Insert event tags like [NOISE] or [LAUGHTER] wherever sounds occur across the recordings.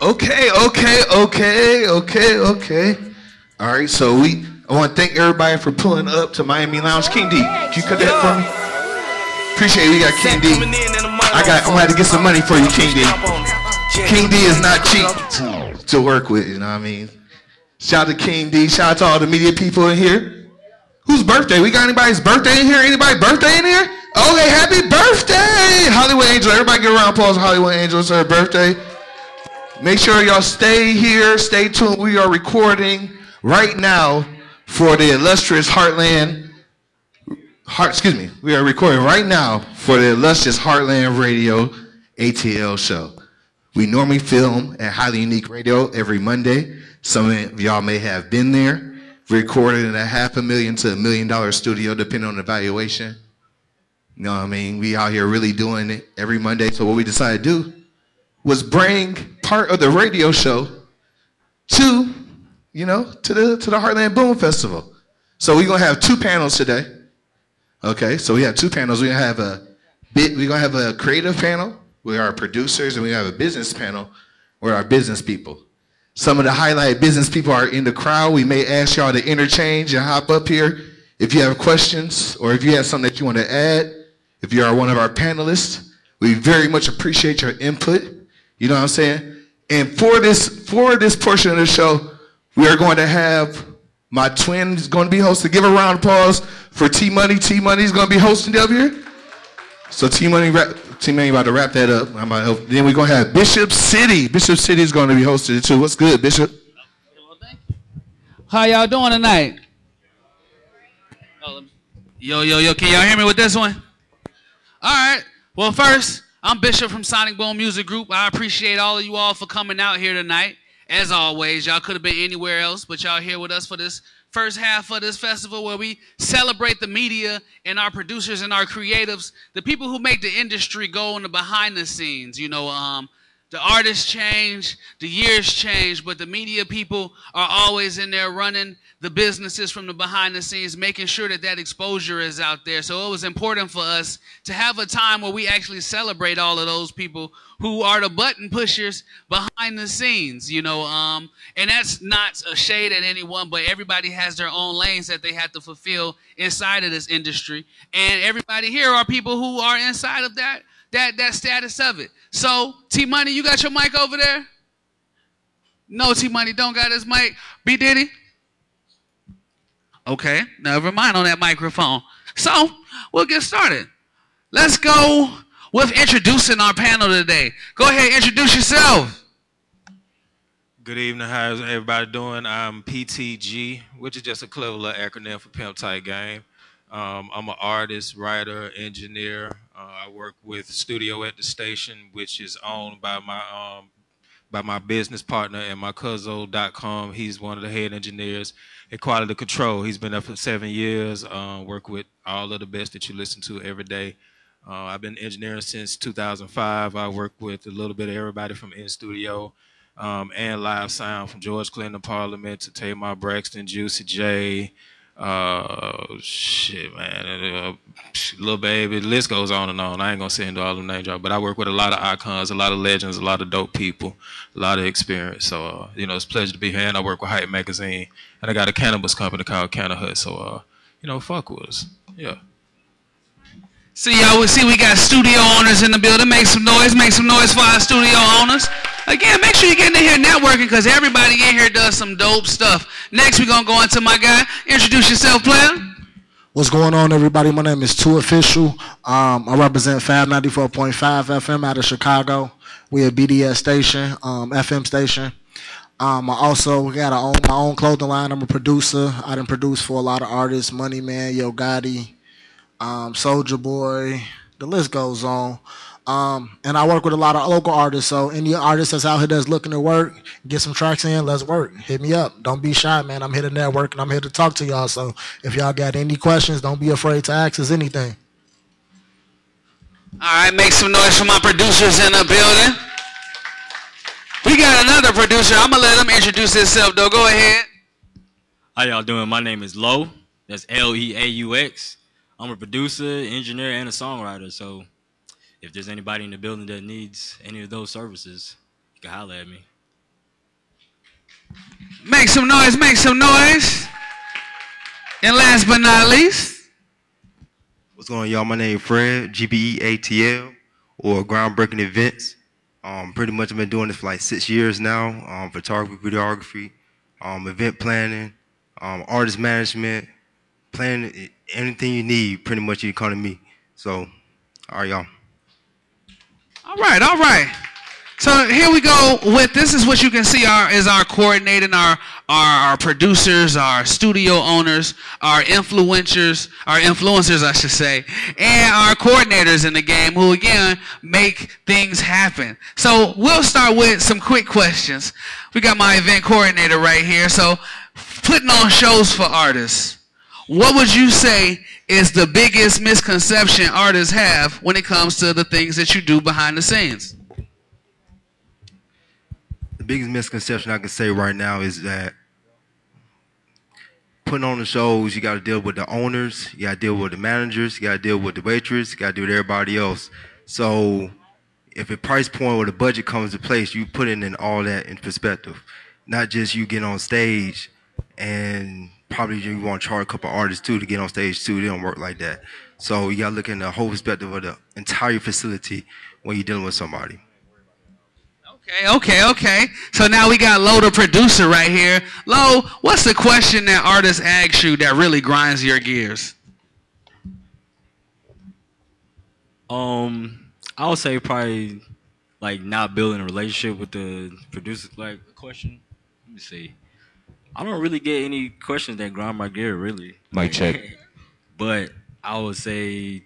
Okay, okay, okay, okay, okay. All right, so we. I want to thank everybody for pulling up to Miami Lounge. King D, can you cut that for me? Appreciate it. We got King D. I got. I'm gonna have to get some money for you, King D. King D is not cheap to, work with. You know what I mean? Shout out to King D. Shout out to all the media people in here. Whose birthday? We got anybody's birthday in here? Anybody birthday in here? Okay, happy birthday, Hollywood Angel. Everybody get around applause. Hollywood Angel. It's her birthday. Make sure y'all stay here, stay tuned. We are recording right now for the illustrious Heartland. Heart, excuse me. We are recording right now for the illustrious Heartland Radio ATL show. We normally film at Highly Unique Radio every Monday. Some of y'all may have been there. Recorded in a half a million to a million dollar studio, depending on the valuation. You know what I mean? We out here really doing it every Monday. So what we decided to do was bring part of the radio show to, you know, to the to the Heartland Boom Festival. So we're gonna have two panels today. Okay, so we have two panels. We're gonna have a bit we're gonna have a creative panel with our producers, and we have a business panel with our business people. Some of the highlight business people are in the crowd. We may ask y'all to interchange and hop up here if you have questions or if you have something that you want to add. If you are one of our panelists, we very much appreciate your input. You know what I'm saying? And for this for this portion of the show, we are going to have my twin is going to be hosting. Give a round of applause for T Money. T Money is going to be hosting up here. So T Money, T Money about to wrap that up. About to help. Then we're going to have Bishop City. Bishop City is going to be hosted too. What's good, Bishop? How y'all doing tonight? Yo, yo, yo, can y'all hear me with this one? All right. Well, first, I'm Bishop from Sonic Boom Music Group. I appreciate all of you all for coming out here tonight. As always, y'all could have been anywhere else, but y'all here with us for this first half of this festival where we celebrate the media and our producers and our creatives, the people who make the industry go in the behind the scenes. You know, um, the artists change, the years change, but the media people are always in there running the businesses from the behind the scenes, making sure that that exposure is out there. So it was important for us to have a time where we actually celebrate all of those people who are the button pushers behind the scenes, you know. Um, and that's not a shade at anyone, but everybody has their own lanes that they have to fulfill inside of this industry. And everybody here are people who are inside of that that that status of it. So T Money, you got your mic over there? No, T Money don't got his mic. B Diddy. Okay, never mind on that microphone. So we'll get started. Let's go with introducing our panel today. Go ahead, introduce yourself. Good evening. How's everybody doing? I'm PTG, which is just a clever little acronym for Pimp Tight Game. Um, I'm an artist, writer, engineer. Uh, I work with Studio at the Station, which is owned by my um, by my business partner and my cousin.com. He's one of the head engineers at Quality Control. He's been there for seven years. Uh, work with all of the best that you listen to every day. Uh, I've been engineering since 2005. I work with a little bit of everybody from in studio um, and live sound from George Clinton Parliament to Tamar Braxton, Juicy J, uh, shit, man, uh, Lil Baby. The list goes on and on. I ain't gonna into all them name drop, but I work with a lot of icons, a lot of legends, a lot of dope people, a lot of experience. So, uh, you know, it's a pleasure to be here. And I work with Hype Magazine, and I got a cannabis company called Cannahut. So, uh, you know, fuck with us. Yeah. See y'all, we see we got studio owners in the building. Make some noise, make some noise for our studio owners. Again, make sure you get in here networking because everybody in here does some dope stuff. Next, we're gonna go into my guy. Introduce yourself, player. What's going on, everybody? My name is 2wo Official. Um, I represent Fab 94.5 FM out of Chicago. We're a BDS station, um, FM station. Um, I also got own, my own clothing line. I'm a producer. I done produced for a lot of artists, Money Man, Yo Gotti, um, Soulja Boy. The list goes on. Um, and I work with a lot of local artists. So any artist that's out here that's looking to work, get some tracks in, let's work. Hit me up. Don't be shy, man. I'm here to network and I'm here to talk to y'all. So if y'all got any questions, don't be afraid to ask us anything. All right, make some noise for my producers in the building. We got another producer. I'm gonna let him introduce himself though. Go ahead. How y'all doing? My name is Leaux. That's L E A U X. I'm a producer, engineer, and a songwriter. So if there's anybody in the building that needs any of those services, you can holler at me. Make some noise, make some noise. And last but not least, What's going on, y'all? My name is Fred, GBE ATL, or Groundbreaking Events. Um, pretty much I've been doing this for like six years now. Um, photography, videography, um, event planning, um, artist management, planning anything you need. Pretty much you come to me. So, all right, y'all. All right, all right. So here we go with this is what you can see our is our coordinating our our, our producers, our studio owners, our influencers, our influencers I should say, and our coordinators in the game who again make things happen. So we'll start with some quick questions. We got my event coordinator right here. So putting on shows for artists. What would you say is the biggest misconception artists have when it comes to the things that you do behind the scenes? The biggest misconception I can say right now is that putting on the shows, you got to deal with the owners, you got to deal with the managers, you got to deal with the waitress, you got to deal with everybody else. So if a price point or the budget comes to place, you put in all that in perspective. Not just you get on stage and probably you want to charge a couple artists too to get on stage too. They don't work like that. So you got to look in the whole perspective of the entire facility when you're dealing with somebody. Okay, okay, okay. So now we got Leaux, the producer, right here. Leaux, what's the question that artists ask you that really grinds your gears? Um, I would say probably like not building a relationship with the producer. Like a question. Let me see. I don't really get any questions that grind my gear really. Mic check. [LAUGHS] But I would say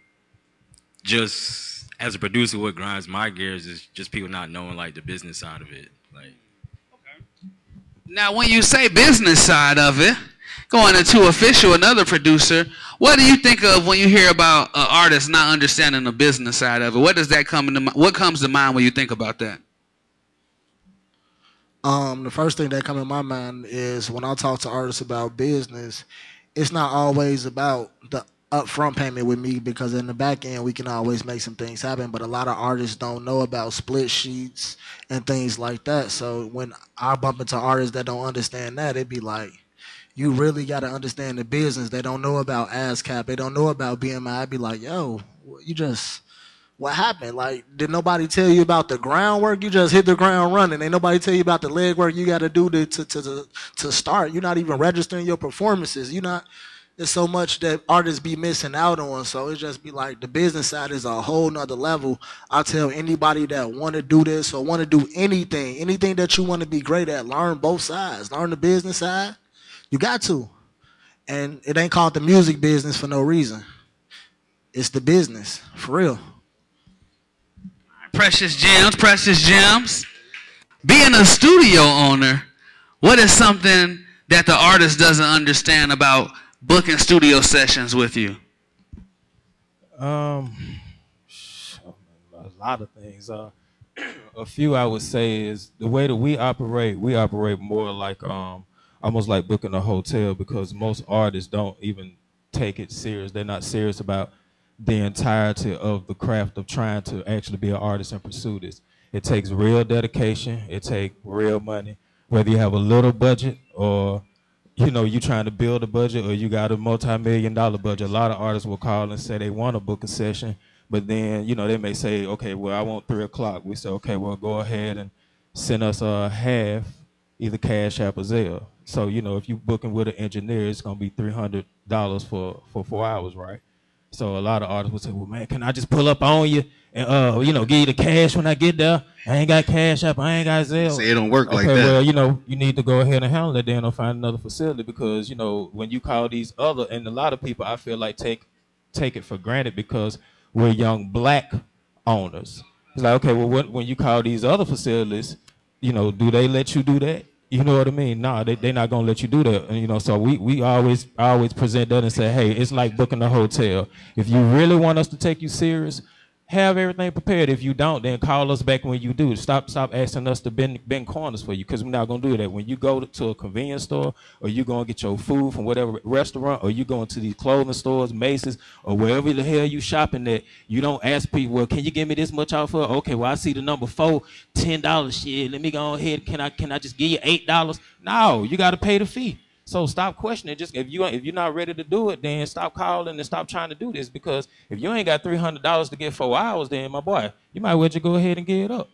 just as a producer, what grinds my gears is just people not knowing like the business side of it. Like okay. Now, when you say business side of it, going into official, another producer, what do you think of when you hear about an artist not understanding the business side of it? What does that come into what comes to mind when you think about that? Um, the first thing that come in my mind is when I talk to artists about business, it's not always about the upfront payment with me because in the back end we can always make some things happen. But a lot of artists don't know about split sheets and things like that. So when I bump into artists that don't understand that, it'd be like, you really got to understand the business. They don't know about ASCAP. They don't know about BMI. I'd be like, yo, you just what happened? Like, did nobody tell you about the groundwork? You just hit the ground running. Ain't nobody tell you about the leg work you got to do to to to to start. You're not even registering your performances. You're not. There's so much that artists be missing out on. So it just be like the business side is a whole nother level. I tell anybody that want to do this or want to do anything, anything that you want to be great at, learn both sides. Learn the business side. You got to. And it ain't called the music business for no reason. It's the business, for real. Precious gems, precious gems. Being a studio owner, what is something that the artist doesn't understand about booking studio sessions with you? Um, a lot of things. Uh, [CLEARS THROAT] a few I would say is the way that we operate. We operate more like um, almost like booking a hotel because most artists don't even take it serious. They're not serious about the entirety of the craft of trying to actually be an artist and pursue this. It takes real dedication. It takes real money. Whether you have a little budget or you know you're trying to build a budget or you got a multi-million dollar budget. A lot of artists will call and say they want to book a session, but then you know they may say, okay, well I want three o'clock. We say, okay, well go ahead and send us a half, either Cash App or Zelle. So you know if you're booking with an engineer, it's gonna be three hundred dollars for for four hours, right? So a lot of artists would say, well man, can I just pull up on you and uh you know give you the cash when I get there? I ain't got Cash App. I ain't got Zelle. Say it don't work okay, like that. Well, you know, you need to go ahead and handle it then or find another facility because, you know, when you call these other and a lot of people I feel like take take it for granted because we're young black owners. It's like, okay, well when when you call these other facilities, you know, do they let you do that? You know what I mean? Nah, they they're not gonna let you do that. And you know, so we we always always present that and say, hey, it's like booking a hotel. If you really want us to take you serious, have everything prepared. If you don't, then call us back when you do. Stop stop asking us to bend bend corners for you because we're not gonna do that. When you go to a convenience store or you gonna get your food from whatever restaurant or you going to these clothing stores, Macy's or wherever the hell you shopping at, you don't ask people, well, can you give me this much off for? Okay, well I see the number four, ten dollars. Shit, let me go ahead. Can I can I just give you eight dollars? No, you got to pay the fee. So stop questioning. Just if you if you're not ready to do it, then stop calling and stop trying to do this. Because if you ain't got three hundred dollars to get four hours, then my boy, you might well just go ahead and give it up.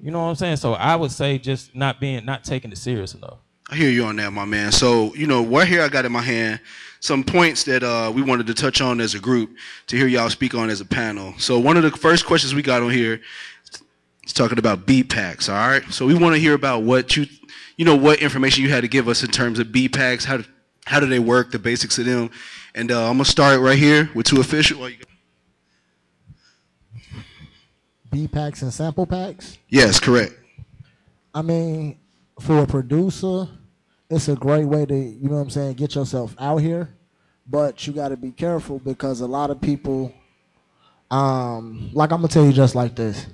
You know what I'm saying? So I would say just not being not taking it serious enough. I hear you on that, my man. So you know, right here I got in my hand some points that uh, we wanted to touch on as a group to hear y'all speak on as a panel. So one of the first questions we got on here is talking about beat packs. All right. So we want to hear about what you you know, what information you had to give us in terms of beat packs, how, how do they work, the basics of them. And uh, I'm going to start right here with 2Official. beat packs and sample packs? Yes, correct. I mean, for a producer, it's a great way to, you know what I'm saying, get yourself out here. But you got to be careful because a lot of people, um, like I'm going to tell you just like this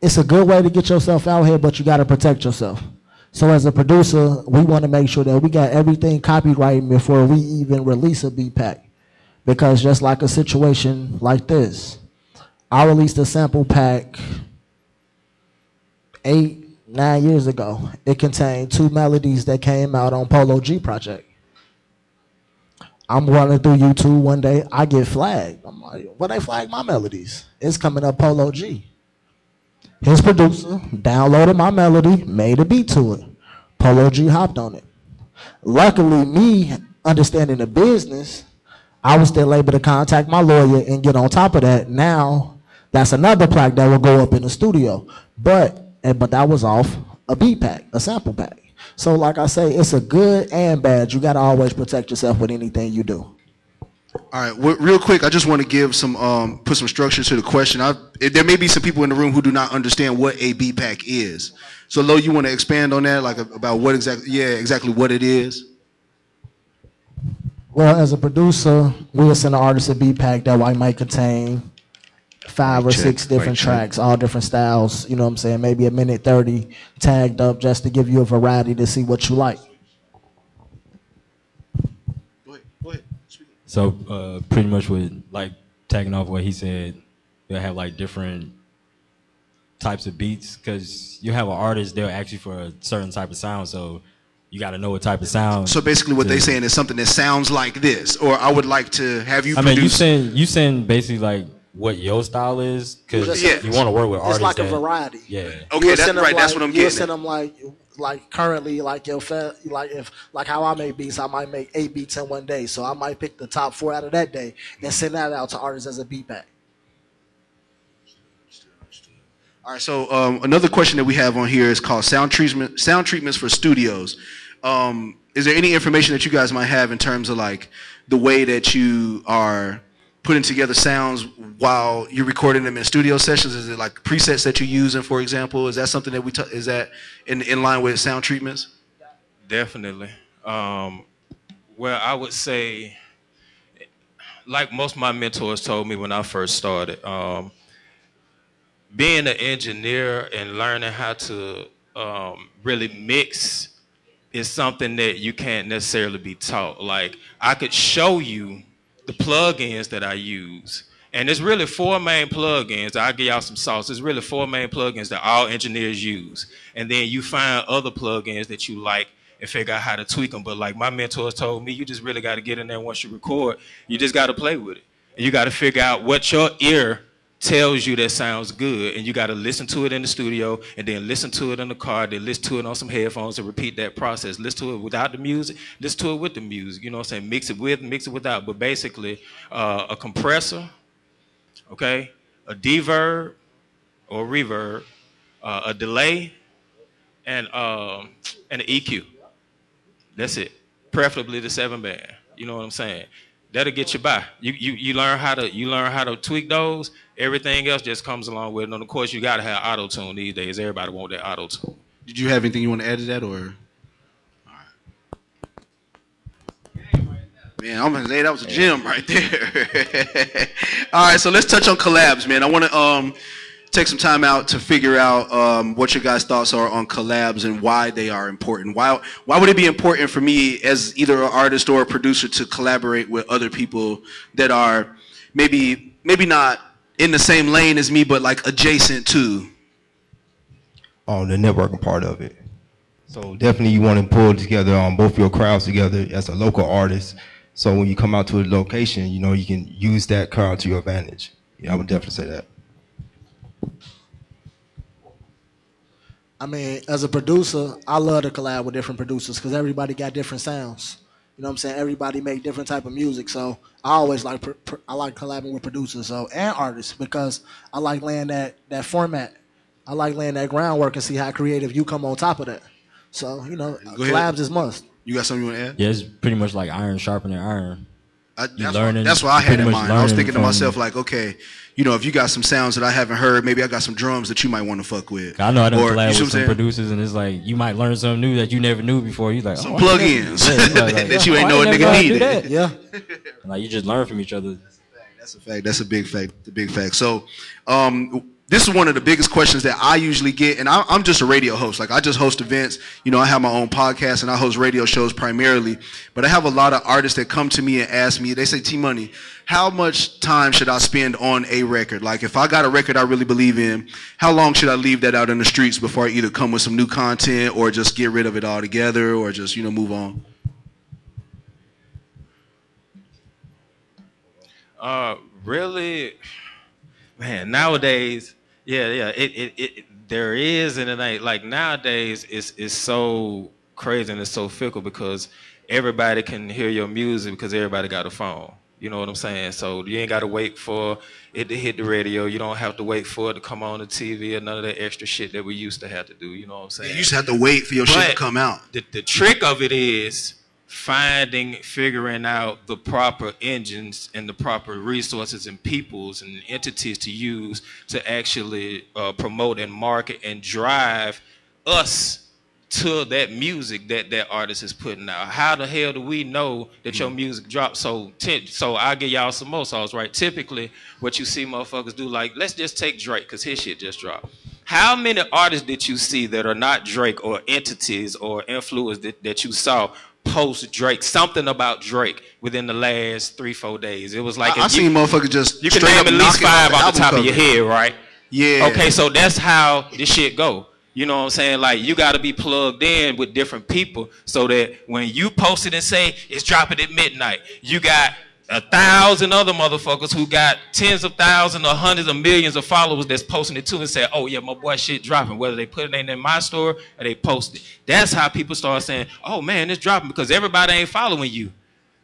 it's a good way to get yourself out here, but you got to protect yourself. So as a producer, we want to make sure that we got everything copyrighted before we even release a beat pack. Because just like a situation like this, I released a sample pack eight, nine years ago. It contained two melodies that came out on Polo G Project. I'm running through YouTube one day, I get flagged. I'm like, well, they flag my melodies. It's coming up Polo G. His producer downloaded my melody, made a beat to it. Polo G hopped on it. Luckily, me understanding the business, I was still able to contact my lawyer and get on top of that. Now, that's another plaque that will go up in the studio. But but that was off a beat pack, a sample pack. So like I say, it's a good and bad. You got to always protect yourself with anything you do. All right, well, real quick, I just want to give some um, put some structure to the question. I, there may be some people in the room who do not understand what a beat pack is. So, Leaux, you want to expand on that, like about what exactly? Yeah, exactly what it is. Well, as a producer, we'll send an artist a beat pack that might contain five or check, six different tracks, check. all different styles. You know what I'm saying? Maybe a minute thirty tagged up just to give you a variety to see what you like. So uh, pretty much with like tagging off what he said, they'll have like different types of beats because you have an artist they'll ask you for a certain type of sound so you got to know what type of sound so basically what they're saying is something that sounds like this or i would like to have you i produce. mean you send you send basically like what your style is because yeah. you want to work with artists it's like a that, variety yeah okay that's right like, that's what i'm getting you send them like like currently like your like if like how I make beats, I might make eight beats in one day. So I might pick the top four out of that day and send that out to artists as a beat pack. All right. So um, another question that we have on here is called sound treatment sound treatments for studios. Um, is there any information that you guys might have in terms of like the way that you are putting together sounds while you're recording them in studio sessions? Is it like presets that you're using, for example? Is that something that we is that in in line with sound treatments? Definitely. Um, well, I would say, like most of my mentors told me when I first started, um, being an engineer and learning how to um, really mix is something that you can't necessarily be taught. Like I could show you the plugins that I use. And there's really four main plugins. I'll give y'all some sauce. There's really four main plugins that all engineers use. And then you find other plugins that you like and figure out how to tweak them. But like my mentors told me, you just really got to get in there once you record. You just got to play with it. And you got to figure out what your ear tells you that sounds good, and you got to listen to it in the studio, and then listen to it in the car, then listen to it on some headphones, and repeat that process. Listen to it without the music, listen to it with the music. You know what I'm saying? Mix it with, mix it without. But basically, uh, a compressor, okay, a deverb or reverb, uh, a delay, and um, and an EQ. That's it. Preferably the seven band. You know what I'm saying? That'll get you by. You, you you learn how to you learn how to tweak those. Everything else just comes along with it. And of course, you got to have auto tune these days. Everybody want that auto tune. Did you have anything you want to add to that, or? All right. Man, I'm gonna say that was a gem right there. [LAUGHS] All right, so let's touch on collabs, man. I want to um, take some time out to figure out um, what your guys' thoughts are on collabs and why they are important. Why why would it be important for me as either an artist or a producer to collaborate with other people that are maybe maybe not in the same lane as me, but like adjacent to? On the networking part of it. So definitely you want to pull together on um, both your crowds together as a local artist. So when you come out to a location, you know, you can use that crowd to your advantage. Yeah, I would definitely say that. I mean, as a producer, I love to collab with different producers because everybody got different sounds. You know what I'm saying? Everybody make different type of music, so I always like I like collabing with producers so and artists because I like laying that that format. I like laying that groundwork and see how creative you come on top of that. So you know, Go collabs ahead. is must. You got something you want to add? Yeah, it's pretty much like iron sharpening iron. I, that's, learning, what, that's what I had in mind. I was thinking to myself like, okay, you know, if you got some sounds that I haven't heard, maybe I got some drums that you might want to fuck with. I know I done collab with some producers, and it's like you might learn something new that you never knew before. You like some oh, plugins yeah, like, [LAUGHS] that you ain't oh, know a nigga needed. Yeah, like you just learn from each other. That's a fact. That's a big fact. The big fact. So, um, this is one of the biggest questions that I usually get, and I, am just a radio host. Like I just host events. You know, I have my own podcast and I host radio shows primarily. But I have a lot of artists that come to me and ask me. They say, "T Money, how much time should I spend on a record? Like if I got a record I really believe in, how long should I leave that out in the streets before I either come with some new content or just get rid of it altogether or just you know move on?" Uh, really, man. Nowadays yeah, yeah. It, it, it there is and it ain't like nowadays it's it's so crazy and it's so fickle because everybody can hear your music because everybody got a phone. You know what I'm saying? So you ain't got to wait for it to hit the radio. You don't have to wait for it to come on the TV or none of that extra shit that we used to have to do. You know what I'm saying? You used to have to wait for your but shit to come out. The, the trick of it is finding, figuring out the proper engines and the proper resources and peoples and entities to use to actually uh, promote and market and drive us to that music that that artist is putting out. How the hell do we know that your mm-hmm. music drops? So, so I'll give y'all some more songs, right? Typically, what you see motherfuckers do, like, let's just take Drake, because his shit just dropped. How many artists did you see that are not Drake or entities or influence that, that you saw post Drake, something about Drake within the last three, four days. It was like I, I seen motherfuckers just you can name at least five off the, top cover. of your head, right? Yeah. Okay, so that's how this shit go. You know what I'm saying? Like you got to be plugged in with different people so that when you post it and say it's dropping at midnight, you got a thousand other motherfuckers who got tens of thousands or hundreds of millions of followers that's posting it too and say, oh yeah, my boy shit dropping. Whether they put it in my store or they post it. That's how people start saying, oh man, it's dropping because everybody ain't following you.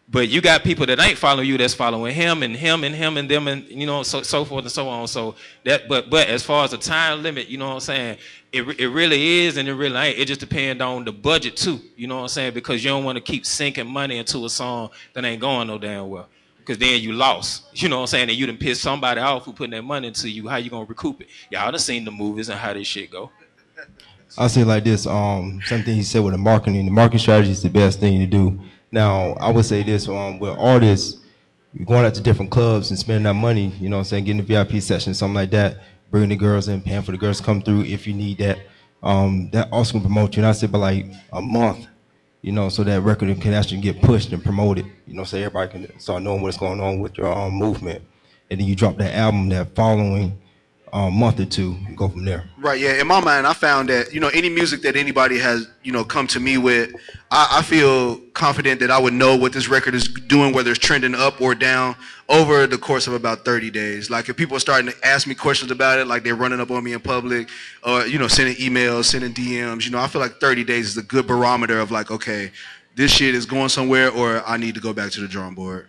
But you got people that ain't following you that's following him and him and him and them and you know so so forth and so on. So that but but as far as the time limit, you know what I'm saying, it, it really is and it really ain't. It just depends on the budget too. You know what I'm saying? Because you don't want to keep sinking money into a song that ain't going no damn well because then you lost. You know what I'm saying? And you done pissed somebody off who putting that money into you. How you gonna recoup it? Y'all done seen the movies and how this shit go. I'll say like this, um, something he said with the marketing. The marketing strategy is the best thing to do. Now, I would say this, um, with artists, going out to different clubs and spending that money, you know what I'm saying, getting a VIP session, something like that, bringing the girls in, paying for the girls to come through if you need that. Um, that also can promote you. And I said, by like a month, you know, so that record can actually get pushed and promoted, you know, so everybody can start knowing what's going on with your um, movement. And then you drop that album that following um, month or two and go from there. Right. Yeah. In my mind, I found that you know any music that anybody has you know come to me with, I, I, feel confident that I would know what this record is doing, whether it's trending up or down, over the course of about 30 days. Like if people are starting to ask me questions about it, like they're running up on me in public, or you know sending emails, sending DMs. You know, I feel like 30 days is a good barometer of like, okay, this shit is going somewhere, or I need to go back to the drawing board.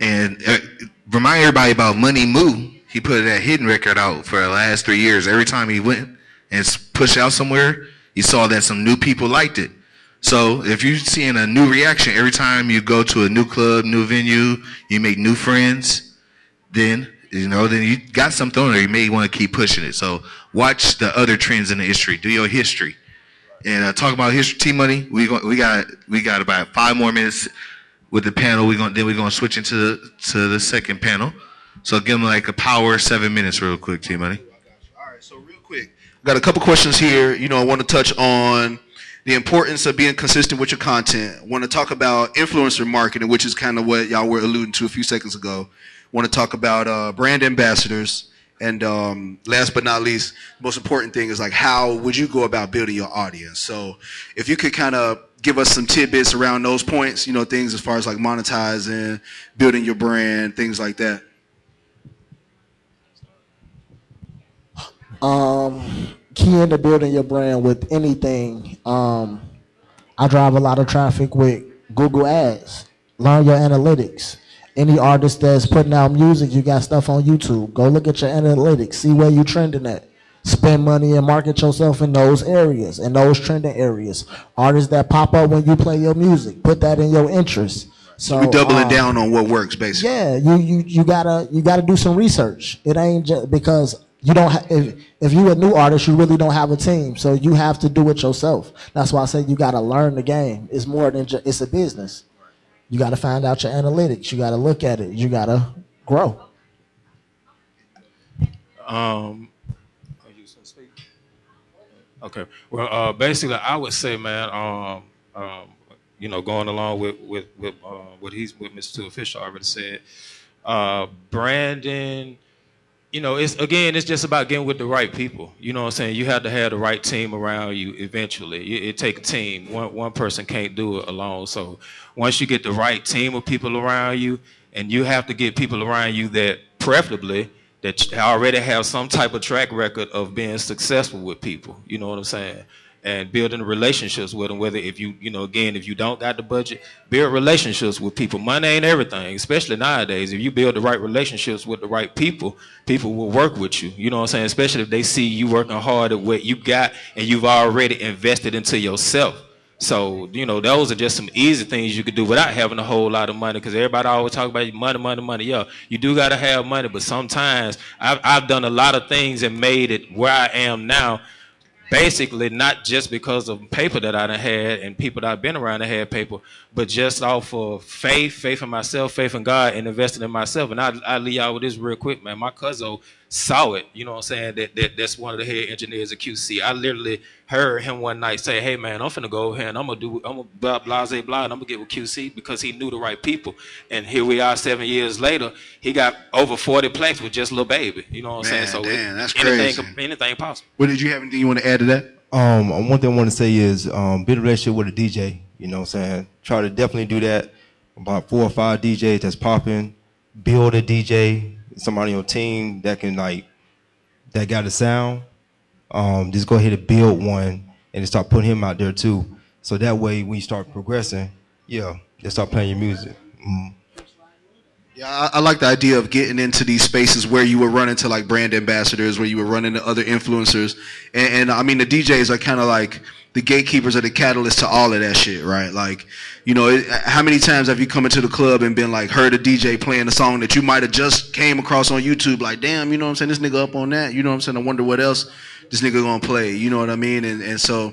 And uh, remind everybody about Money Moo he put that hidden record out for the last three years. Every time he went and pushed out somewhere, he saw that some new people liked it. So if you're seeing a new reaction every time you go to a new club, new venue, you make new friends, then you know, then you got something there. You may want to keep pushing it. So watch the other trends in the history. Do your history, and uh, talk about history. T Money. We we got we got about five more minutes. with the panel. We're gonna then we're gonna switch into the to the second panel. So give them like a power seven minutes real quick, T Money. All right, so real quick, got a couple questions here. You know, I want to touch on the importance of being consistent with your content. I want to talk about influencer marketing, which is kind of what y'all were alluding to a few seconds ago. want to talk about uh, brand ambassadors. And um, last but not least, most important thing is like how would you go about building your audience? So if you could kind of give us some tidbits around those points, you know, things as far as like monetizing, building your brand, things like that. Um, key into building your brand with anything. Um, I drive a lot of traffic with Google Ads. Learn your analytics. Any artist that's putting out music, you got stuff on YouTube. Go look at your analytics. See where you're trending at. Spend money and market yourself in those areas, in those trending areas. Artists that pop up when you play your music, put that in your interest. So we doubling um, down on what works, basically. yeah, you you you gotta you gotta do some research. It ain't just because you don't. If if you a new artist, you really don't have a team, so you have to do it yourself. That's why I say you gotta learn the game. It's more than just it's a business. You gotta find out your analytics. You gotta look at it. You gotta grow. Um? Okay. Well, uh, basically, I would say, man, um, um, you know, going along with with with uh, what he's with Mr. Official already said, uh, Brandon. You know, it's again, it's just about getting with the right people. You know what I'm saying? You have to have the right team around you eventually. It, it take a team. One one person can't do it alone. So once you get the right team of people around you, and you have to get people around you that preferably that already have some type of track record of being successful with people. You know what I'm saying? And building relationships with them. Whether if you, you know, again, if you don't got the budget, build relationships with people. Money ain't everything, especially nowadays. If you build the right relationships with the right people, people will work with you. You know what I'm saying? Especially if they see you working hard at what you got and you've already invested into yourself. So, you know, those are just some easy things you could do without having a whole lot of money because everybody always talk about money, money, money. Yeah, you do got to have money, but sometimes I've, I've done a lot of things and made it where I am now basically not just because of paper that I done had and people that I've been around that had paper, but just off of faith, faith in myself, faith in God, and investing in myself. And I, I leave y'all with this real quick, man. My cousin saw it, you know what I'm saying? That, that That's one of the head engineers at QC. I literally heard him one night say, hey, man, I'm finna go over here and I'm gonna do, I'm gonna blah, blah, blah, blah, and I'm gonna get with QC because he knew the right people. And here we are seven years later, he got over 40 plaques with just Lil Baby. You know what I'm Man, saying? So damn, that's anything, crazy. anything possible. What did you have anything you want to add to that? Um, one thing I want to say is um, build a relationship with a DJ. You know what I'm saying? Try to definitely do that. About four or five DJs that's popping. Build a DJ, somebody on your team that can like that got a sound. Um, just go ahead and build one and start putting him out there too. So that way, when you start progressing, yeah, they start playing your music. Mm. Yeah, I, I like the idea of getting into these spaces where you were running to like brand ambassadors, where you were running to other influencers, and, and I mean the DJs are kind of like the gatekeepers are the catalyst to all of that shit, right? Like, you know, it, how many times have you come into the club and been like heard a DJ playing a song that you might have just came across on YouTube, like, damn, you know what I'm saying? This nigga up on that, you know what I'm saying? I wonder what else this nigga gonna play, you know what I mean? And and so.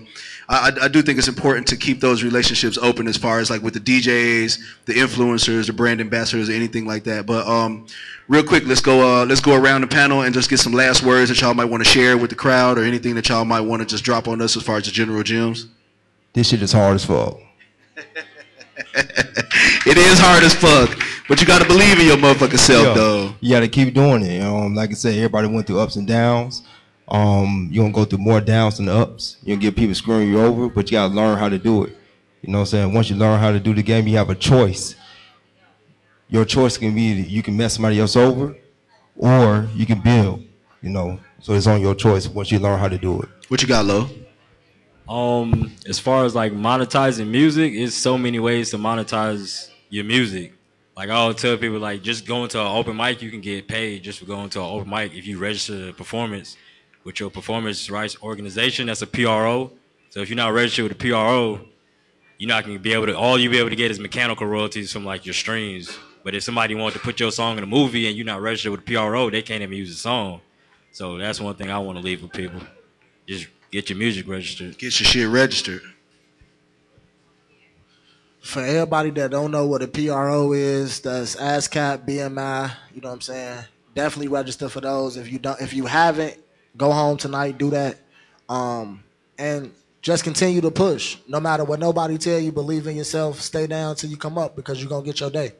I, I do think it's important to keep those relationships open as far as like with the DJs, the influencers, the brand ambassadors, or anything like that. But um, real quick, let's go uh, let's go around the panel and just get some last words that y'all might want to share with the crowd, or anything that y'all might want to just drop on us as far as the general gems. This shit is hard as fuck. [LAUGHS] It is hard as fuck, but you gotta believe in your motherfucking self, though. You got to keep doing it. Um, like I said, everybody went through ups and downs. Um, you're gonna go through more downs than ups. You're gonna get people screwing you over, but you gotta learn how to do it. You know what I'm saying? Once you learn how to do the game, you have a choice. Your choice can be you can mess somebody else over or you can build, you know. So it's on your choice once you learn how to do it. What you got, Leaux? Um, as far as like monetizing music, it's so many ways to monetize your music. Like I will tell people, like just going to an open mic, you can get paid just for going to an open mic if you register a performance with your performance rights organization. That's a PRO. So if you're not registered with a PRO, you're not gonna be able to. All you'll be able to get is mechanical royalties from like your streams. But if somebody wanted to put your song in a movie and you're not registered with a PRO, they can't even use the song. So that's one thing I want to leave with people. Just get your music registered. Get your shit registered. for everybody that don't know what a PRO is, that's ASCAP, BMI. You know what I'm saying? Definitely register for those. If you don't, if you haven't, go home tonight, do that, um, and just continue to push. No matter what nobody tell you, believe in yourself. Stay down till you come up because you're gonna get your day.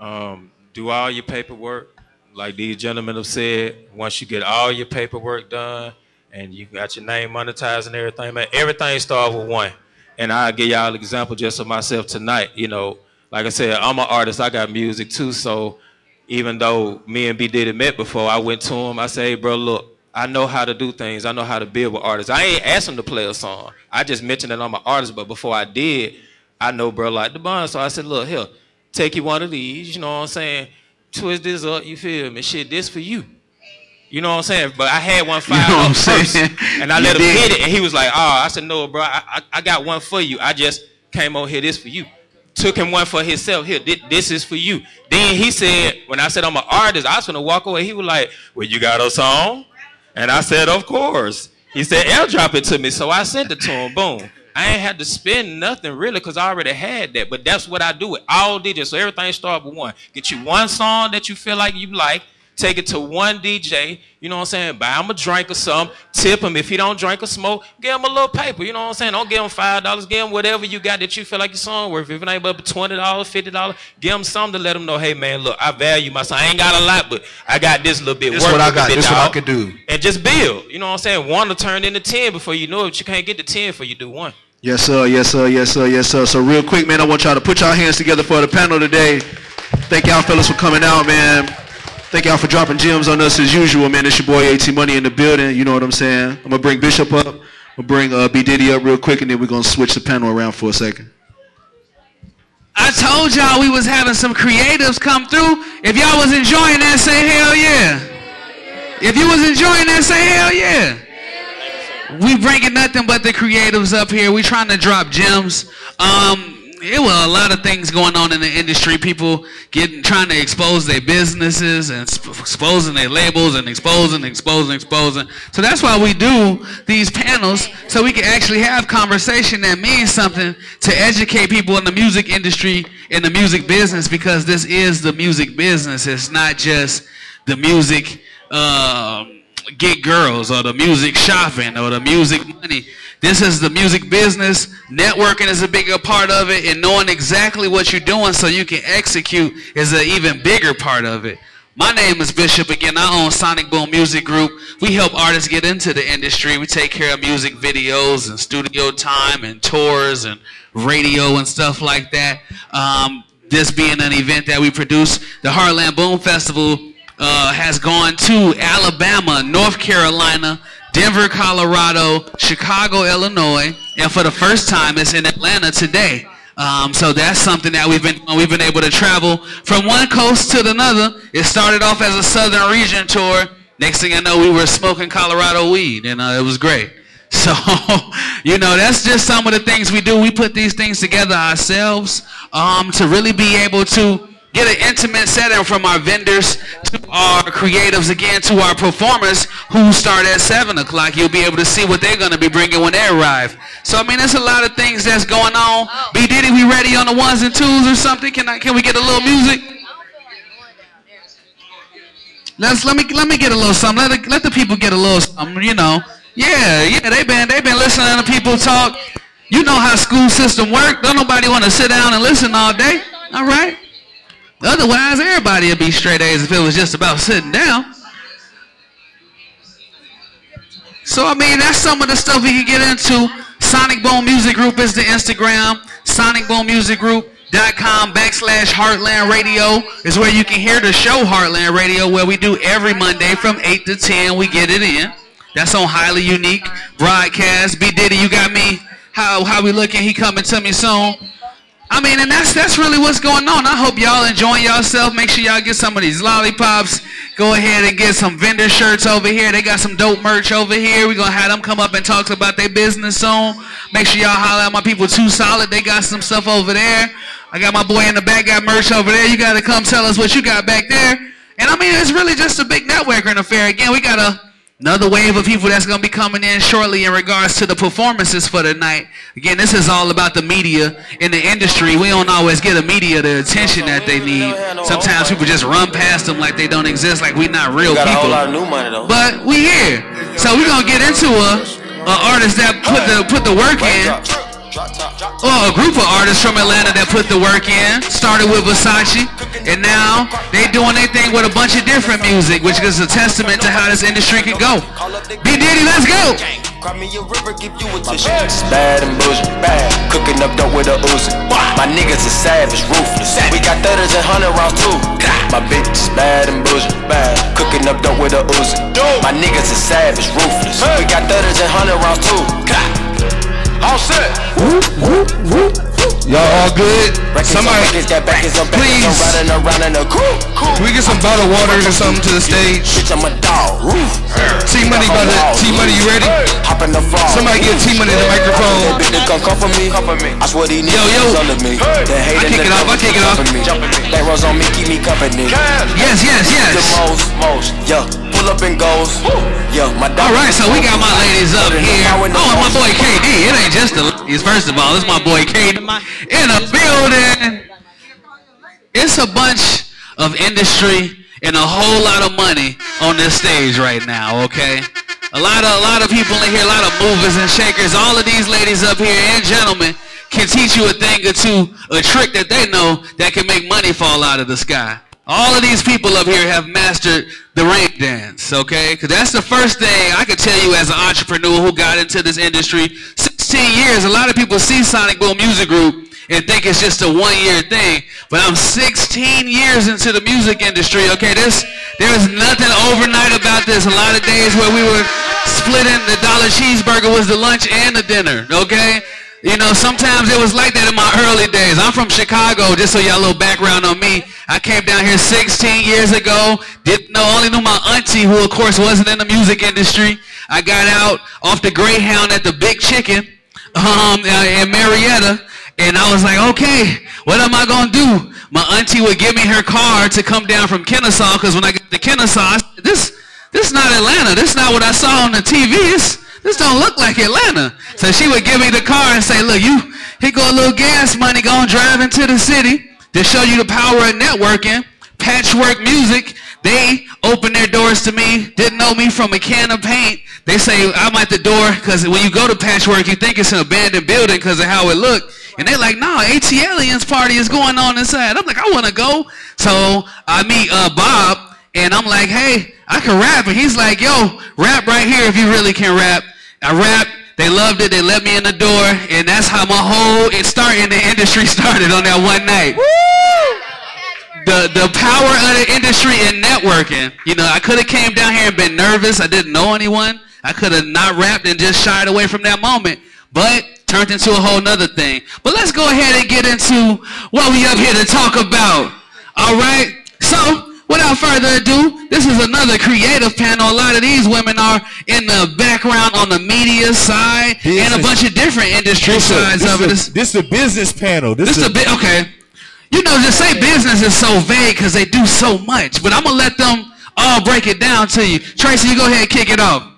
Um, do all your paperwork, like these gentlemen have said. Once you get all your paperwork done and you got your name monetized and everything, man, everything starts with one. And I'll give y'all an example just of myself tonight. You know, like I said, I'm an artist. I got music too. So even though me and B Diddy met before, I went to him. I said, hey, bro, look, I know how to do things. I know how to build with artists. I ain't asked him to play a song. I just mentioned that I'm an artist, but before I did, I know bro like the bond. So I said, look, here, take you one of these, you know what I'm saying? Twist this up, you feel me? Shit, this for you. You know what I'm saying? But I had one filed [LAUGHS] You know what I'm up first, and I let him did. hit it, and he was like, "Oh," I said, "No, bro, I, I, I got one for you. I just came over here. This for you." Took him one for himself. Here, thi- this is for you. Then he said, when I said I'm an artist, I was gonna walk away. He was like, "Well, you got a song?" And I said, "Of course." He said, "Airdrop it to me." So I sent it to him. Boom. I ain't had to spend nothing really because I already had that. But that's what I do with all DJs. So everything start with one. Get you one song that you feel like you like. Take it to one DJ, you know what I'm saying? Buy him a drink or something. Tip him. If he don't drink or smoke, give him a little paper, you know what I'm saying? Don't give him $5. Give him whatever you got that you feel like your song worth. If it ain't but $20, $50, give him something to let him know, hey, man, look, I value my song. I ain't got a lot, but I got this little bit. This what I got. This what I could do. And just build. You know what I'm saying? One will turn into 10 before you know it. You can't get to 10 before you do one. Yes, sir. Yes, sir. Yes, sir. Yes, sir. So real quick, man, I want y'all to put y'all hands together for the panel today. Thank y'all fellas for coming out, man. Thank y'all for dropping gems on us as usual, man. It's your boy AT Money in the building. You know what I'm saying? I'm gonna bring Bishop up. I'm gonna bring uh, B Diddy up real quick, and then we're gonna switch the panel around for a second. I told y'all we was having some creatives come through. If y'all was enjoying that, say hell yeah. If you was enjoying that, say hell yeah. We bringing nothing but the creatives up here. We trying to drop gems. Um, it was a lot of things going on in the industry. People getting trying to expose their businesses and exposing their labels and exposing, exposing, exposing. So that's why we do these panels so we can actually have conversation that means something to educate people in the music industry in the music business because this is the music business. It's not just the music. Um, get girls or the music shopping or the music money. This is the music business. Networking is a bigger part of it, and knowing exactly what you're doing so you can execute is an even bigger part of it. My name is Bishop. Again, I own Sonic Boom Music Group. We help artists get into the industry. We take care of music videos and studio time and tours and radio and stuff like that. Um, this being an event that we produce, the Heartland Boom Festival uh, has gone to Alabama, North Carolina, Denver, Colorado, Chicago, Illinois, and for the first time, it's in Atlanta today. Um, so that's something that we've been we've been able to travel from one coast to another. It started off as a Southern Region tour. Next thing I know, we were smoking Colorado weed, and uh, it was great. [LAUGHS] So, you know, that's just some of the things we do. We put these things together ourselves um, to really be able to get an intimate setting from our vendors to our creatives, again, to our performers who start at 7 o'clock. You'll be able to see what they're going to be bringing when they arrive. So, I mean, there's a lot of things that's going on. B. Diddy, we ready on the ones and twos or something? Can, I, can we get a little music? Let's let me let me get a little something. Let the, let the people get a little something. You know, yeah, yeah. they've been they been listening to people talk. You know how school system work. Don't nobody want to sit down and listen all day. All right. Otherwise, everybody would be straight A's if it was just about sitting down. So I mean, that's some of the stuff we can get into. Sonic Boom Music Group is the Instagram. Sonic Boom Music Group. Backslash Heartland Radio is where you can hear the show Heartland Radio where we do every Monday from 8 to 10 we get it in that's on highly unique broadcast B Diddy you got me how how we looking he coming to me soon I mean and that's that's really what's going on. I hope y'all enjoying yourself make sure y'all get some of these lollipops. Go ahead and get some vendor shirts over here. They got some dope merch over here. We gonna have them come up and talk about their business soon. Make sure y'all holler at my people too solid. They got some stuff over there. I got my boy in the back got merch over there. You gotta come tell us what you got back there. And I mean it's really just a big networking affair again we got a Another wave of people that's going to be coming in shortly in regards to the performances for the night. Again, this is all about the media in the industry. We don't always get the media the attention that they need. Sometimes people just run past them like they don't exist, like we're not real people. But we here. So we're going to get into a, a artist that put the put the work in. Oh, a group of artists from Atlanta that put the work in. Started with Versace, and now they doing their thing with a bunch of different music, which is a testament to how this industry can go. B Diddy, let's go. Bad and bullshit, bad. Cooking up dope with a Uzi. My niggas is savage, ruthless. We got thudders and hundred rounds too. My bitch is bad and bullshit, bad. Cooking up dope with a Uzi. My niggas is savage, ruthless. We got thudders and hundred rounds too. All set. Y'all all good? Somebody, please. Can we get some bottled water or something to the stage? I'm a dog. T Money about to. T Money, you ready? Hop in the fall. Somebody give T Money the microphone. Come come for me. I swear these Yo, yo. I kick it off. I kick it off. That rose on me, keep me company. Yes, yes, yes. The most, most, yeah. Pull up and goes. Yeah, my. All right, so we got my ladies up here. Oh, and my boy KD. It ain't just the ladies. First of all, it's my boy KD in a building. It's a bunch of industry and a whole lot of money on this stage right now. Okay, a lot of a lot of people in here, a lot of movers and shakers. All of these ladies up here and gentlemen can teach you a thing or two, a trick that they know that can make money fall out of the sky. All of these people up here have mastered the rain dance, okay? Because that's the first thing I could tell you as an entrepreneur who got into this industry. 16 years, a lot of people see Sonic Boom Music Group and think it's just a one-year thing. But I'm 16 years into the music industry, okay? This, there's nothing overnight about this. A lot of days where we were splitting the dollar cheeseburger was the lunch and the dinner, okay? You know, sometimes it was like that in my early days. I'm from Chicago, just so y'all a little background on me. I came down here 16 years ago. Didn't know, only knew my auntie, who of course wasn't in the music industry. I got out off the Greyhound at the Big Chicken um, in Marietta, and I was like, okay, what am I gonna do? My auntie would give me her car to come down from Kennesaw, because when I got to Kennesaw, I said, this, this is not Atlanta. This is not what I saw on the TV. This don't look like Atlanta. So she would give me the car and say, look, you, here go a little gas money, go and drive into the city to show you the power of networking. Patchwerk Music, they opened their doors to me, didn't know me from a can of paint. They say I'm at the door because when you go to Patchwork, you think it's an abandoned building because of how it looked. And they're like, no, ATLiens party is going on inside. I'm like, I want to go. So I meet uh, Bob, and I'm like, hey, I can rap. And he's like, yo, rap right here if you really can rap. I rap. They loved it. They let me in the door, and that's how my whole it started in the industry [LAUGHS] started on that one night. The the power of the industry and networking. You know, I could have came down here and been nervous. I didn't know anyone. I could have not rapped and just shied away from that moment. But turned into a whole nother thing. But let's go ahead and get into what we up here to talk about. All right. So Without further ado, this is another creative panel. A lot of these women are in the background on the media side business. and a bunch of different industry this sides a, of it. This, this is a business panel. This, is a bit okay. You know, just say business is so vague because they do so much. But I'm gonna let them all break it down to you. Tracy, you go ahead and kick it off.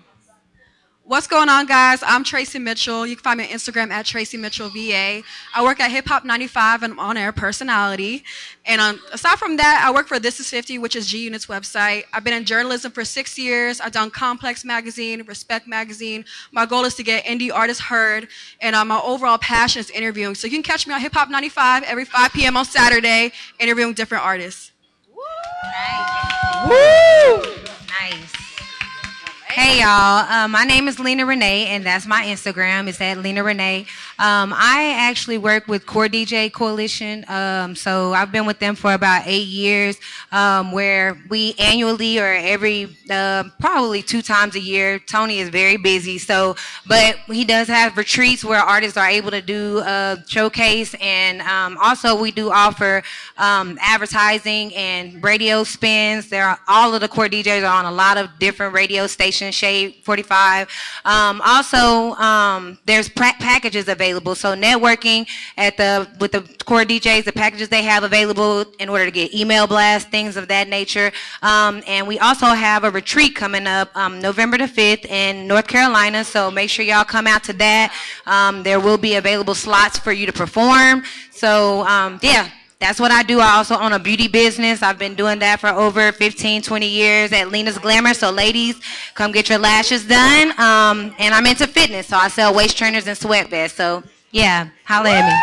What's going on, guys? I'm Tracy Mitchell. You can find me on Instagram at Tracy Mitchell VA. I work at Hip Hop 95 and I'm on air personality. And um, aside from that, I work for This Is 50, which is G Unit's website. I've been in journalism for six years. I've done Complex Magazine, Respect Magazine. My goal is to get indie artists heard, and uh, my overall passion is interviewing. So you can catch me on Hip Hop 95 every 5 p.m. on Saturday, interviewing different artists. Woo! Nice. Woo! Nice. Hey y'all, uh, my name is Lena Renea, and that's my Instagram. It's at Lena Renea. Um, I actually work with Core DJ Coalition, um, so I've been with them for about eight years, um, where we annually or every uh, probably two times a year. Tony is very busy, so but he does have retreats where artists are able to do a showcase, and um, also we do offer um, advertising and radio spins. There are all of the Core DJs are on a lot of different radio stations Shade 45. Um, also, um, there's packages available available. So networking at the with the core DJs, the packages they have available in order to get email blasts, things of that nature. Um, and we also have a retreat coming up um, November the 5th in North Carolina. So make sure y'all come out to that. Um, there will be available slots for you to perform. So um, yeah, that's what I do. I also own a beauty business. I've been doing that for over 15, 20 years at Lena's Glamour. So ladies, come get your lashes done. Um, and I'm into fitness, so I sell waist trainers and sweat vests. So yeah, holla at me.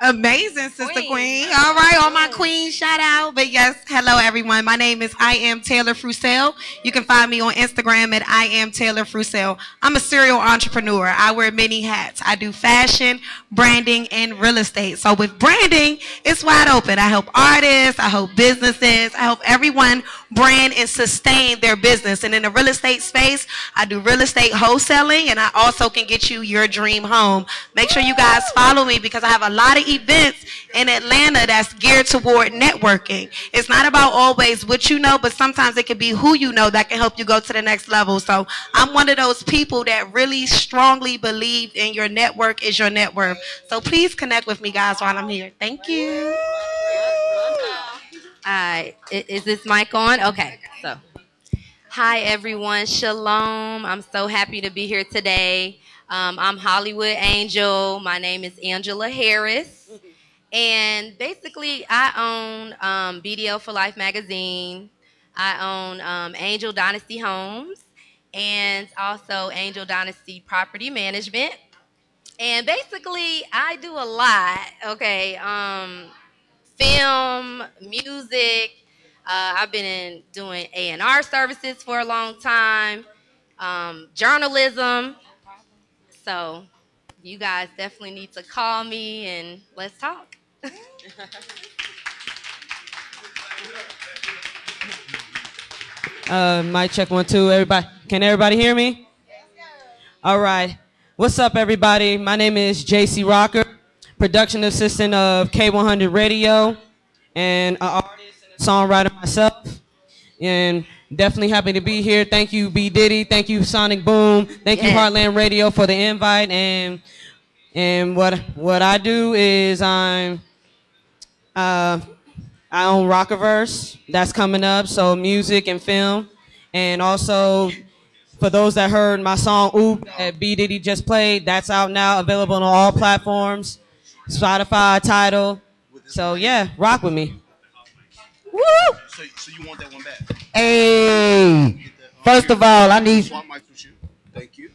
Amazing, Sister Queen. All right, all my queens, shout out. But yes, hello everyone. My name is I am Taylor Frucel. You can find me on Instagram at I am Taylor Frucel. I'm a serial entrepreneur. I wear many hats. I do fashion, branding, and real estate. So with branding, it's wide open. I help artists, I help businesses, I help everyone brand and sustain their business. And in the real estate space, I do real estate wholesaling and I also can get you your dream home. Make sure you guys follow me because I have a lot of events in Atlanta that's geared toward networking. It's not about always what you know, but sometimes it can be who you know that can help you go to the next level. So I'm one of those people that really strongly believe in your network is your net worth. So please connect with me guys while I'm here. Thank you. I- is this mic on? Okay, so. Hi everyone, shalom. I'm so happy to be here today. Um, I'm Hollywood Angel. My name is Angela Harris. And basically, I own um, BDL for Life magazine. I own um, Angel Dynasty Homes and also Angel Dynasty Property Management. And basically, I do a lot. Okay, um, film, music. Uh, I've been in doing A and R services for a long time, um, journalism. So you guys definitely need to call me and let's talk. [LAUGHS] Uh, check one, two. Everybody, can everybody hear me? All right. What's up, everybody? My name is JC Rocker, production assistant of K100 Radio, and an artist and a songwriter myself. And definitely happy to be here. Thank you, B Diddy. Thank you, Sonic Boom. Thank you, Heartland Radio, for the invite. And and what what I do is I'm uh, I own Rockaverse. That's coming up. So music and film, and also for those that heard my song "Oop" that B Diddy just played, that's out now, available on all platforms, Spotify, Tidal. So yeah, rock with me. Woo! So, so you want that one back? Hey, first of all, I need. Thank you.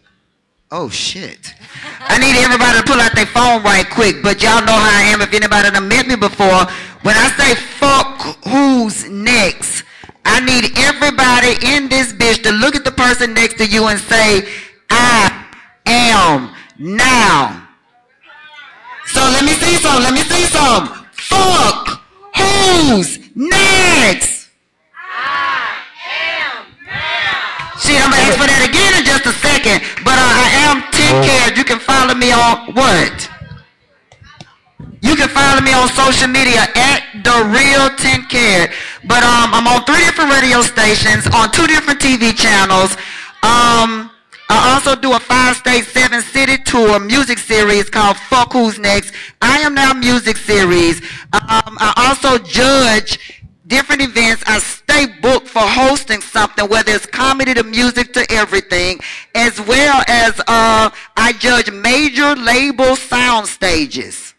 Oh shit! I need everybody to pull out their phone right quick. But y'all know how I am. If anybody done met me before, when I say fuck who's next, I need everybody in this bitch to look at the person next to you and say, I am now. So let me see some. Let me see some. Fuck who's next? I am now. Shit, I'm gonna ask for that again in just a second. But uh, I am 10Karat. You can follow me on what? You can follow me on social media at the real 10Karat. But um, I'm on three different radio stations, on two different TV channels. Um, I also do a five-state, seven-city tour music series called Fuck Who's Next. I Am Now music series. Um, I also judge different events. I stay booked for hosting something, whether it's comedy to music to everything, as well as uh, I judge major label sound stages.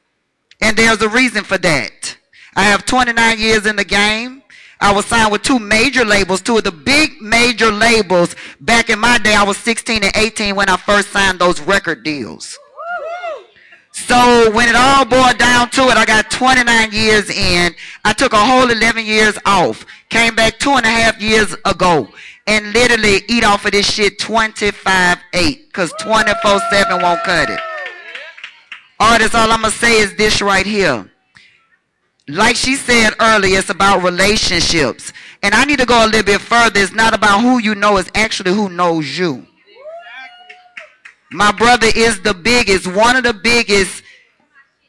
And there's a reason for that. I have 29 years in the game. I was signed with two major labels, two of the big major labels. Back in my day, I was 16 and 18 when I first signed those record deals. So when it all boiled down to it, I got 29 years in. I took a whole 11 years off. Came back two and a half years ago. And literally eat off of this shit 25-8. Because 24-7 won't cut it. Artists, all I'm going to say is this right here. Like she said earlier, it's about relationships. And I need to go a little bit further. It's not about who you know, it's actually who knows you. My brother is the biggest, one of the biggest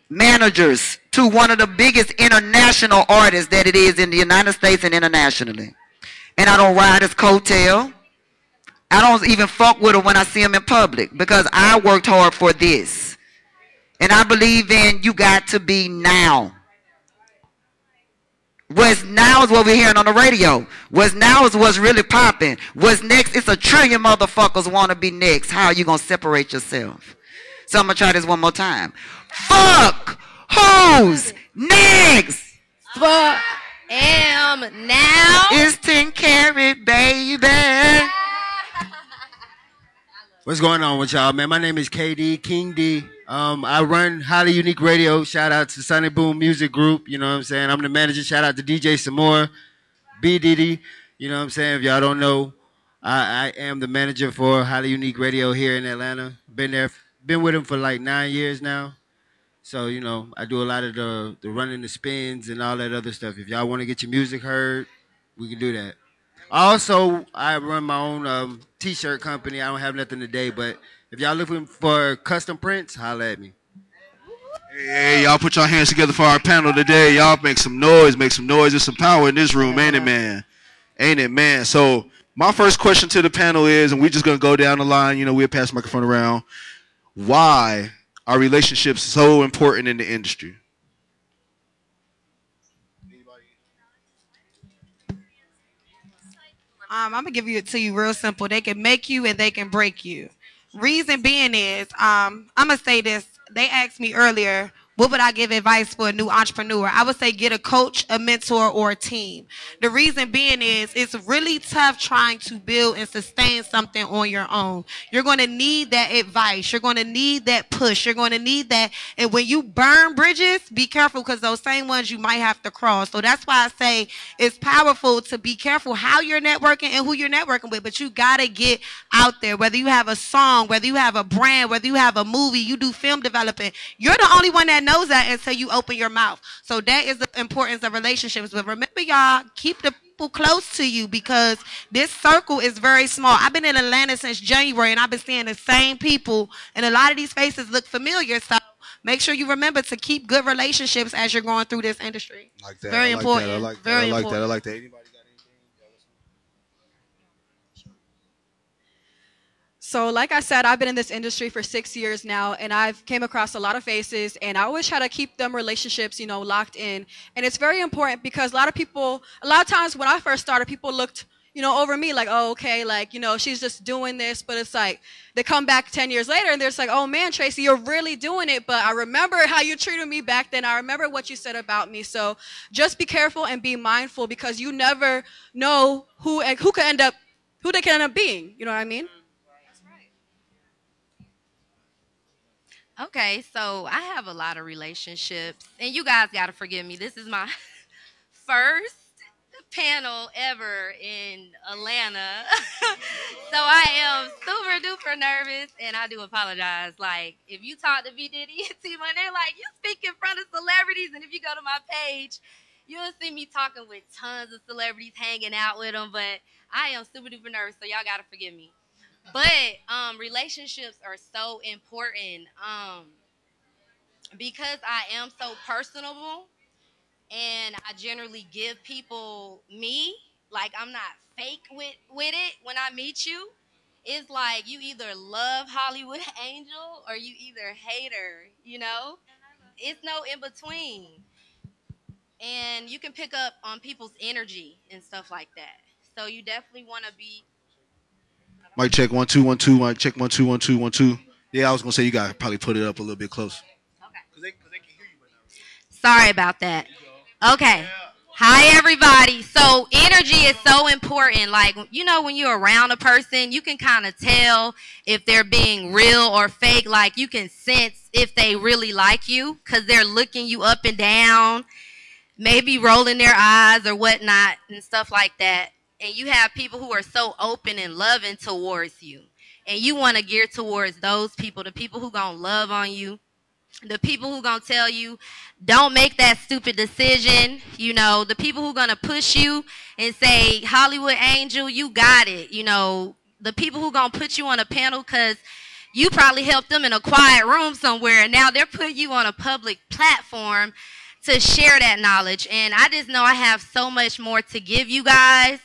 managers to one of the biggest international artists that it is in the United States and internationally. And I don't ride his coattail. I don't even fuck with them when I see them in public because I worked hard for this. And I believe in you got to be now. What's now is what we're hearing on the radio. What's now is what's really popping. What's next? It's a trillion motherfuckers want to be next. How are you going to separate yourself? So I'm going to try this one more time. Fuck who's next? Fuck am now. It's 10Karat, baby. What's going on with y'all, man? My name is KD King D. Um, I run Highly Unique Radio. Shout out to Sonic Boom Music Group. You know what I'm saying? I'm the manager. Shout out to DJ Samore, B Diddy. You know what I'm saying? If y'all don't know, I, I am the manager for Highly Unique Radio here in Atlanta. Been there, been with him for like nine years now. So you know, I do a lot of the the running the spins and all that other stuff. If y'all want to get your music heard, we can do that. Also, I run my own um, t-shirt company. I don't have nothing today, but if y'all looking for custom prints, holla at me. Hey, hey, y'all put your hands together for our panel today. Y'all make some noise, make some noise. There's some power in this room, ain't it, man? Ain't it, man? So my first question to the panel is, and we're just gonna go down the line. You know, we'll pass the microphone around. Why are relationships so important in the industry? Um, I'm gonna give it to you real simple. They can make you and they can break you. Reason being is, um, I'm gonna say this. They asked me earlier, what would I give advice for a new entrepreneur? I would say get a coach, a mentor, or a team. The reason being is it's really tough trying to build and sustain something on your own. You're going to need that advice. You're going to need that push. You're going to need that. And when you burn bridges, be careful because those same ones you might have to cross. So that's why I say it's powerful to be careful how you're networking and who you're networking with. But you got to get out there. Whether you have a song, whether you have a brand, whether you have a movie, you do film development. You're the only one that knows knows that until you open your mouth. So that is the importance of relationships. But remember, y'all, keep the people close to you because this circle is very small. I've been in Atlanta since January and I've been seeing the same people, and a lot of these faces look familiar. So make sure you remember to keep good relationships as you're going through this industry. Like that. Very I like important. That. I like that. Very I like important. that. I like that. Anybody? So, like I said, I've been in this industry for six years now, and I've came across a lot of faces, and I always try to keep them relationships, you know, locked in. And it's very important because a lot of people, a lot of times when I first started, people looked, you know, over me like, oh, okay, like, you know, she's just doing this. But it's like they come back 10 years later, and they're just like, oh man, Tracy, you're really doing it. But I remember how you treated me back then. I remember what you said about me. So just be careful and be mindful because you never know who who could end up, who they can end up being. You know what I mean? Okay, so I have a lot of relationships, and you guys got to forgive me. This is my [LAUGHS] first panel ever in Atlanta. [LAUGHS] so I am super duper nervous, and I do apologize. Like, if you talk to B Diddy and T Money, they're like, you speak in front of celebrities, and if you go to my page, you'll see me talking with tons of celebrities, hanging out with them. But I am super duper nervous, so y'all got to forgive me but um, relationships are so important um, because I am so personable and I generally give people me. Like I'm not fake with with it when I meet you. It's like you either love Hollywood [LAUGHS] Angel or you either hate her. You know, it's no in between. And you can pick up on people's energy and stuff like that. So you definitely want to be Mic check one two one two. Mic check one two one two one two. Yeah, I was gonna say you gotta probably put it up a little bit close. Okay. Sorry about that. Okay. Hi, everybody. So, energy is so important. Like, you know, when you're around a person, you can kind of tell if they're being real or fake. Like, you can sense if they really like you because they're looking you up and down, maybe rolling their eyes or whatnot and stuff like that. And you have people who are so open and loving towards you. And you want to gear towards those people, the people who going to love on you, the people who gonna tell you don't make that stupid decision you know the people who gonna push you and say hollywood angel you got it you know the people who gonna put you on a panel because you probably helped them in a quiet room somewhere and now they're putting you on a public platform to share that knowledge and i just know i have so much more to give you guys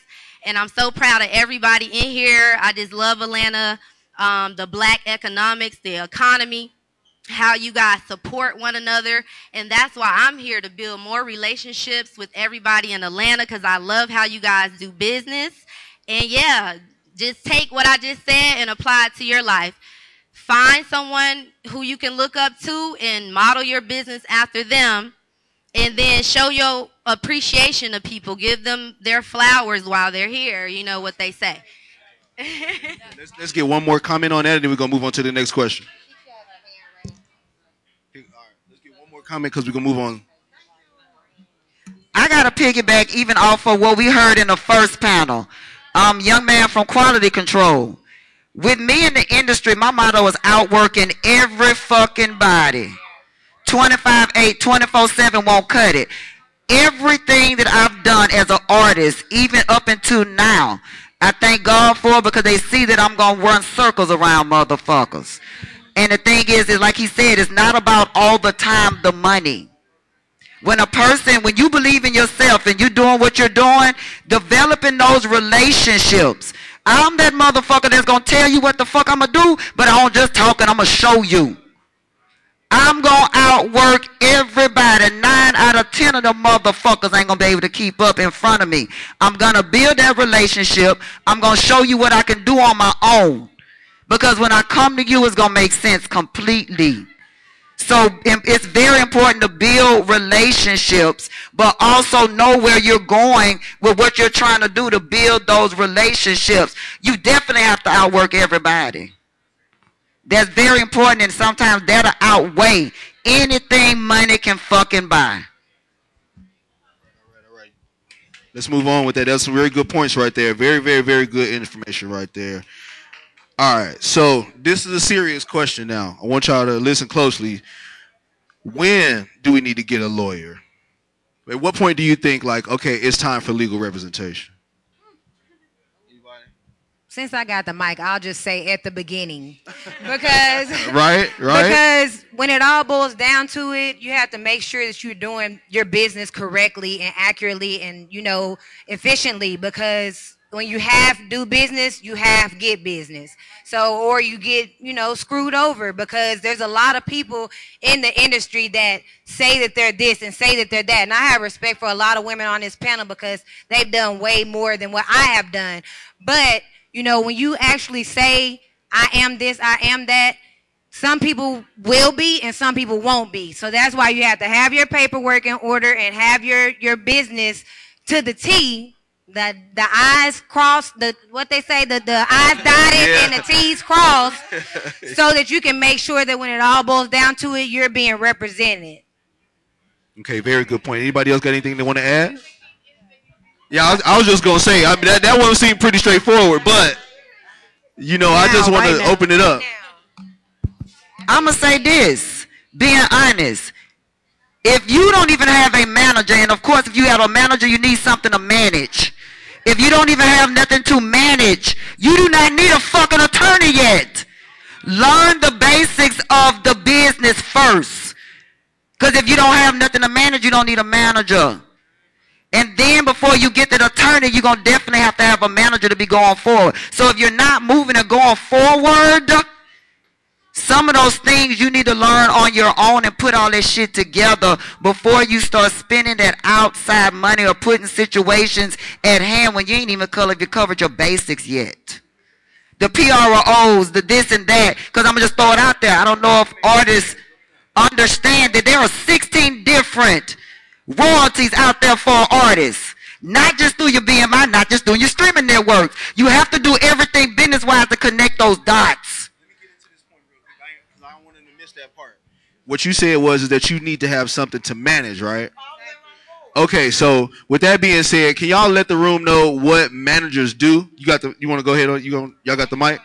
And I'm so proud of everybody in here. I just love Atlanta, um, the black economics, the economy, how you guys support one another. And that's why I'm here to build more relationships with everybody in Atlanta because I love how you guys do business. And yeah, just take what I just said and apply it to your life. Find someone who you can look up to and model your business after them. And then show your appreciation of people. Give them their flowers while they're here. You know what they say. [LAUGHS] Let's, let's get one more comment on that, and then we're gonna move on to the next question. Let's get One more comment because we're gonna move on. I got to piggyback even off of what we heard in the first panel. Um, young man from quality control. With me in the industry, my motto is outworking every fucking body. 25 8, 24 7 won't cut it. Everything that I've done as an artist, even up until now, I thank God for because they see that I'm going to run circles around motherfuckers. And the thing is, is like he said, it's not about all the time the money. When a person, when you believe in yourself and you're doing what you're doing, developing those relationships. I'm that motherfucker that's gonna tell you what the fuck I'm gonna do, but I don't just talk and I'm gonna show you. I'm gonna outwork everybody. Nine out of ten of them motherfuckers ain't gonna be able to keep up in front of me. I'm gonna build that relationship. I'm gonna show you what I can do on my own. Because when I come to you, it's gonna make sense completely. So it's very important to build relationships, but also know where you're going with what you're trying to do to build those relationships. You definitely have to outwork everybody. That's very important, and sometimes that'll outweigh anything money can fucking buy. Let's move on with that. That's some very good points right there. Very, very, very good information right there. All right, so this is a serious question now. I want y'all to listen closely. When do we need to get a lawyer? At what point do you think, like, okay, it's time for legal representation? Since I got the mic, I'll just say at the beginning. Because [LAUGHS] Right, right. Because when it all boils down to it, you have to make sure that you're doing your business correctly and accurately and you know efficiently because when you have do business, you have get business. So, or you get, you know, screwed over because there's a lot of people in the industry that say that they're this and say that they're that. And I have respect for a lot of women on this panel because they've done way more than what I have done. But, you know, when you actually say, I am this, I am that, some people will be and some people won't be. So that's why you have to have your paperwork in order and have your, your business to the T the the I's crossed, the what they say, the, the I's dotted Yeah. and the T's crossed, [LAUGHS] so that you can make sure that when it all boils down to it, you're being represented. Okay, very good point. Anybody else got anything they want to add? Yeah, I was, I was just gonna say. I mean, that that one seemed pretty straightforward, but you know, I just Now, want to open it up. I'm gonna say this, being honest. If you don't even have a manager, and of course, if you have a manager, you need something to manage. If you don't even have nothing to manage, you do not need a fucking attorney yet. Learn the basics of the business first. Because if you don't have nothing to manage, you don't need a manager. And then before you get the attorney, you're going to definitely have to have a manager to be going forward. So if you're not moving and going forward, some of those things you need to learn on your own and put all that shit together before you start spending that outside money or putting situations at hand when you ain't even covered, you covered your basics yet. The PROs, the this and that, because I'm going to just throw it out there. I don't know if artists understand that there are 16 different royalties out there for artists. Not just through your BMI, not just through your streaming networks. You have to do everything business-wise to connect those dots. i don't want to miss that part What you said was is that you need to have something to manage, right? Okay, so with that being said, can y'all let the room know what managers do? You got the. You want to go ahead? On, you going Y'all got the mic.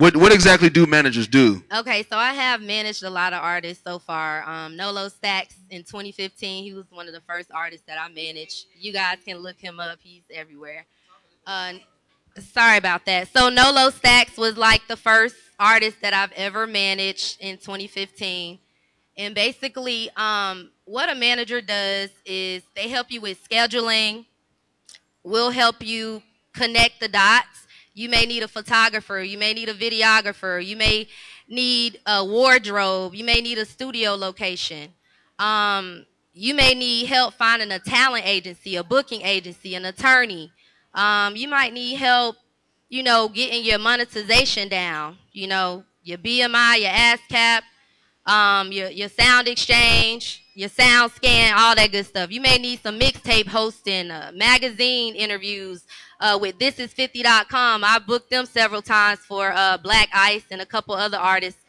What What exactly do managers do? Okay, so I have managed a lot of artists so far. Um, Nolo Stacks in 2015, he was one of the first artists that I managed. You guys can look him up; he's everywhere. Uh, sorry about that. So Nolo Stacks was like the first artist that I've ever managed in 2015. And basically, um, what a manager does is they help you with scheduling, we'll help you connect the dots. You may need a photographer, you may need a videographer, you may need a wardrobe, you may need a studio location. Um, you may need help finding a talent agency, a booking agency, an attorney. Um, you might need help, you know, getting your monetization down, you know, your BMI, your ASCAP, um, your, your SoundExchange, your SoundScan, all that good stuff. You may need some mixtape hosting, uh, magazine interviews uh, with thisis50.com. I booked them several times for uh, Black Ice and a couple other artists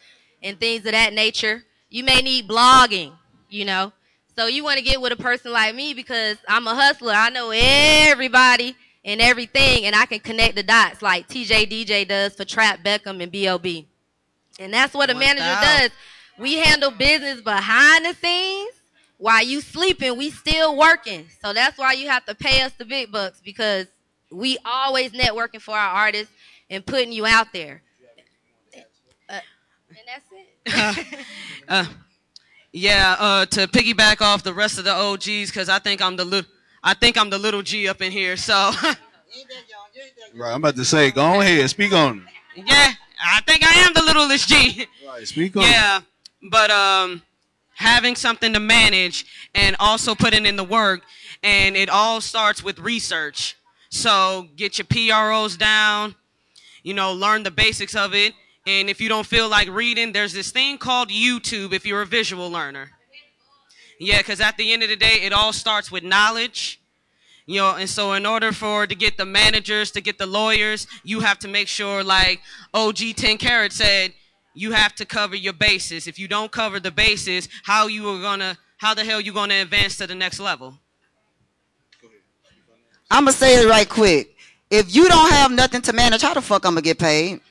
and things of that nature. You may need blogging, you know. So you want to get with a person like me because I'm a hustler. I know everybody and everything, and I can connect the dots like TJ DJ does for Trap Beckham and B.O.B. And that's what a manager does. We handle business behind the scenes. While you sleeping, we still working. So that's why you have to pay us the big bucks because we always networking for our artists and putting you out there. Uh, and that's it. Uh, yeah, uh, to piggyback off the rest of the OGs, because I think I'm the little, I think I'm the little G up in here. So [LAUGHS] Right, I'm about to say, go ahead, speak on it. yeah, I think I am the littlest G. Right, speak on Yeah, but um, having something to manage and also putting in the work, and it all starts with research. So get your PROs down, you know, learn the basics of it. And if you don't feel like reading, there's this thing called YouTube if you're a visual learner. Yeah, because at the end of the day, it all starts with knowledge. You know, and so in order for to get the managers, to get the lawyers, you have to make sure, like OG 10Karat said, you have to cover your bases. If you don't cover the bases, how you are gonna, how the hell you gonna advance to the next level? I'm gonna say it right quick. If you don't have nothing to manage, how the fuck I'm gonna get paid?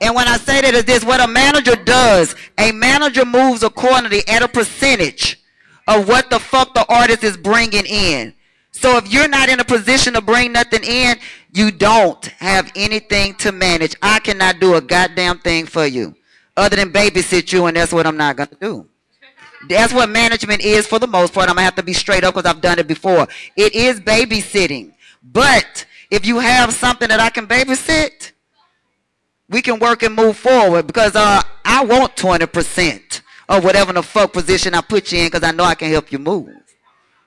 And when I say that, is this what a manager does? A manager moves accordingly at a percentage of what the fuck the artist is bringing in. So if you're not in a position to bring nothing in, you don't have anything to manage. I cannot do a goddamn thing for you other than babysit you, and that's what I'm not gonna do. That's what management is for the most part. I'm gonna have to be straight up because I've done it before. It is babysitting. But if you have something that I can babysit, we can work and move forward because uh, I want 20% of whatever the fuck position I put you in because I know I can help you move.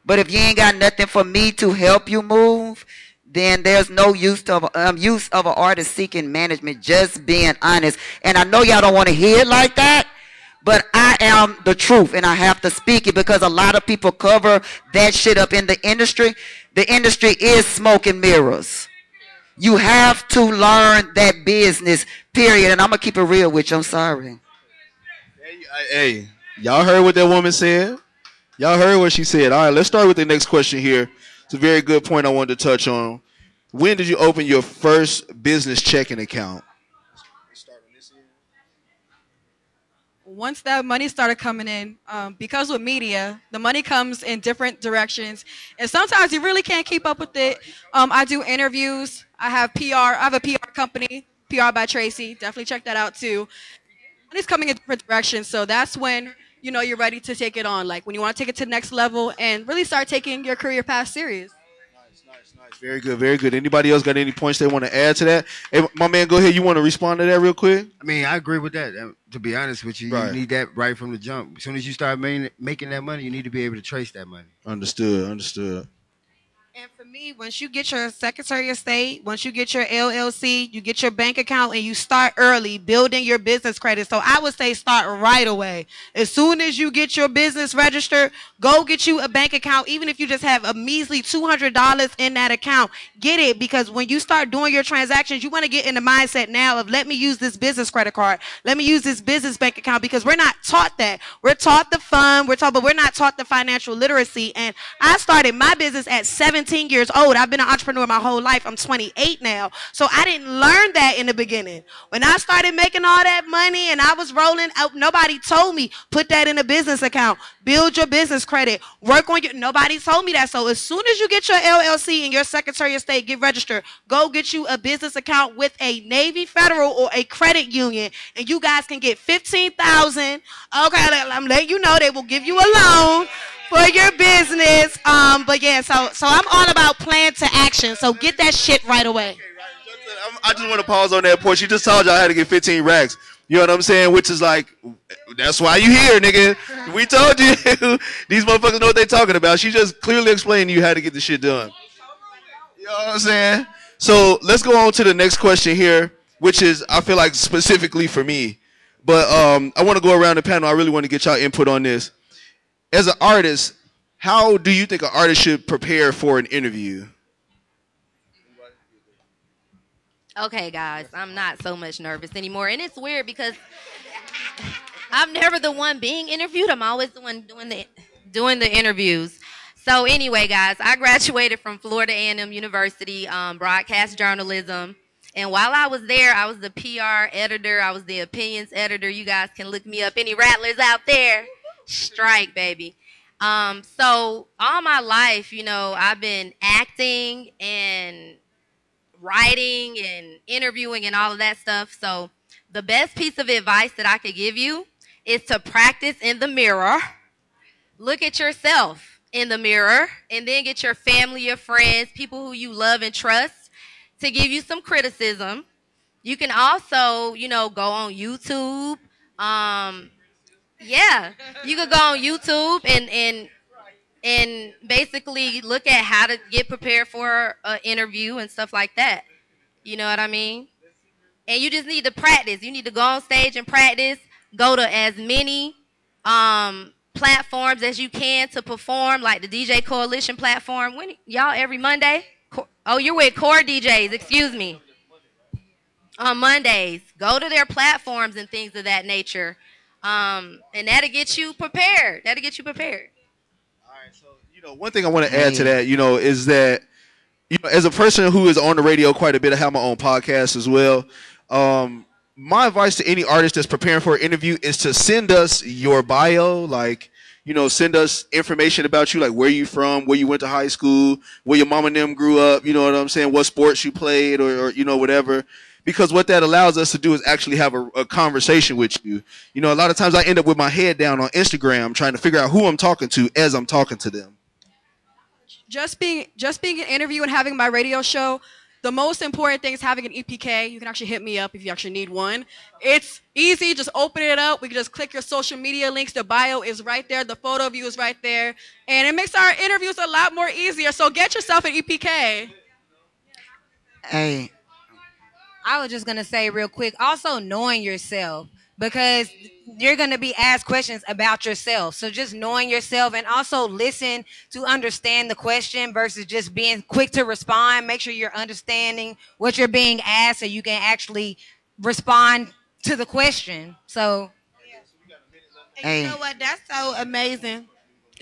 But if you ain't got nothing for me to help you move, then there's no use of um, use of an artist seeking management. Just being honest, and I know y'all don't want to hear it like that, but I am the truth, and I have to speak it because a lot of people cover that shit up in the industry. The industry is smoke and mirrors. You have to learn that business, period. And I'm gonna keep it real with you. I'm sorry. Hey, y'all heard what that woman said? Y'all heard what she said. All right, let's start with the next question here. It's a very good point I wanted to touch on. When did you open your first business checking account? Once that money started coming in, um, because with media, the money comes in different directions, and sometimes you really can't keep up with it. Um, I do interviews. I have PR. I have a PR company, PR by Tracy. Definitely check that out too. Money's coming in different directions, so that's when you know you're ready to take it on. Like when you want to take it to the next level and really start taking your career path serious. Very good, very good. Anybody else got any points they want to add to that? Hey, my man, go ahead. You want to respond to that real quick? I mean, I agree with that. Uh, To be honest with you, Right. you need that right from the jump. As soon as you start making making that money, you need to be able to trace that money. Understood, understood. And me, once you get your Secretary of State, once you get your LLC, you get your bank account, and you start early building your business credit. So I would say start right away. As soon as you get your business registered, go get you a bank account. Even if you just have a measly two hundred dollars in that account, get it because when you start doing your transactions, you want to get in the mindset now of let me use this business credit card, let me use this business bank account because we're not taught that. We're taught the fun, we're taught, but we're not taught the financial literacy. And I started my business at 17 years old. I've been an entrepreneur my whole life. I'm 28 now. So I didn't learn that in the beginning. When I started making all that money and I was rolling out, nobody told me put that in a business account, build your business credit, work on your. Nobody told me that. So as soon as you get your LLC and your Secretary of State get registered, go get you a business account with a Navy Federal or a credit union, and you guys can get 15,000. Okay, I'm letting you know they will give you a loan. For your business. Um, but yeah, so so I'm all about plan to action. So get that shit right away. I just want to pause on that point. She just told y'all how to get 15 racks. You know what I'm saying? Which is like, that's why you here, nigga. We told you. [LAUGHS] These motherfuckers know what they talking about. She just clearly explained to you how to get the shit done. You know what I'm saying? So let's go on to the next question here, which is I feel like specifically for me. But um, I want to go around the panel. I really want to get y'all input on this. As an artist, how do you think an artist should prepare for an interview? Okay, guys, I'm not so much nervous anymore. And it's weird because I'm never the one being interviewed. I'm always the one doing the doing the interviews. So anyway, guys, I graduated from Florida A&M University, um, broadcast journalism. And while I was there, I was the PR editor. I was the opinions editor. You guys can look me up. Any rattlers out there? Strike, baby. Um, so all my life, you know, I've been acting and writing and interviewing and all of that stuff. So the best piece of advice that I could give you is to practice in the mirror. Look at yourself in the mirror and then get your family, your friends, people who you love and trust to give you some criticism. You can also, you know, go on YouTube. Um, yeah, you could go on YouTube and and and basically look at how to get prepared for an interview and stuff like that. You know what I mean? And you just need to practice. You need to go on stage and practice. Go to as many um, platforms as you can to perform, like the DJ Coalition platform. When y'all every Monday? Oh, you're with Core DJs. Excuse me. On Mondays, go to their platforms and things of that nature, um, and that'll get you prepared. That'll get you prepared. All right. So, you know, one thing I want to add to that, you know, is that you know, as a person who is on the radio quite a bit, I have my own podcast as well. Um, my advice to any artist that's preparing for an interview is to send us your bio, like you know, send us information about you, like where you from, where you went to high school, where your mom and them grew up. You know what I'm saying? What sports you played, or, or you know whatever. Because what that allows us to do is actually have a, a conversation with you. You know, a lot of times I end up with my head down on Instagram trying to figure out who I'm talking to as I'm talking to them. just being just being an interview and having my radio show the most important thing is having an epk you can actually hit me up if you actually need one. It's easy just open it up. We can just click your social media links. The bio is right there. The photo view is right there. And it makes our interviews a lot more easier. So get yourself an epk Hey. I was just gonna say real quick, also knowing yourself because you're gonna be asked questions about yourself. So just knowing yourself and also listen to understand the question versus just being quick to respond. Make sure you're understanding what you're being asked so you can actually respond to the question. So And you know what? That's so amazing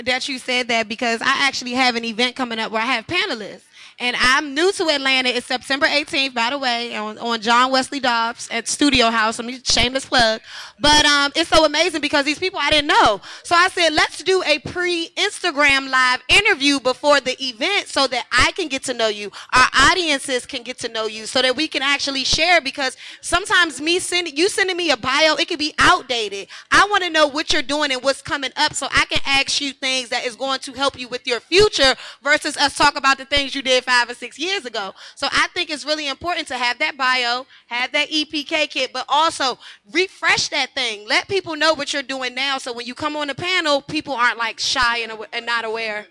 that you said that because I actually have an event coming up where I have panelists. And I'm new to Atlanta. It's September 18th, by the way, on, on John Wesley Dobbs at Studio House. I mean, shameless plug. But um, it's so amazing because these people I didn't know. So I said, let's do a pre-Instagram live interview before the event so that I can get to know you, our audiences can get to know you, so that we can actually share. Because sometimes me sending you sending me a bio, it can be outdated. I want to know what you're doing and what's coming up, so I can ask you things that is going to help you with your future versus us talk about the things you did five or six years ago. So I think it's really important to have that bio, have that EPK kit, but also refresh that thing. Let people know what you're doing now, so when you come on the panel, people aren't like shy and, and not aware.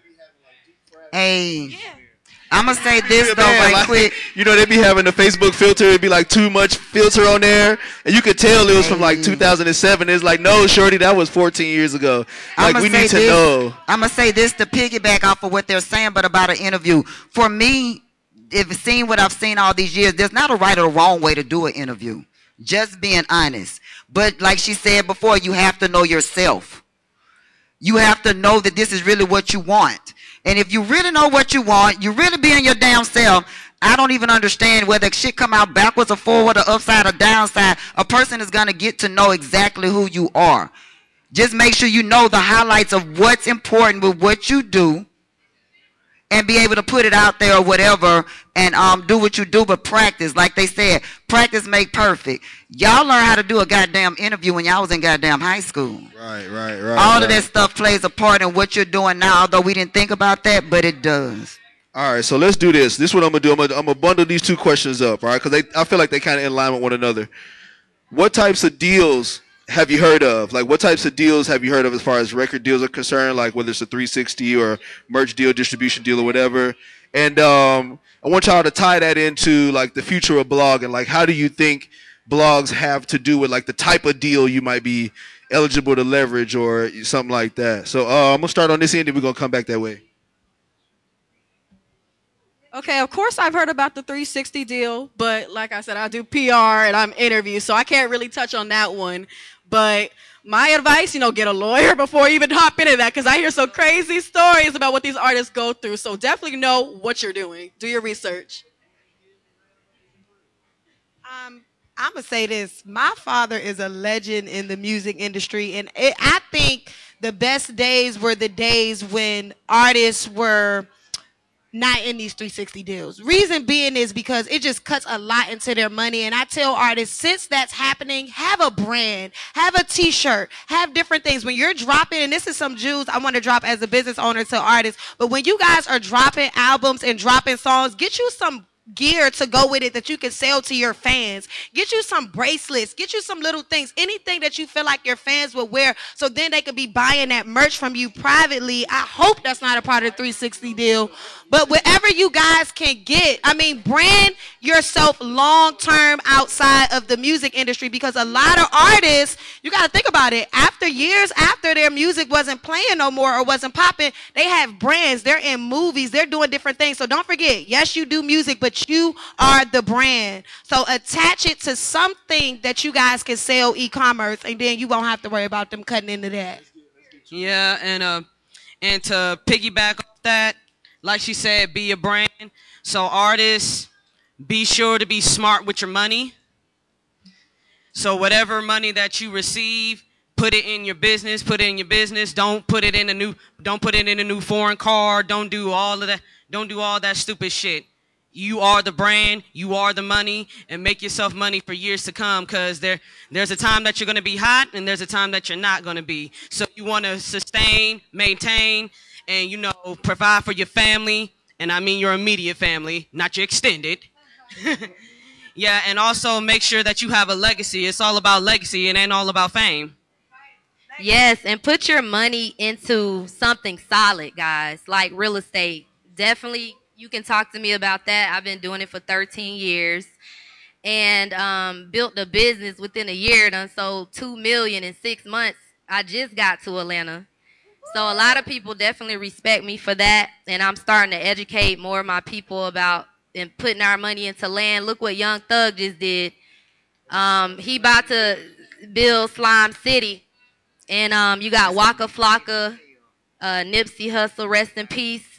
Hey, I'm gonna say this though, right like, quick. [LAUGHS] You know, they be having the Facebook filter. It'd be like too much filter on there. And you could tell it was from like 2007. It's like, no, Shorty, that was 14 years ago. Like, I'ma we need to this, know. I'm gonna say this to piggyback off of what they're saying, but about an interview. For me, if seeing what I've seen all these years, there's not a right or a wrong way to do an interview. Just being honest. But like she said before, you have to know yourself. You have to know that this is really what you want. And if you really know what you want, you really be in your damn self. I don't even understand whether shit come out backwards or forward or upside or downside. A person is gonna get to know exactly who you are. Just make sure you know the highlights of what's important with what you do and be able to put it out there or whatever and um, do what you do, but practice. Like they said, practice make perfect. Y'all learn how to do a goddamn interview when y'all was in goddamn high school. Right, right, right. All right. of that stuff plays a part in what you're doing now, although we didn't think about that, but it does. All right, so let's do this. This is what I'm gonna do. I'm gonna, I'm gonna bundle these two questions up, all right? Because I feel like they kind of in line with one another. What types of deals have you heard of? Like, what types of deals have you heard of as far as record deals are concerned? Like, whether it's a 360 or merch deal, distribution deal, or whatever. And um, I want y'all to tie that into like the future of blogging. Like, how do you think blogs have to do with like the type of deal you might be eligible to leverage or something like that? So uh, I'm gonna start on this end, and we're gonna come back that way. Okay, of course I've heard about the 360 deal, but like I said, I do PR and I'm interviews, so I can't really touch on that one. But my advice, you know, get a lawyer [LAUGHS] before you even hop into that because I hear some crazy stories about what these artists go through. So definitely know what you're doing. Do your research. Um, I'm gonna say this. My father is a legend in the music industry, and it, I think the best days were the days when artists were not in these 360 deals. Reason being is because it just cuts a lot into their money. And I tell artists, since that's happening, have a brand, have a t-shirt, have different things. When you're dropping, and this is some jewels I want to drop as a business owner to artists, but when you guys are dropping albums and dropping songs, get you some gear to go with it that you can sell to your fans. Get you some bracelets, get you some little things, anything that you feel like your fans will wear so then they could be buying that merch from you privately. I hope that's not a part of the 360 deal. But whatever you guys can get, I mean, brand yourself long term outside of the music industry because a lot of artists, you got to think about it, after years after their music wasn't playing no more or wasn't popping, they have brands, they're in movies, they're doing different things. So don't forget, yes, you do music, but you are the brand. So attach it to something that you guys can sell e commerce, and then you won't have to worry about them cutting into that. Yeah, and uh, and to piggyback off that, like she said, be a brand. So artists, be sure to be smart with your money. So whatever money that you receive, put it in your business. Put it in your business. Don't put it in a new. Don't put it in a new foreign car. Don't do all of that. Don't do all that stupid shit. You are the brand, you are the money, and make yourself money for years to come because there, there's a time that you're going to be hot and there's a time that you're not going to be. So you want to sustain, maintain, and, you know, provide for your family, and I mean your immediate family, not your extended. [LAUGHS] yeah, and also make sure that you have a legacy. It's all about legacy, it ain't all about fame. Yes, and put your money into something solid, guys, like real estate. Definitely, you can talk to me about that. I've been doing it for 13 years and um, built a business within a year. Done sold two million in six months. I just got to Atlanta, so a lot of people definitely respect me for that, and I'm starting to educate more of my people about and putting our money into land. Look what Young Thug just did. Um, he about to build Slime City, and um, you got Waka Flocka, uh, Nipsey Hussle, rest in peace,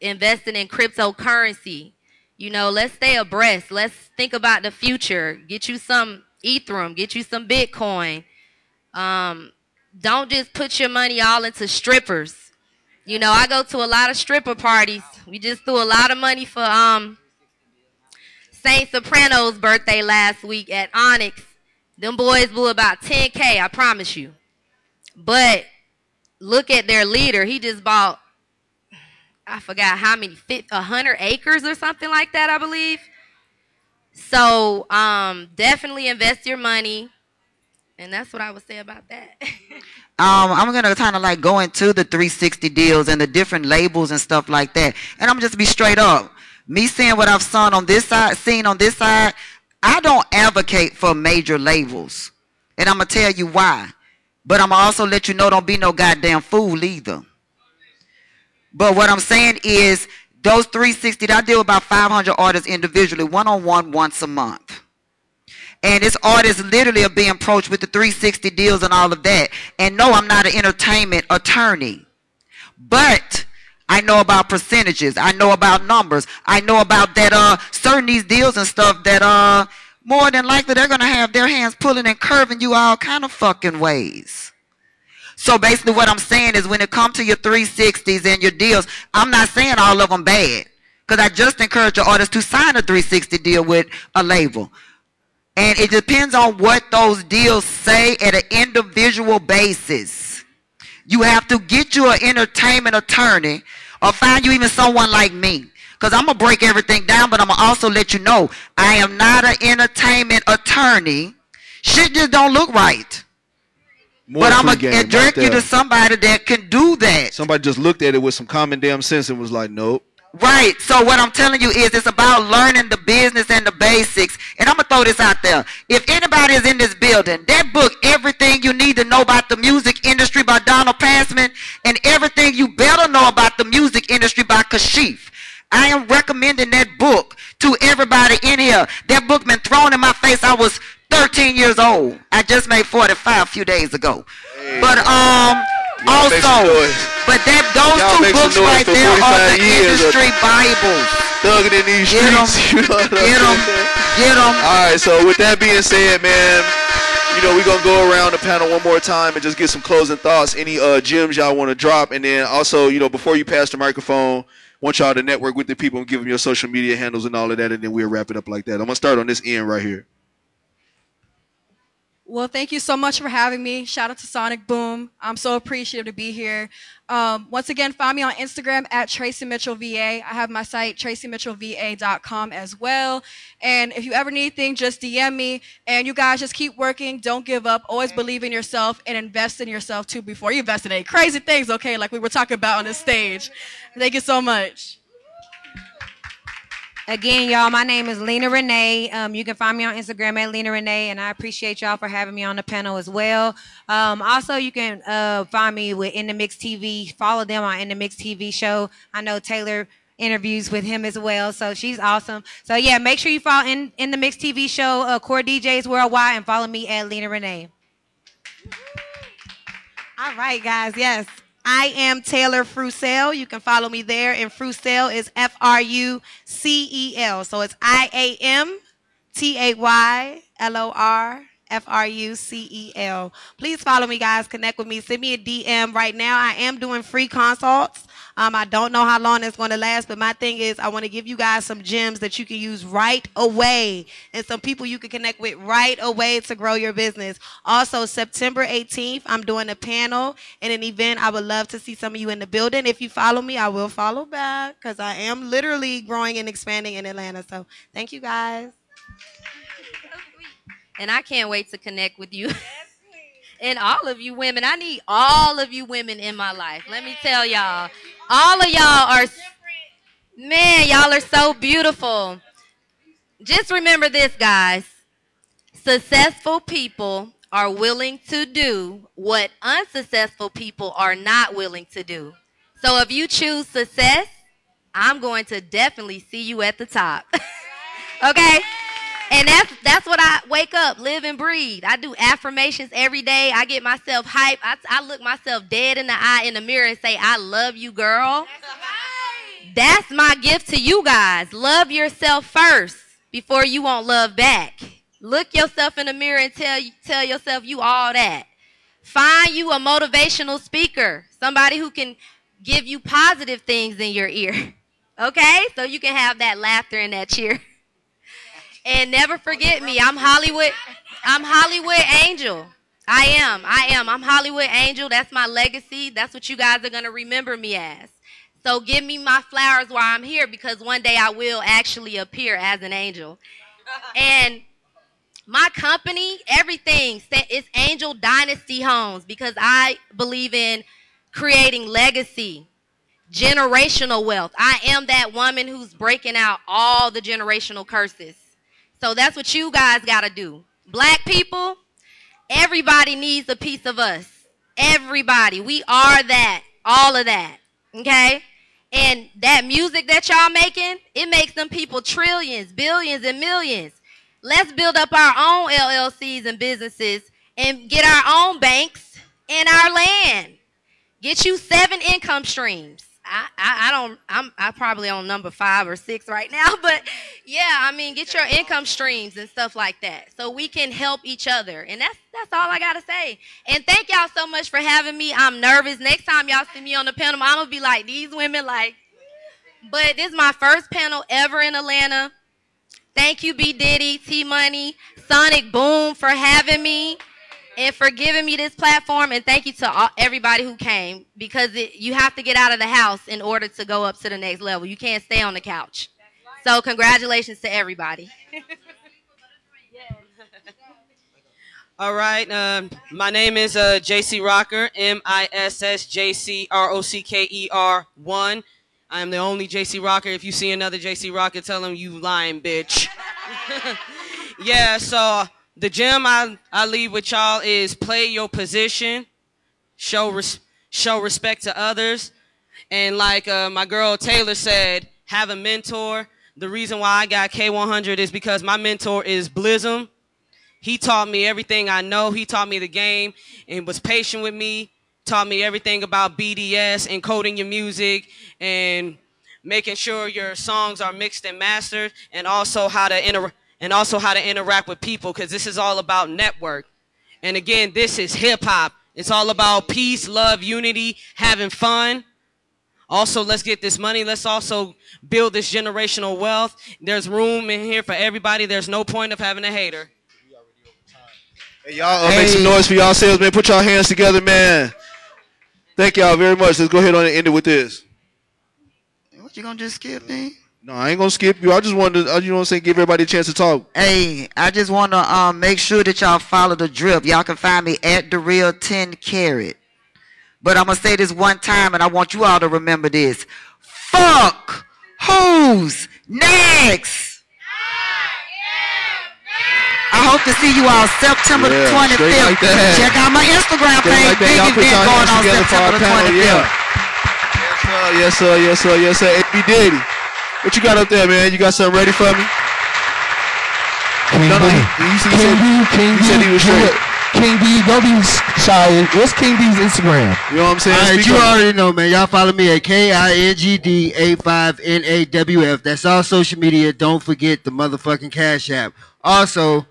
investing in cryptocurrency. You know, let's stay abreast. Let's think about the future. Get you some Ethereum. Get you some Bitcoin. Um, don't just put your money all into strippers. You know, I go to a lot of stripper parties. We just threw a lot of money for um Saint Soprano's birthday last week at Onyx. Them boys blew about 10K, I promise you. But look at their leader. He just bought, I forgot how many, 100 acres or something like that, I believe. So um, definitely invest your money. And that's what I would say about that. [LAUGHS] Um, I'm gonna kind of like go into the 360 deals and the different labels and stuff like that. And I'm just be straight up. Me seeing what I've seen on this side, seen on this side, I don't advocate for major labels, and I'm gonna tell you why. But I'm gonna also let you know, don't be no goddamn fool either. But what I'm saying is, those 360, I deal about 500 artists individually, one on one, once a month. And this artist literally are being approached with the 360 deals and all of that. And no, I'm not an entertainment attorney. But I know about percentages. I know about numbers. I know about that uh certain these deals and stuff that uh more than likely they're gonna have their hands pulling and curving you all kind of fucking ways. So basically, what I'm saying is, when it comes to your 360s and your deals, I'm not saying all of them bad, because I just encourage your artists to sign a 360 deal with a label. And it depends on what those deals say at an individual basis. You have to get you an entertainment attorney or find you even someone like me. Because I'm going to break everything down, but I'm going to also let you know I am not an entertainment attorney. Shit just don't look right. More but I'm going to direct you to somebody that can do that. Somebody just looked at it with some common damn sense and was like, nope. Right. So what I'm telling you is it's about learning the business and the basics. And I'm gonna throw this out there. If anybody is in this building, that book, Everything You Need to Know About the Music Industry by Donald Passman, and Everything You Better Know About the Music Industry by Kashif. I am recommending that book to everybody in here. That book been thrown in my face. I was 13 years old. I just made 45 a few days ago. But um also but that those two books right there are the years industry Bibles. Thugging in these Get 'em. streets. [LAUGHS] You know Get 'em. saying? Get 'em. All right, so with that being said, man, you know, we're going to go around the panel one more time and just get some closing thoughts. Any uh, gems y'all want to drop. And then also, you know, before you pass the microphone, want y'all to network with the people and give them your social media handles and all of that. And then we'll wrap it up like that. I'm going to start on this end right here. Well, thank you so much for having me. Shout out to Sonic Boom. I'm so appreciative to be here. Um, once again, find me on Instagram at Tracy Mitchell VA. I have my site, tracymitchellva.com as well. And if you ever need anything, just DM me. And you guys just keep working. Don't give up. Always believe in yourself and invest in yourself too before you invest in any crazy things, okay? Like we were talking about on this stage. Thank you so much. Again, y'all, my name is Lena Renea. Um, you can find me on Instagram at Lena Renea, and I appreciate y'all for having me on the panel as well. Um, also, you can uh, find me with In the Mix TV. Follow them on In the Mix TV show. I know Taylor interviews with him as well, so she's awesome. So yeah, make sure you follow In In the Mix TV show, uh, Core DJs Worldwide, and follow me at Lena Renea. All right, guys. Yes. I am Taylor Frucel. You can follow me there. And Frucel is F R U C E L. So it's I A M T A Y L O R F R U C E L. Please follow me, guys. Connect with me. Send me a DM right now. I am doing free consults. Um, I don't know how long it's going to last, but my thing is I want to give you guys some gems that you can use right away and some people you can connect with right away to grow your business. Also, September 18th, I'm doing a panel and an event. I would love to see some of you in the building. If you follow me, I will follow back because I am literally growing and expanding in Atlanta. So thank you guys. And I can't wait to connect with you. [LAUGHS] and all of you women. I need all of you women in my life. Let me tell y'all. All of y'all are man, y'all are so beautiful. Just remember this, guys. Successful people are willing to do what unsuccessful people are not willing to do. So if you choose success, I'm going to definitely see you at the top. [LAUGHS] okay? And that's that's what I wake up, live and breathe. I do affirmations every day. I get myself hype. I, I look myself dead in the eye in the mirror and say, I love you, girl. That's my gift to you guys. Love yourself first before you want love back. Look yourself in the mirror and tell tell yourself you all that. Find you a motivational speaker, somebody who can give you positive things in your ear. [LAUGHS] Okay? So you can have that laughter and that cheer. [LAUGHS] And never forget me. I'm Hollywood. I'm Hollywood Angel. I am. I am. I'm Hollywood Angel. That's my legacy. That's what you guys are going to remember me as. So give me my flowers while I'm here because one day I will actually appear as an angel. And my company, everything, it's Angel Dynasty Homes because I believe in creating legacy, generational wealth. I am that woman who's breaking out all the generational curses. So that's what you guys got to do. Black people, everybody needs a piece of us. Everybody. We are that. All of that. Okay? And that music that y'all making, it makes them people trillions, billions, and millions. Let's build up our own LLCs and businesses and get our own banks and our land. Get you seven income streams. I, I, I don't I'm I probably on number five or six right now, [LAUGHS] but yeah, I mean get your income streams and stuff like that. So we can help each other. And that's that's all I gotta say. And thank y'all so much for having me. I'm nervous. Next time y'all see me on the panel, I'm gonna be like these women like but this is my first panel ever in Atlanta. Thank you, B Diddy, T Money, Sonic Boom for having me and for giving me this platform. And thank you to all, everybody who came because it, you have to get out of the house in order to go up to the next level. You can't stay on the couch. So congratulations to everybody. [LAUGHS] All right. Um, my name is uh, JC Rocker, M I S S J C R O C K E R 1. I am the only JC Rocker. If you see another JC Rocker, tell him you lying, bitch. [LAUGHS] yeah, so the gem I, I leave with y'all is play your position, show, res- show respect to others. And like uh, my girl Taylor said, have a mentor. The reason why I got K100 is because my mentor is Blizzum. He taught me everything I know. He taught me the game and was patient with me. Taught me everything about BDS, encoding your music, and making sure your songs are mixed and mastered, and also how to inter- and also how to interact with people, because this is all about network. And again, this is hip hop. It's all about peace, love, unity, having fun. Also, let's get this money. Let's also build this generational wealth. There's room in here for everybody. There's no point of having a hater. Hey, y'all uh, make some noise for yourselves, man. Put your hands together, man. Thank y'all very much. Let's go ahead on and end it with this. What you gonna just skip me? No, I ain't gonna skip you. I just wanted to, uh, you know what I'm saying, give everybody a chance to talk. Hey, I just want to um, make sure that y'all follow the drip. Y'all can find me at the real 10Karat. But I'm gonna say this one time, and I want you all to remember this. Fuck who's next? I hope to see you all September the 25th. like. Check out my Instagram page. like. Big event going on September the 25th. yeah. Yes, sir, yes, sir, yes, sir. Hey, B. Diddy, what you got up there, man? You got something ready for me? King No, no, D. he- he said- King D. King he D. said he was do straight. it. King D. Don't be shy. What's King D's Instagram? You know what I'm saying? All right, Speak you up. already know, man. Y'all follow me at K I N G D A 5 N A W F. That's all social media. Don't forget the motherfucking Cash App. Also,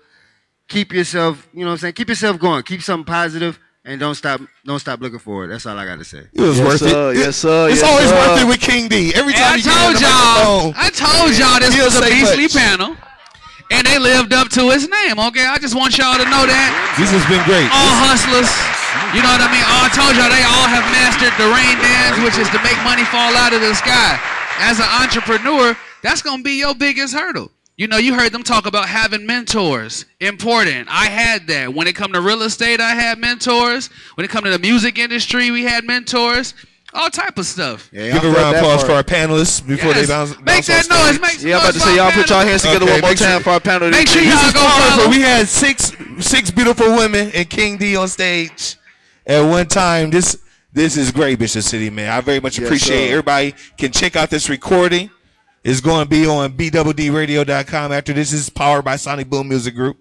keep yourself, you know what I'm saying? Keep yourself going. Keep something positive and don't stop don't stop looking for it. That's all I got to say. It was Yes, worth sir, it. yes, sir, It's yes, always sir. worth it with King D. Every Hey, time I you get on told y'all. I told y'all this he'll was a say beastly much. panel, and they lived up to its name. Okay, I just want y'all to know that. This has been great. All hustlers, you know what I mean. All, I told y'all they all have mastered the rain dance, which is to make money fall out of the sky. As an entrepreneur, that's gonna be your biggest hurdle. You know, you heard them talk about having mentors. Important. I had that. When it come to real estate, I had mentors. When it come to the music industry, we had mentors. All type of stuff. Yeah, Give a round of applause part. for our panelists before Yes. they bounce. Make bounce that off noise. stage. Make some Yeah, I'm about to say, y'all our put y'all hands together Okay, one more make sure- time for our panel. Make sure y'all go powerful. follow. We had six six beautiful women and King D on stage at one time. This this is great, Bishop City, man. I very much Yes, appreciate sir. everybody can check out this recording. It's going to be on bwdradio.com after this is powered by Sonic Boom Music Group.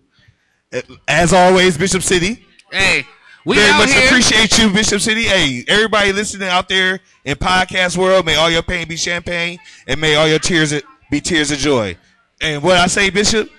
As always, Bishop City. Hey, we very out much here. appreciate you, Bishop City. Hey, everybody listening out there in podcast world, may all your pain be champagne, and may all your tears be tears of joy. And what I say, Bishop,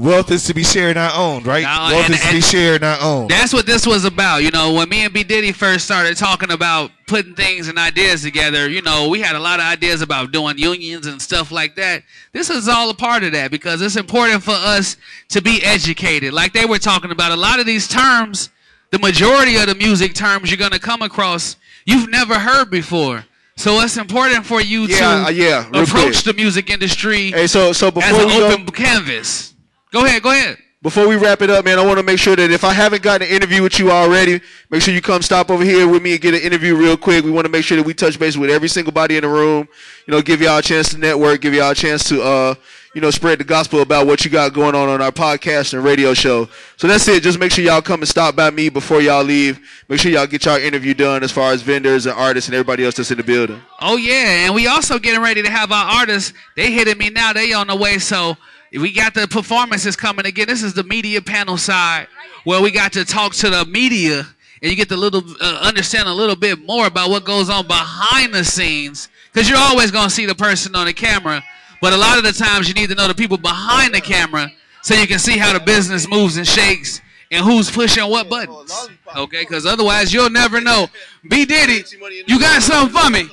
wealth is to be shared, not owned, right? No, wealth and- is to be shared, not owned. That's what this was about. You know, when me and B Diddy first started talking about putting things and ideas together, you know, we had a lot of ideas about doing unions and stuff like that. This is all a part of that because it's important for us to be educated. Like they were talking about, a lot of these terms, the majority of the music terms you're going to come across, you've never heard before. So it's important for you Yeah, to uh, yeah, approach quick. the music industry Hey, so so as before an we go, open canvas. Go ahead, go ahead. Before we wrap it up, man, I want to make sure that if I haven't gotten an interview with you already, make sure you come stop over here with me and get an interview real quick. We want to make sure that we touch base with every single body in the room. You know, give y'all a chance to network, give y'all a chance to, uh, you know, spread the gospel about what you got going on on our podcast and radio show. So that's it. Just make sure y'all come and stop by me before y'all leave. Make sure y'all get y'all interview done as far as vendors and artists and everybody else that's in the building. Oh yeah, and we also getting ready to have our artists. They hitting me now. They on the way. So we got the performances coming again. This is the media panel side where we got to talk to the media and you get to little uh, understand a little bit more about what goes on behind the scenes. Because you're always gonna see the person on the camera, but a lot of the times you need to know the people behind the camera so you can see how the business moves and shakes and who's pushing what buttons. Okay, because otherwise you'll never know. B Diddy, you got something for me?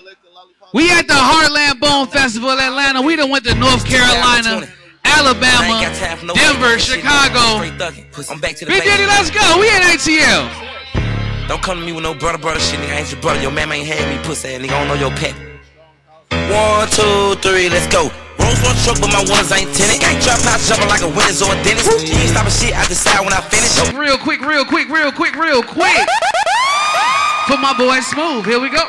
We at the Heartland Boom Festival Atlanta. We done went to North Carolina, Alabama, no Denver, Chicago. B Diddy, let's go. We in ATL. Don't come to me with no brother, brother shit, nigga. I ain't your brother. Your man ain't had me, pussy ass nigga. I don't know your pet. One, two, three, let's go. Rolls Royce truck, but my ones ain't tinted. Gang drop out, jumping like a winner's or a dentist. You ain't stopping shit, I decide when I finish. Real quick, real quick, real quick, real quick. For my boy Smooth. Here we go.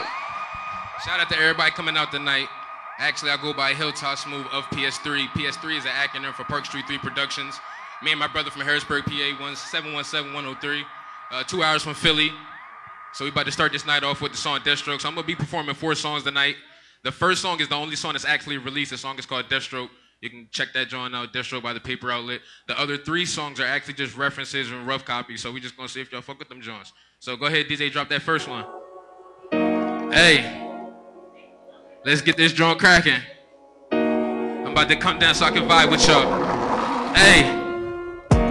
Shout out to everybody coming out tonight. Actually, I go by Hilltop Smooth of PS3. PS3 is an acronym for Park Street 3 Productions. Me and my brother from Harrisburg, PA, 717103. Uh, two hours from Philly. So we about to start this night off with the song Deathstroke. So I'm gonna be performing four songs tonight. The first song is the only song that's actually released. The song is called Deathstroke. You can check that joint out, Deathstroke by the paper outlet. The other three songs are actually just references and rough copies. So we just gonna see if y'all fuck with them joints. So go ahead, DJ, drop that first one. Hey, let's get this joint cracking. I'm about to come down so I can vibe with y'all. Hey.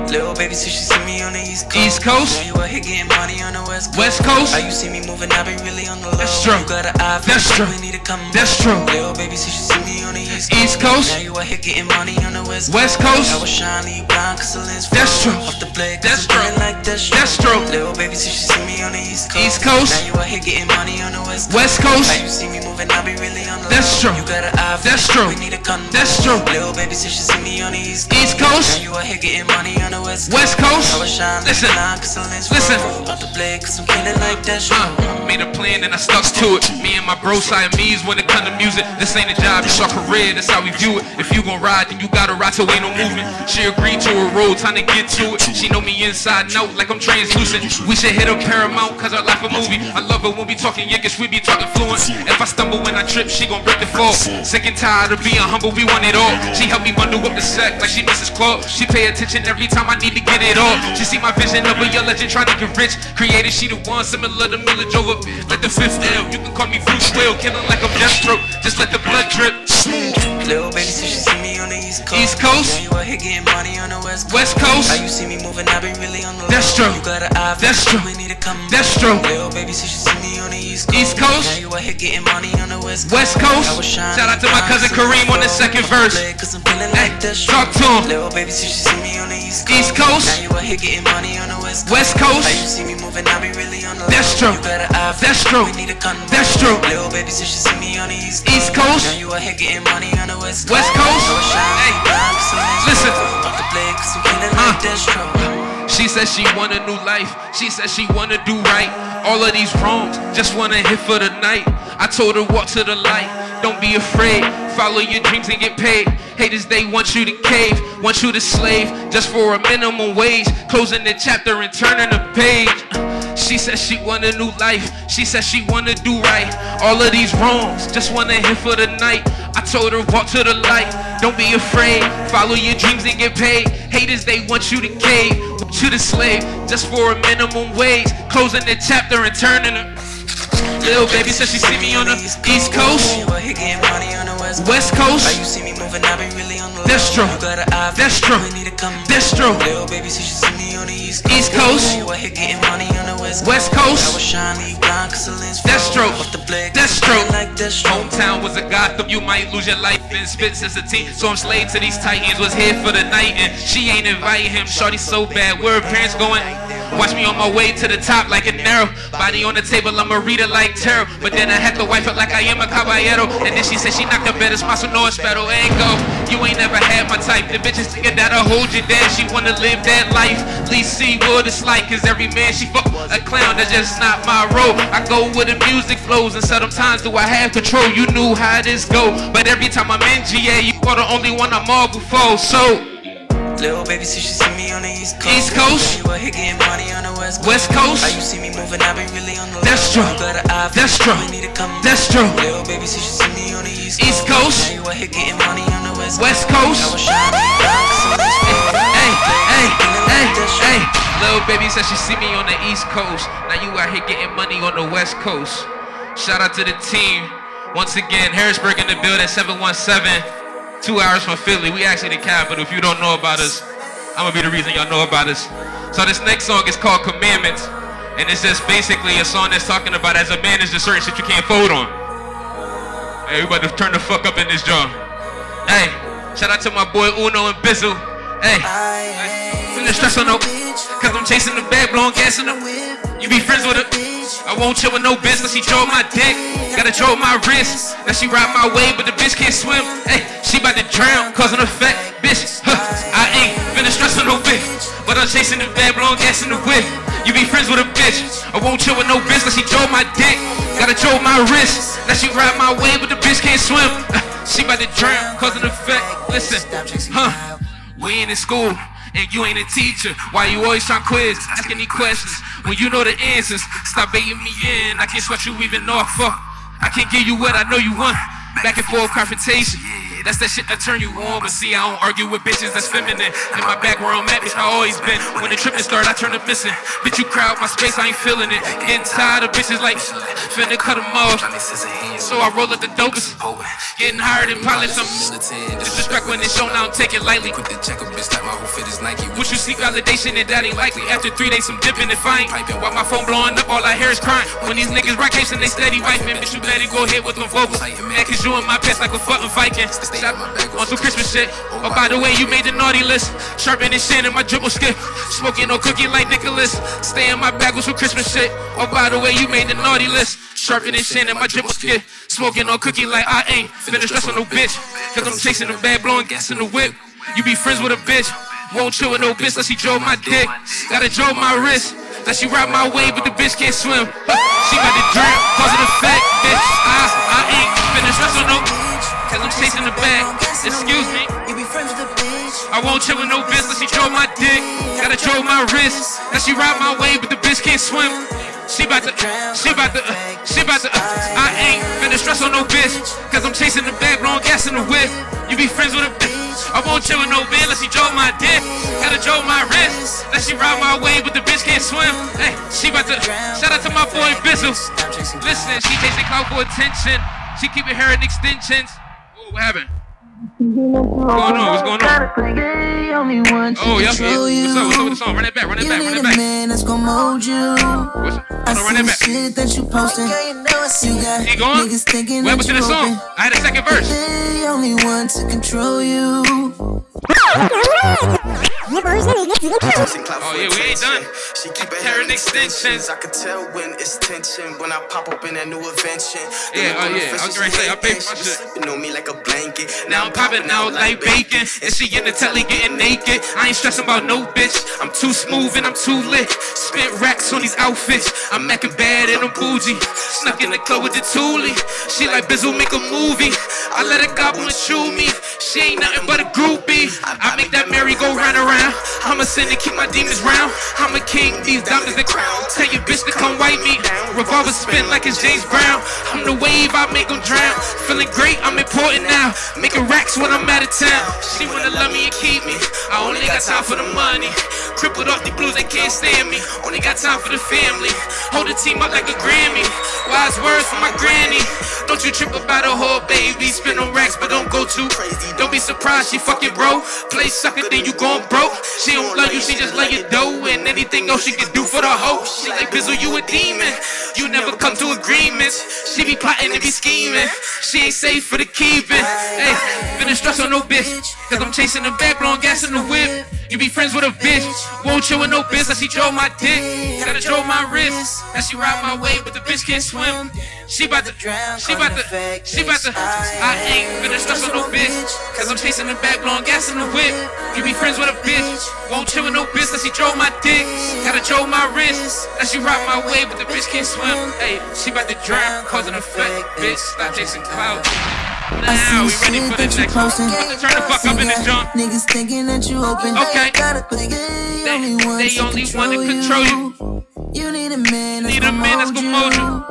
Little baby, since she see me on the East Coast. East Coast. Know you out here getting money on the West Coast. West Coast. How you see me moving, I be really on the low. That's true. You got an eye for That's true. need to come That's true. Little baby, since you see me on the East Coast. East Coast. Now you out here getting money on the West West Coast. I was leave blind, cause the lens That's true. Off the blade, That's true. like that's That's true. Little baby, since you see me on the East Coast. East Coast. Now you out here getting money on the West Coast. West Coast. How you see me moving, I be really on the That's low. true. You got an eye for That's true. we need to come That's true. Little baby, since you see me on the East Coast. East Coast. Now you out here getting money on the West West Coast. I was shine, Listen. blind, cause the lens Listen. froze. Off the cause I'm feeling like that's Uh, made a plan and I stuck to it. Me and my bro Siamese when it come to music. This ain't a job, it's our career. That's how we view it. If you gon' ride, then you gotta ride till ain't no movement. She agreed to a road, time to get to it. She know me inside and out like I'm translucent. We should hit a paramount cause our life a movie. I love it when we talking Yiddish, we be talking fluent. If I stumble when I trip, she gon' break the fall. Sick and tired of being humble, we want it all. She help me bundle up the sack like she Mrs. Claus. She pay attention every time I need to get it all. She see my vision of a young legend trying to get rich. Created she the one similar to Millage over like the fifth L. You can call me Bruce Will, killing like I'm Deathstroke. Just let the blood drip. Little baby, since you see me on the East Coast. East Coast. Now you out here getting money on the West Coast. West Coast. How you see me moving, I be really on the low. That's true. You got an eye That's true. we need to come That's true. Little baby, since you see me on the East Coast. East Coast. Now you out here getting money on the West Coast. West Coast. I was shining Shout out to my cousin Kareem on the second verse. Cause I'm feeling like that's talk to him. Little baby, since you see me on the East Coast. East Coast. Now you out here getting money on the West Coast. West Coast. How you see me moving, I be really on the low. That's true. You got an eye That's true. we need come That's true. Little baby, see me on the East Coast. East Coast. Now you out here getting money on the West Coast. West Coast. Hey. blind, cause the lens Listen. froze. Off the blade, cause I'm feeling like. She said she want a new life. She said she wanna do right. All of these wrongs, just wanna hit for the night. I told her walk to the light. Don't be afraid. Follow your dreams and get paid. Haters they want you to cave, want you to slave just for a minimum wage. Closing the chapter and turning the page. Uh, she said she want a new life. She said she wanna do right. All of these wrongs, just wanna hit for the night. I told her walk to the light. Don't be afraid. Follow your dreams and get paid. Haters they want you to cave, want the slave just for a minimum wage. Closing the chapter and turning the. Little baby said she see me on the East Coast, You out here getting money on the West Coast. West Coast. How you see me moving, I be really on the low. That's true. You got an That's true. we need to come That's true. Little baby, since you see me on the East Coast. East Coast. Now you out here getting money on the West Coast. Coast. I was shine, leave blind, cause the lens That's true. Off the blade, That's true. like Deathstroke. Hometown was a Gotham, you might lose your life in spits as a teen. So I'm slave to these titans, was here for the night, and she ain't inviting him. Shorty so bad, where her parents going? Watch me on my way to the top like an arrow. Body on the table, I'ma read it like tarot. But then I had to wipe it like I am a caballero. And then she said she knocked up better smile, so no espero. Ain't go. You ain't never had my type. The bitches thinking that'll hold you down. She wanna live that life. Please see what it's like. Cause every man she fuck a clown, that's just not my role. I go where the music flows. And sometimes do I have control? You knew how this go. But every time I'm in GA, you are the only one I'm all before. So. Little baby, since you see me on the East Coast. East Coast. You out here getting money on the West Coast. West Coast. How you see me moving, I be really on the. That's true. That's true. need to come That's true. Little baby, you see me on the East Coast. East Coast. Now you out here getting money on the West West Coast. I was shining blind, cause the lens froze. Hey, hey, hey, hey. Little baby said she see me on the East Coast. Now you out here getting money on the West Coast. Shout out to the team. Once again, Harrisburg in the building, 717. Two hours from Philly. We actually the capital. If you don't know about us, I'm gonna be the reason y'all know about us. So this next song is called Commandments. And it's just basically a song that's talking about as a man, there's just certain shit you can't fold on. Hey, we about to turn the fuck up in this joint. Hey, shout out to my boy Uno and Bizzle. Hey, feeling stress on no, cause I'm chasing the bag, blowing gas in the wind. You be friends with her. I won't chill with no bitch, cause she drove my dick. Gotta drove my wrist. Now she ride my way, but the bitch can't swim. Hey, she about to drown, causing effect. Bitch, huh, I ain't finna stress on no bitch. But I'm chasing the bag, blowing gas in the whip. You be friends with a bitch. I won't chill with no bitch, cause she drove my dick. Gotta drove my wrist. Now she ride my way, but the bitch can't swim. She about to drown, causing effect. Listen, huh? We ain't in school. And you ain't a teacher. Why you always trying quiz, asking me questions when you know the answers? Stop baiting me in. I can't sweat you even I fuck. I can't give you what I know you want. Back and forth confrontation. That's that shit that turn you on. But see, I don't argue with bitches that's feminine. In my back where I'm at, bitch, I always been. When the tripping start, I turn to missing. Bitch, you crowd my space, I ain't feeling it. Getting tired of bitches like finna cut them off. So I roll up the dopest. Getting higher than pilots. I'm disrespect when it's shown, I don't take it lightly. Quick to check a bitch type my whole fit is Nike. What you seek validation and that ain't likely. After three days, I'm dipping and fine. Piping while my phone blowing up, all I hear is crying. When these niggas rock and they steady wiping. Bitch, you better go ahead with them vocals. Man, cause you in my pants like a fucking Viking. On some Christmas shit. Oh, by the way, you made the naughty list. Sharpening shit in my dribble skip. Smoking no cookie like Nicholas. Stay in my bag with some Christmas shit. Oh, by the way, you made the naughty list. Sharpening shit in my dribble skip. Smoking no cookie like I ain't. Finna stress on no bitch. Cause I'm chasing the bag, blowing gas in the whip. You be friends with a bitch. Won't chill with no bitch unless she drove my dick. Gotta drove my wrist. That she ride my way, but the bitch can't swim. She got the drip, cause of the fact, bitch. I, I ain't stress on no. Cause I'm chasing the bag. Excuse me. I won't chill with no bitch unless she drove my dick. Gotta drove my wrist. That she ride my way, but the bitch can't swim. She about to, she about to, uh, she about to, uh, I ain't finna stress on no bitch. Cause I'm chasing the bag, blowing gas in the whip. You be friends with a bitch. I won't chill with no bitch unless she drove my dick. Gotta drove my wrist. That she ride my way, but the bitch can't swim. Hey, she about to, shout out to my boy Bizzle. Listen, she chasing clout for attention. She keeping hair in extensions. What happened? What's going on? What's going on? Oh, y'all. What's up? What's up with the song? Run that back. Run that back. Run that back. man that's gonna mold you. What's I Hold on, run see that back. shit that you posting. You got Keep going. niggas thinking What that happened to you the song? I had a second verse. They only want to control you. Oh yeah, we ain't done. She keep her hair in extensions. I can tell when it's tension when I pop up in that new invention. Yeah, oh yeah. I was gonna say I paid for my shit. You know me like a blanket. Now I'm popping out like bacon, and she in the telly getting naked. I ain't stressing about no bitch. I'm too smooth and I'm too lit. Spent racks on these outfits. I'm acting bad and I'm bougie. Snuck in the club with the Thule. She like Bizzle make a movie. I let gobble and chew me. She ain't nothing but a groupie. I make that merry go round around. I'm a sin to keep my demons round. I'm a king, these diamonds the crown. Tell your bitch to come wipe me. Revolver spin like it's James Brown. I'm the wave, I make them drown. Feeling great, I'm important now. Making racks when I'm out of town. She wanna love me and keep me. I only got time for the money. Crippled off the blues, they can't stand me. Only got time for the family. Hold the team up like a Grammy. Wise words from my granny. Don't you trip about a whole baby. Spin on racks, but don't go too crazy. Don't be surprised, she fucking bro. Play sucker, then you gon' broke. She don't love you, she just love your dough. And anything else she can do for the hoe. She like Bizzle, you a demon. You never come to agreements. She be plotting and be scheming. She ain't safe for the keeping. Hey, finna stress on no bitch. Cause I'm chasing the back, blowing gas in the whip. You be friends with a bitch. Won't chill with no bitch. That she drove my dick. Gotta drove my wrist. That she ride my way, but the bitch can't swim. She bout to, she bout to, she bout to. I ain't finna stress on no bitch. Cause I'm chasing the back, blowing gas in the whip. You be friends with a bitch. Won't chill with no bitch. That she drove my dick. Gotta drove my wrist. That she ride my way, but the bitch can't swim. Hey, she bout to drown, causing a fake bitch. Stop chasing clouds. Now we ready for the next one. About to turn the fuck up in this jump. Niggas thinking that you open. Okay. But they only want They to only control to control you. You need a man that's Need a man that's gonna mold you.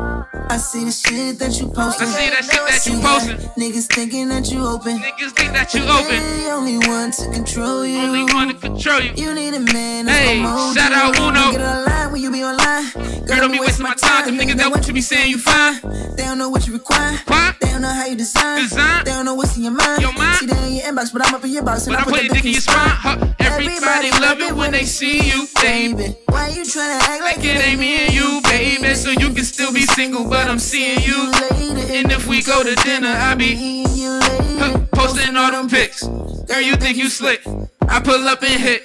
I see the shit that you posting. I see that shit that you posting. Niggas thinking that you open. Niggas think that you open. They only one to control you. Only one to control you. You need a man that's Hey, gonna shout you. out Uno. Get online when you be online. Girl, don't be wasting my time. Them niggas that what you be saying you fine. They don't know what you require. They don't know how you design. Design. They don't know what's in your mind. Your mind. See, they in your inbox, but I'm up in your box. And But I put a dick in your spine. Huh. Everybody love it when they see you, baby. Why you tryna act Like it ain't me and you, baby. So you can still be single, but I'm seeing you. And if we go to dinner, I'll be huh, posting all them pics. Girl, you think you slick? I pull up and hit.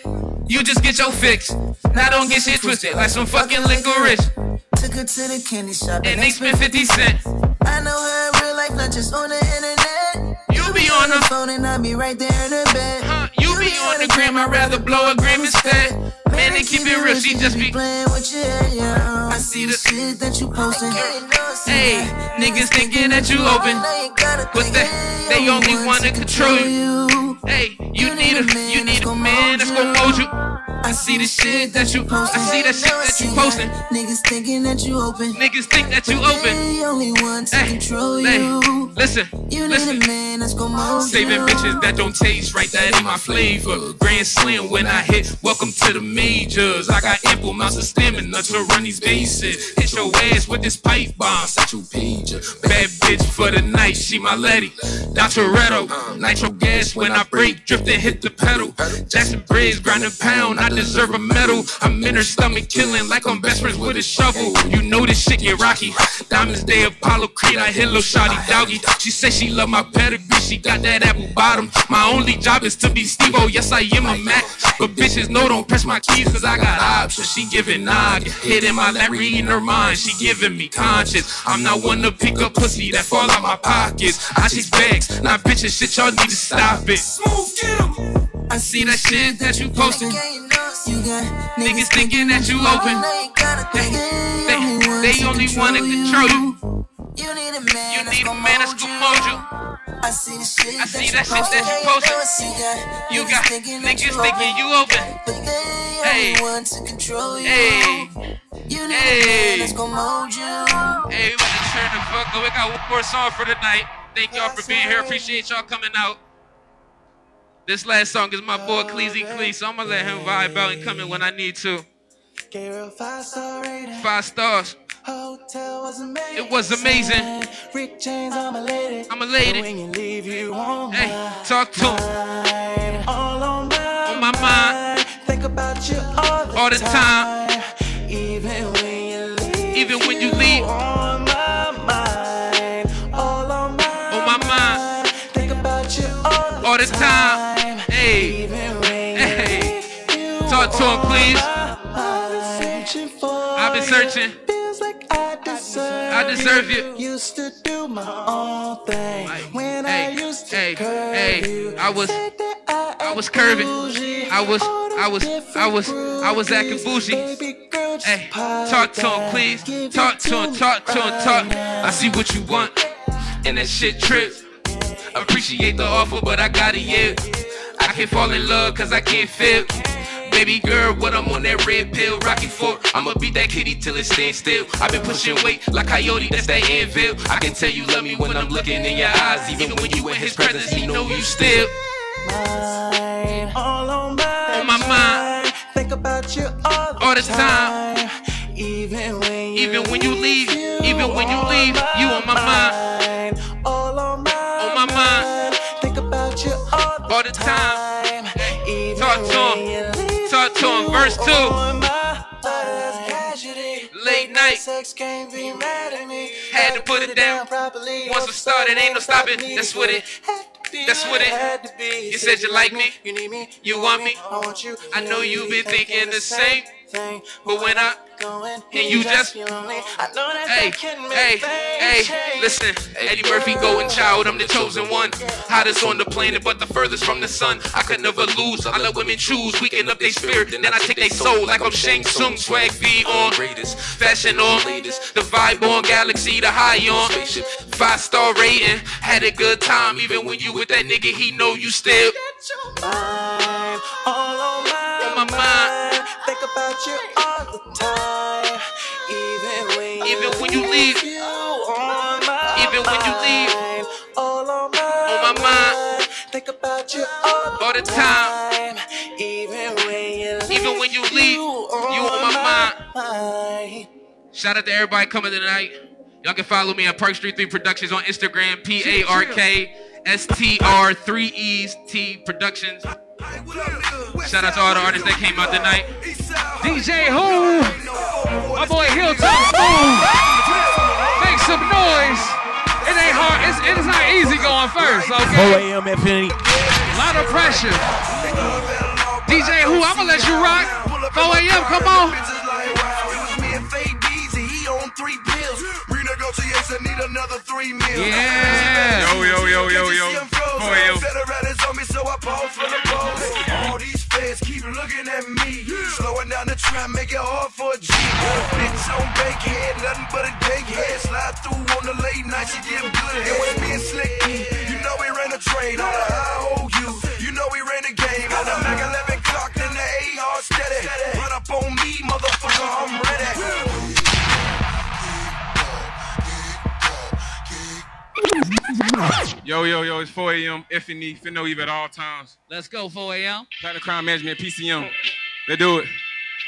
You just get your fix. Now don't get shit twisted like some fucking licorice. Took her to the candy shop And they spent 50 cent. Know her in real life, not just on the internet. You be on the phone and I be right there in the bed. Huh, be on the gram, I'd rather blow a gram instead. Man, they keep it real, she just be playing with your. I see the shit that you posting. Hey, niggas thinking that you open, but they they only wanna control you. Hey, you need a you need a man that's gonna mold you. I see the shit that you post. I see that shit that you posting. Niggas thinking that you open. Niggas think that you open. They only want to control Hey, you. listen, You need listen. a man that's gonna mold Saving bitches that don't taste right, that ain't my flavor. Grand slam when I hit, welcome to the majors. I got ample amounts of stamina to run these bases. Hit your ass with this pipe bomb, satchel pager. Bad bitch for the night, she my lady. Doctoretto, nitro gas when I break, drift and hit the pedal. Jackson Briggs, grinding pound, I deserve a medal. I'm in her stomach killing like I'm best friends with a shovel. You know this shit get rocky. Diamonds Day, Apollo Creed, I hit Lil Shotty Doggy. She say she love my pedigree, she got that apple bottom. My only job is to be Steve Oh, yes I am a Mac. But bitches no, don't press my keys cause I got options. She giving nog, hit in my lap, reading her mind. She giving me conscience. I'm not one to pick up pussy that fall out my pockets. I chase bags, not bitches, shit, y'all need to stop it. Smooth, get 'em. I see that shit that you posting. Niggas thinking that you open. They, they, they only wanna control you. You need a man, You need a man that's gonna mold you. I see the shit I see that shit that you posting. You got niggas thinking you open. Hey, want to control you. hey, You need a man hey. that's gonna mold you. Hey, we about to turn the fuck up. We got one more song for tonight. Thank y'all for being here. Appreciate y'all coming out. This last song is my boy Cleezy Clee, so I'm gonna let him vibe out and come in when I need to. Five stars. It was amazing. Rick James, I'm a lady. I'm a lady. When you leave, you on Hey, talk to him. all on my, On my mind. Think about you all the, All the time. Even when you leave, Even when you leave. on my mind, all on my, On my mind. Think about you all the, All the time. Hey. Hey. Talk to him, please. I've been searching. I deserve you. you. Used to do my own thing when I used to hey, curve hey. you. I was, I was curving. I was, I was, I was, I was acting bougie. Hey, talk to him, please. Talk to him, talk to him, talk. I see what you want, and that shit trips. Appreciate the offer, but I gotta yeah. I can't fall in love, cause I can't feel. Baby girl, what I'm on that red pill, rocking for. I'ma beat that kitty till it stands still. I've been pushing weight like coyote, that's that anvil. I can tell you love me when I'm looking in your eyes. Even when you in his presence, he know you still. all on my, On my mind. Think about you all the, All the time. Even when you Even when you leave, even when you leave, you on my mind. all on my, On my mind. Think about you all, All the time. Talk to him. To him. Verse 2. Late night. Sex can't be mad at me. Had to put it down. properly. Once it started, ain't no stopping. That's what it. That's what it. You said you like me. You need me. You want me. I want you. I know you've been thinking the same. Thing. But when I Going, and you just feel. I know that Hey, that can make hey, hey, listen. Eddie Murphy, Golden Child, I'm the chosen one. Hottest on the planet, but the furthest from the sun. I could never lose. I let women choose, weaken up their spirit. Then I take their soul like I'm Shang Tsung. Swag V on, fashion on, leaders, the vibe on, galaxy, the high on. Five star rating, had a good time. Even when you with that nigga, he know you still. On my, mind. Think about you all the time. Even when you leave. Even when you leave. All on my mind. Think about you all, the time. Even when you leave. Even when you leave, you on my mind. Shout out to everybody coming tonight. Y'all can follow me at Park Street 3 Productions on Instagram, P A R K S T R 3 E's T Productions. Shout out to all the artists that came out tonight. DJ Who, my boy Hilltop Smooth. Make some noise. It ain't hard. It's, it's not easy going first, okay? 4 a.m. Infinity. lot of pressure. DJ Who, I'm gonna let you rock. 4 a.m. Come on. Renegotiation need another three mil. Yeah. Yo, yo, yo, yo, yo. Boy, yo. Federal is on me, so I pause for the pose. All these feds keep looking at me. Slowing down the trap, make it hard for a G. A bitch on bankhead, nothing but a head. Slide through on the late night, she give good head. With me and Slicky, you know we ran a train on the high OU. You know we ran the game on the Mac 11 clock, then the AR steady. Run up on me, motherfucker, I'm ready. Yo, yo, yo, it's 4 a.m. Effing finna Eve at all times. Let's go, 4 a.m. Platinum Crime Management, PCM. Let's do it.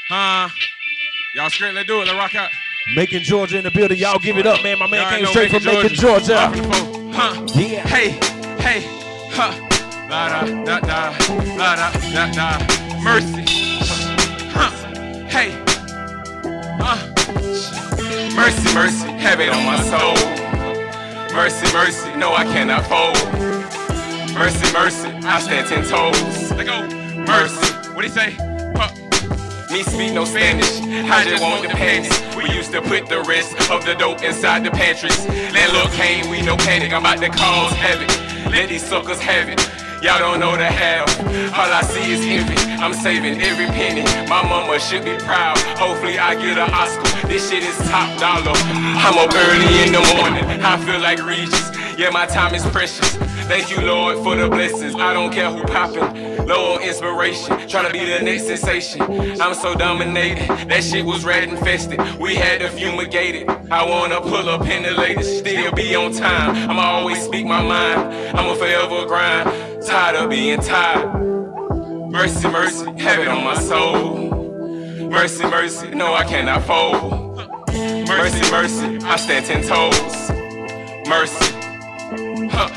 Huh? Y'all straight, let's do it. Let's rock out. Making Georgia in the building. Y'all give it up, man. My man Y'all came know straight from Macon, Georgia. Huh? Yeah. Hey, hey, huh? La da da da, la da da da. Mercy. Huh? Hey. Uh. Mercy, mercy, heavy on my soul. Mercy, mercy, no, I cannot fold. Mercy, mercy, I stand ten toes. Let go. Mercy, what do you say? Huh? Me speak no Spanish, I just want the panties. We used to put the rest of the dope inside the pantries. Landlord came, we no panic, I'm about to cause havoc. Let these suckers have it. Y'all don't know the half. All I see is envy. I'm saving every penny. My mama should be proud. Hopefully I get an Oscar. This shit is top dollar. I'm up early in the morning. I feel like Regis. Yeah, my time is precious. Thank you, Lord, for the blessings. I don't care who poppin'. Low on inspiration, tryna be the next sensation. I'm so dominated. That shit was rat infested. We had to fumigate it. I wanna pull up in the latest, still be on time. I'ma always speak my mind. I'ma forever grind. Tired of being tired. Mercy, mercy, have it on my soul. Mercy, mercy, no, I cannot fold. Mercy, mercy, I stand ten toes. Mercy. Huh.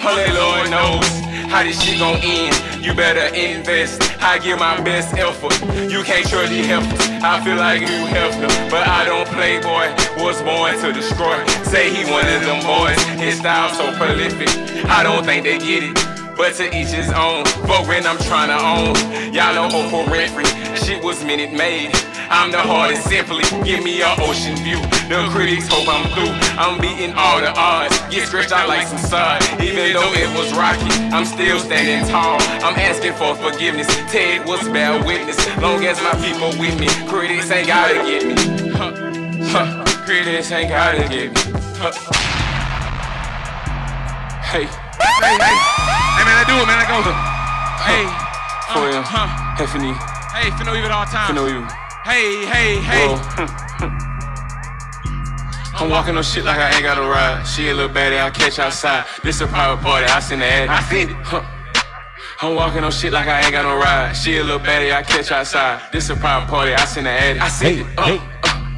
Holy Lord knows how this shit gon' end. You better invest. I give my best effort. You can't trust these heifers. I feel like you hefter, but I don't play, boy. Was born to destroy. Say he one of them boys. His style so prolific. I don't think they get it. But to each his own. But when I'm trying to own, y'all know Oprah Winfrey. Shit was minute made. I'm the hardest, simply give me a ocean view. The critics hope I'm through. I'm beating all the odds. Get stretched out like some sod. Even though it was rocky, I'm still standing tall. I'm asking for forgiveness. Ted was bad witness. Long as my people with me, critics ain't gotta get me. Huh. Critics ain't gotta get me. Huh. Hey. Hey, hey. Hey, man, I do it, man. I go. Hey. For Uh, real. huh. Hey, finna leave it all time. Finna leave. Hey, hey, hey. [LAUGHS] I'm walking on shit like I ain't got a ride. She a little baddie, I'll catch outside. This a private party, I seen the ad. I seen it. Huh. I'm walking on shit like I ain't got no ride. She a little baddie, I catch outside. This a private party, I seen the ad. I seen it. Uh, Hey.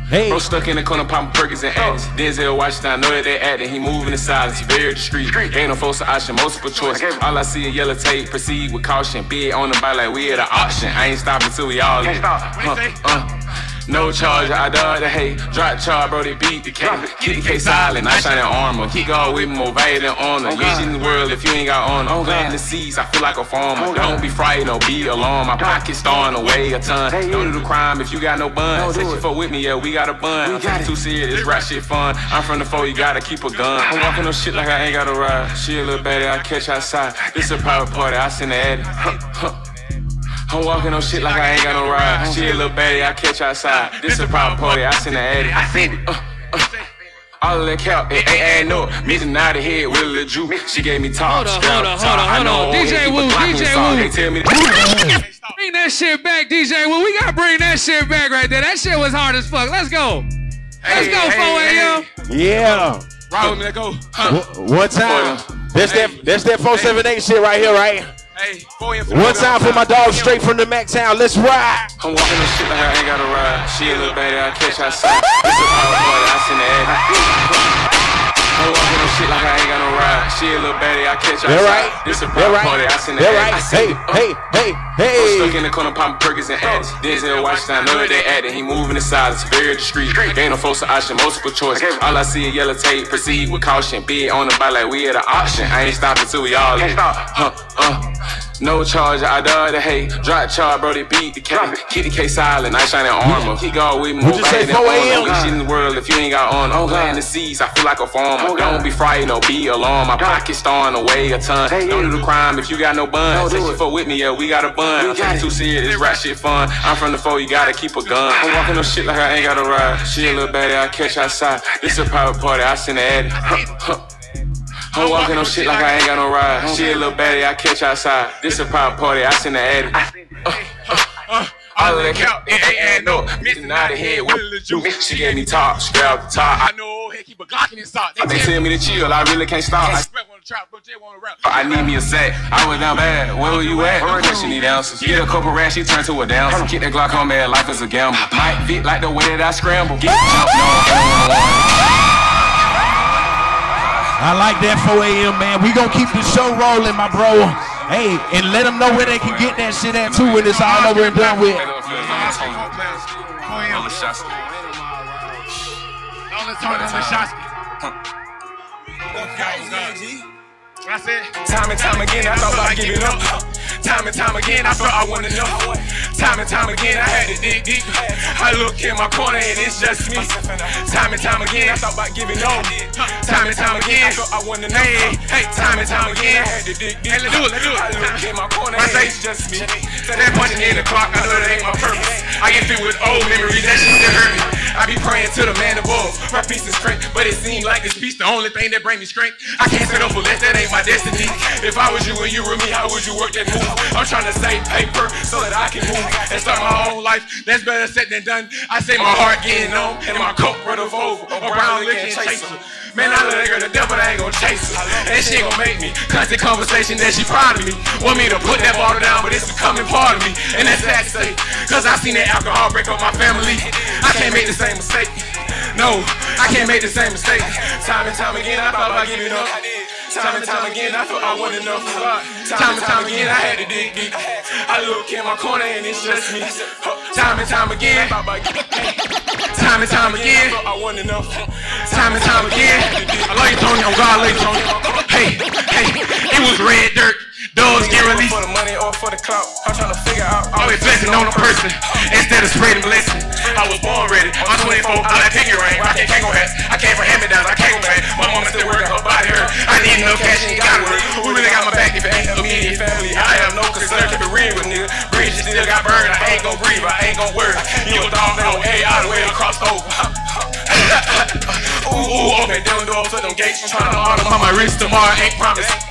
Bro stuck in the corner, popping Perkins and Addis. Denzel Washington, I know that they acting. He moving in silence, he very discreet. Ain't no force false option, multiple choice. All I see is yellow tape. Proceed with caution. Bid on the bike like we at an auction. I ain't stopping till we all in. Uh, uh. No charge, I dog the hate. Drop charge, bro, they beat the K. Keep the K silent, I shine in armor. Keep going with more valuable than honor. Yeah, in the world if you ain't got honor. Plant the seeds, I feel like a farmer. Don't be frightened or be alarmed. My pocket's throwing away a ton. Don't do the crime if you got no bun. Set you fuck with me, yeah, we got a bun. I'm taking too serious, this rap shit fun. I'm from the four, you gotta keep a gun. I'm walking on shit like I ain't got a ride. She a little baddie, I catch outside. This a private party, I send the addy. Huh, huh. I'm walking on shit like I ain't got no ride. She a little baddie, I catch outside. This a private party, I send the addy. I send it. Uh, uh. All of that cap, it ain't adding up. Meeting out of head with a little juke. She gave me top, Hold on, hold on, hold on, hold on. DJ hit, Woo, DJ was soft. Woo. They tell me [LAUGHS] Bring that shit back, DJ Woo. We gotta bring that shit back right there. That shit was hard as fuck. Let's go. Let's go, 4 a.m. Yeah. Ride with me, let go. One one time. That's that. That's that 478 shit right here, right? Hey, 4 One time for my dog straight from the Mac Town. Let's ride. I'm walking this shit like I ain't gotta ride. She a little baby, I catch her side. This a power party, I seen the ad. I'm walking this shit like I ain't got no ride. She a little baby, I catch her right. This a right. party, I seen the right. I seen Hey, it. hey, hey, I'm hey. stuck in the corner, popping Perkins and ads. Denzel Washington, know that they acting. He moving the sides, very discreet. Ain't no false option, multiple choice. All I see is yellow tape. Proceed with caution. Bid on the buy like we at an auction. I ain't stopping till we all in. Huh, uh. No charge, I dog the hate. Drop charge, bro, they beat the cat. Keep the case silent, I shine in armor. He go with me, more you say bad than armor. a.m.? Shit in the world if you ain't got on. I'm playing the seas, I feel like a farmer. Don't be frightened, no be alarmed. My pocket's throwing away a ton. Don't do the crime if you got no bun. Say she fuck with me, yeah, we got a bun. I'm too serious, this rap shit fun. I'm from the four, you gotta keep a gun. I'm walking no shit like I ain't got a ride. She a little baddie, I catch outside. This a private party, I send the addy. I'm walking on shit like I ain't got no ride. She a little baddie, I catch outside. This a private party, I send the addy. All of count, it ain't add no. Missing out of head with the juice. She gave me top, she grabbed the top. I know, heck, keep a Glock in his sock. They They tell me to chill, I really can't stop. I, wanna trap, but they wanna rap. I need me a sack. I was down bad. Where were you at? Course you need answers. Get a couple racks, she turn to a down. Kick that Glock on, man. Life is a gamble. Might fit like the way that I scramble. Get [LAUGHS] jumped on. I like that 4 a.m. man. We gonna keep the show rolling, my bro. Hey, and let them know where they can get that shit at too when it's all over and done with. Time and time again, I thought about giving up. Time and time again, I thought I wanted enough. Time and time again, I had to dig deep. I look in my corner and it's just me. Time and time again, I thought about giving up. Time and time again, I thought I wanted enough. Hey, hey, time and time again, I had to dig deep. Hey, let's do it, let's do it. I look in my corner and it's just me. That punching in the clock, I know that ain't my purpose. I get filled with old memories, that shit still hurt me. I be praying to the man above, my peace and strength. But it seems like this peace the only thing that bring me strength. I can't settle for less, that ain't my destiny. If I was you and you were me, how would you work that move? I'm trying to save paper so that I can move and start my own life. That's better said than done. I say my heart getting on and my coat run over. A brown licking chaser. Man, I love that girl death, but I ain't gonna chase her. And she ain't gonna make me. Constant conversation that she proud of me. Want me to put that bottle down, but it's becoming part of me. And that's sad cause I seen that alcohol break up my family. I can't make the same mistake. No, I can't make the same mistake. Time and time again, I thought about giving up. Time and time again, I thought I wasn't enough. Time and time again, I had to dig deep. I look in my corner and it's just me. Time and time again, time and time again, I wasn't enough. Time and time again, [LAUGHS] I love you, Tony. Oh God, I love you, Tony. Hey, hey, it was red dirt. Dogs get released. For the money or for the clout, I'm trying to figure out. Always flexing on a person instead of spreading blessings. I was born ready. I'm 24. I like pinky ring. I can't kango hats. I came from hand me downs. I came from back. My mama still working her body hurt. I need enough cash. She ain't got work. Who really got my back if it ain't immediate family? I have no concern. Keep it real with nigga. Bridges still got burned. I ain't gon' breathe. I ain't gon' worry. You a dog on A out the way I crossed over. [LAUGHS] ooh, ooh, open them doors to them gates. I'm trying to order on my wrist tomorrow. Ain't promised.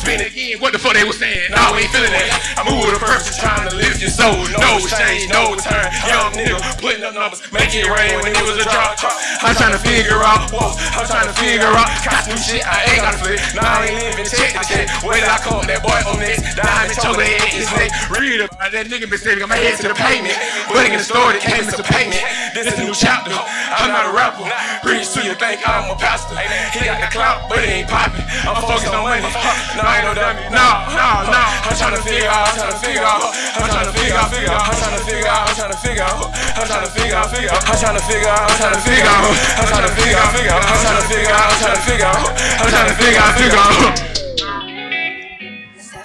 Spin again, what the fuck they was saying? Nah, we ain't feeling that. I move with a purpose, trying to lift your soul. No change, no return. Young nigga, putting up numbers, making it rain when it was a drop. I'm trying to figure out, whoa, I'm trying to figure out. Got some shit, I ain't gotta flip. Nah, I ain't living, check the check. Wait till I call that boy on next. Diamond chocolate in his neck. Read about that nigga been saving my head to the payment. But in the store, it came a payment. This is a new chapter. I'm not a rapper. Preach to you, think I'm a pastor. He got the clout, but it ain't popping. I'm focused on money. No, I ain't no dummy. No, no, no. I'm trying to figure out. I'm trying to figure out. I'm trying to figure out. Figure out. I'm trying to figure out. I'm trying to figure out. I'm trying to figure out. Figure out. I'm trying to figure out. I'm trying to figure out. I'm trying to figure out. Figure out. I'm trying to figure out. I'm trying to figure out. I'm trying to figure out. Figure out.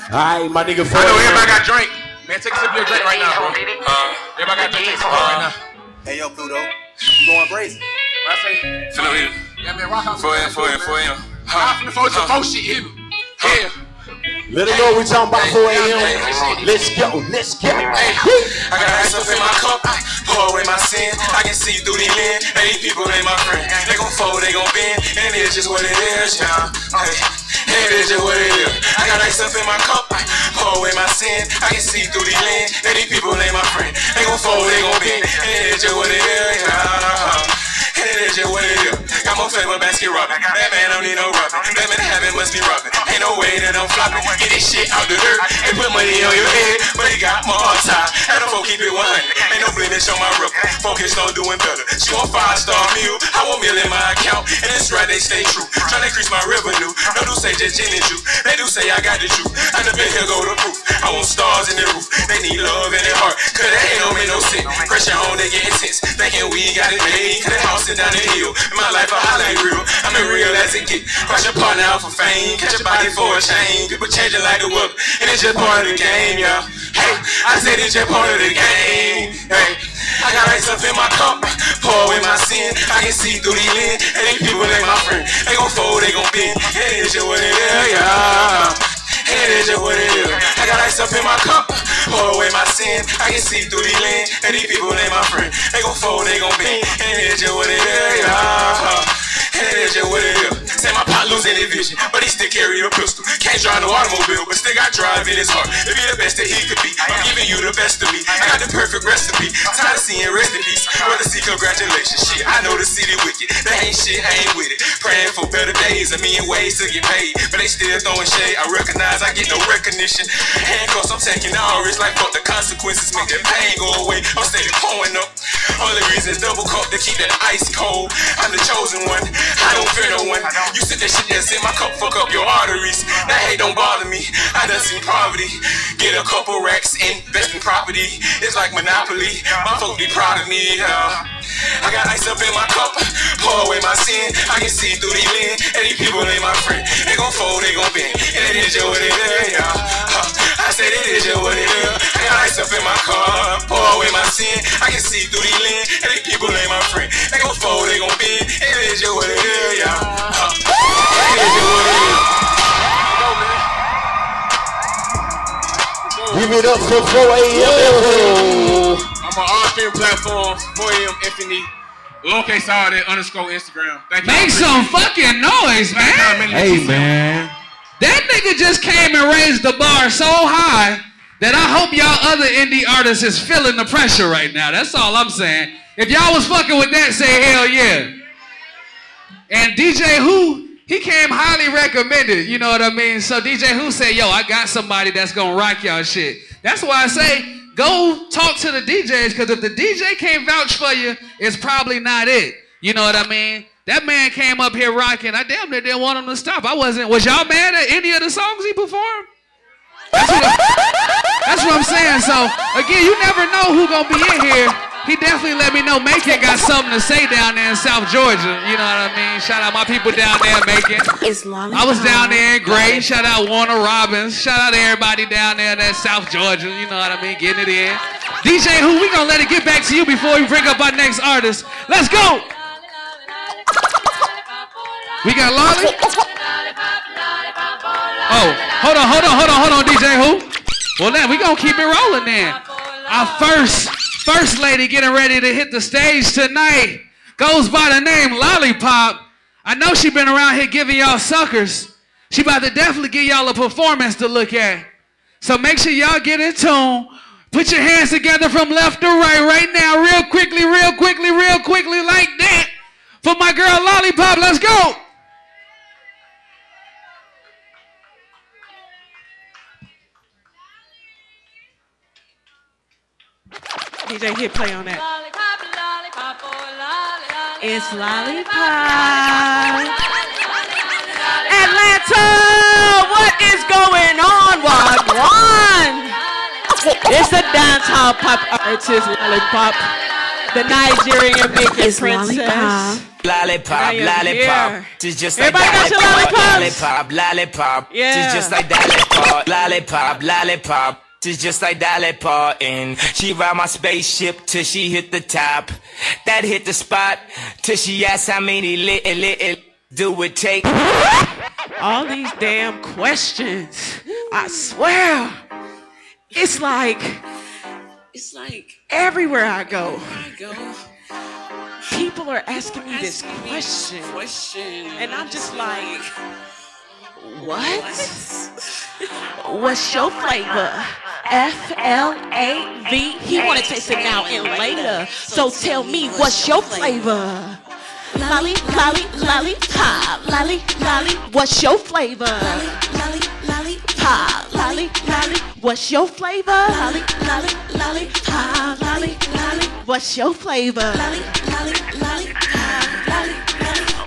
All right, my nigga. I know everybody got drink. Man, take a sip of your drink right now, bro. Everybody got drink. Take some right now. Hey, yo, Pluto. You going crazy? What I say? Philip, Yeah, man, rock out. for him, for him, for him. Rock from the phone to the shit, hit me. Yeah. Let it go. We talking about 4 a.m. Let's go. Let's go. I got ice up in my cup, pour away my sin. I can see through the lens, and these people ain't my friend. They gon' fold, they gon' bend, and it's just what it is, y'all. Hey, is just what it is. I got ice up in my cup, I pour away my sin. I can see through the lens, and these people ain't my friend. They gon' fold, they gon' bend, and it's just what it is, y'all. And it is Whole flavor basket rubbing. That man don't need no rubbing. That man habit must be rubbing. Ain't no way that I'm flopping. Get this shit out the dirt. They put money on your head, but they got my heart tied. Had them folk keep it 100. Ain't no blemish on my roof. Focused on doing better. She want five star meal. I want meal in my account. And it's right, they stay true. Trying to increase my revenue. No do say just gin and juice. They do say I got the truth. And the been here go to proof. I want stars in the roof. They need love in their heart. Cause they ain't don't make no sense. Pressure on, they get intense. Thinking we got it made. Cause they house down the hill. In my life, I highlight real. I'm as real as it get. Crush your partner out for fame. Catch your body for a shame. People changing like the weather. And it's just part of the game, y'all. Hey, I said it's just part of the game. Hey. I got up in my cup, pour away my sin. I can see through the lens, and these people ain't my friend. They gon' fold, they gon' bend. It is just what it is, yeah. It is just what it is. I got ice up in my cup, pour away my sin. I can see through the lens, and these people ain't my friend. They gon' fold, they gon' bend. and It is just what it is, yeah. It is just what it is. Pot losing his vision, but he still carry a pistol. Can't drive no automobile, but still got drive in his heart. To be the best that he could be, I'm giving you the best of me. I got the perfect recipe. Tired of seeing rest in peace. I rather see congratulations. Shit, I know the city wicked. That ain't shit, I ain't with it. Praying for better days, a million ways to get paid, but they still throwing shade. I recognize I get no recognition. Handcuffs, I'm taking all risks like fuck the consequences. Make that pain go away. I'm steady pouring up. Only reason is double cup to keep that ice cold. I'm the chosen one. I don't fear no one. You sit that shit that's in my cup, fuck up your arteries. That hate don't bother me. I done seen poverty. Get a couple racks, invest in property. It's like Monopoly. My folks be proud of me. Uh, I got ice up in my cup, pour away my sin. I can see through the lens, and these people ain't my friend. They gon' fold, they gon' bend, and it is just what yeah. Uh, I said it is just what it is. I got ice up in my cup, pour away my sin. I can see through the lens, and these people ain't my friend. They gon' fold, they gon' bend, and it is just what it is, yeah. Uh, it is just what it is. Give it up for 4 a.m. I'm on all streaming platforms, 4 a.m. Infinity. Locate Solid underscore Instagram. Thank you. Make some fucking noise, man. Hey, man. That nigga just came and raised the bar so high that I hope y'all other indie artists is feeling the pressure right now. That's all I'm saying. If y'all was fucking with that, say hell yeah. And DJ Who, he came highly recommended, you know what I mean? So DJ Who said, yo, I got somebody that's gonna rock y'all shit. That's why I say, go talk to the DJs, because if the DJ can't vouch for you, it's probably not it. You know what I mean? That man came up here rocking. I damn near didn't want him to stop. I wasn't. Was y'all mad at any of the songs he performed? That's what, that's what I'm saying. So again, you never know who gonna be in here. He definitely let me know Macon got something to say down there in South Georgia. You know what I mean? Shout out my people down there in Macon. I was down there in Gray. Shout out Warner Robins. Shout out to everybody down there in that South Georgia. You know what I mean? Getting it in. DJ Who, we gonna let it get back to you before we bring up our next artist. Let's go. We got Lolly. Oh, hold on, hold on, hold on, hold on, DJ Who. Well, then we gonna keep it rolling then. Our first first lady getting ready to hit the stage tonight goes by the name LahliPop. I know she been around here giving y'all suckers. She about to definitely give y'all a performance to look at. So make sure y'all get in tune. Put your hands together from left to right right now, real quickly, real quickly, real quickly, like that. For my girl LahliPop, let's go. DJ, hit play on that. It's LahliPop. Atlanta, what is going on? What one? It's a dancehall pop uh, artist, LahliPop. The Nigerian making It's princess. lollipop. Lollipop, I lollipop. She's just like Everybody got your lollipops? Lollipop, lollipop. Yeah. She's just like lollipop. Lollipop, lollipop. She's just like Dolly Parton. She ride my spaceship till she hit the top. That hit the spot till she asks how many little, little do it take. All these damn questions. I swear. It's like, it's like everywhere I go. People are asking me this question. And I'm just like, what? What's your flavor? F L A V. He want to taste it now and later. So tell me, what's your flavor? lolly, lolly, lolly, pop, lolly, lolly. What's your flavor? Lolly, lolly, pop, lolly, lolly. What's your flavor? Lolly, lolly, lolly, pop, lolly, lolly. What's your flavor? Lolly, lolly, lolly, pop, lolly.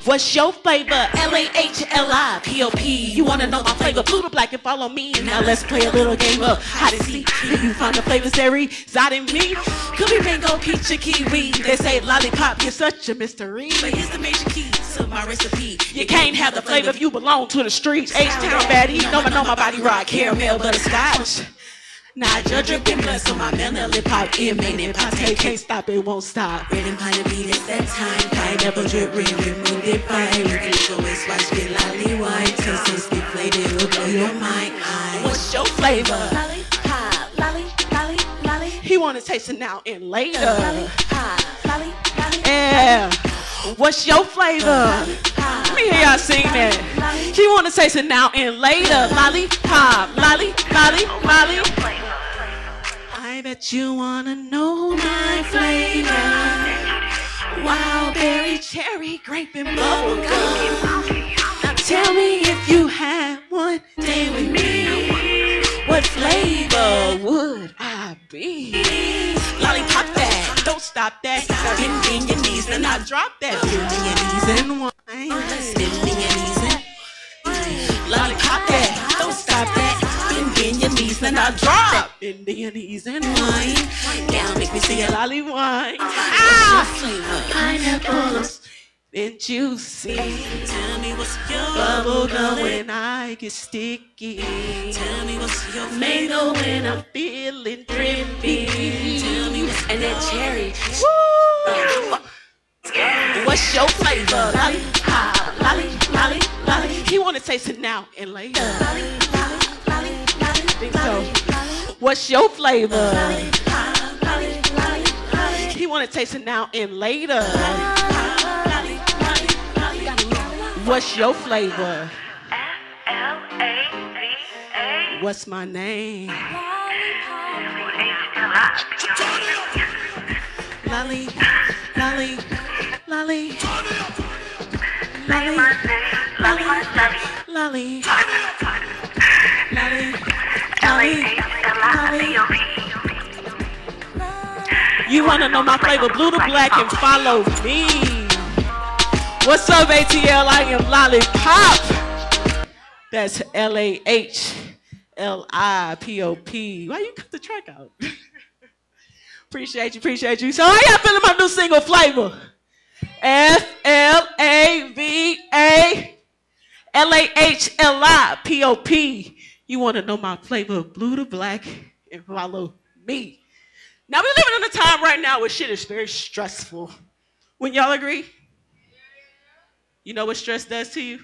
What's your flavor? L A H L I P O P. You wanna know my flavor? To black and follow me. Now let's play a little game of hide and seek. You find the flavors that reside in me, could be mango, peach, or kiwi. They say lollipop, you're such a mystery. But here's the major key to my recipe. You can't have the flavor if you belong to the streets. H-Town baddie, know I know my body rock, caramel, butterscotch. Now judge dripping blood, so my melody pop in minute pate. Can't stop it, won't stop. Red and pine beat, it's that time. Pineapple drip, ring, remove it fine. Look at your waist, watch get lolly white. Taste so spit it will blow your mind. What's your flavor? Lolly, pop, lolly, lolly, lolly. He wanna taste it now and later. Lolly, pop, lolly, lolly. Yeah. What's your flavor? Let me hear y'all sing that. He wanna taste it now and later. Lolly, pop, lolly, lolly, lolly. I bet you wanna know my flavor. Wild berry, cherry, grape, and bubblegum. Now tell me if you had one day with me. What flavor would I be? Lollipop that, don't stop that. Bend in your knees, then I drop that. Bend your knees and wine. Bend your knees and lollipop that, don't stop that. Bend in your knees, then I drop. Bend in your knees and wine. Now make me see a lolly wine. Ah! Pineapples. Then juicy. Tell me what's your bubble gum when I get sticky. Tell me what's your mango when I'm feeling drippy. Tell me what's and that cherry. Woo! What's your flavor? Lolly, lolly, lolly, lolly. He wanna taste it now and later. Lolly, lolly, lolly, lolly. Think so. What's your flavor? Lolly, lolly, lolly, lolly. He wanna taste it now and later. What's your flavor? F-L-A-V-A. What's my name? Lolly, lolly, lolly. Lolly, lolly, lolly, lolly, lolly, lolly. You wanna know my flavor? Blue to black and follow me. What's up, ATL? I am LahliPop. That's L A H L I P O P. Why you cut the track out? [LAUGHS] appreciate you, appreciate you. So how y'all feeling my new single flavor? F L A V A L A H L I P O P. You want to know my flavor blue to black and follow me. Now we're living in a time right now where shit is very stressful. Wouldn't y'all agree? You know what stress does to you?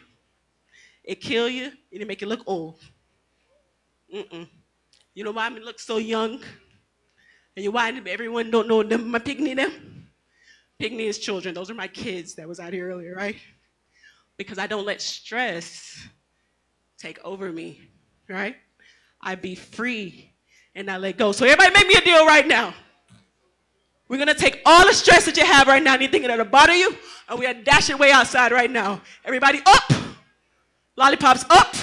It kill you and it make you look old. Mm-mm. You know why I look so young? And you why everyone don't know them, my pygmy them? Pygmy is children. Those are my kids that was out here earlier, right? Because I don't let stress take over me, right? I be free and I let go. So everybody make me a deal right now. We're gonna take all the stress that you have right now, anything that'll bother you, and we are dashing way outside right now. Everybody up! Lollipops up!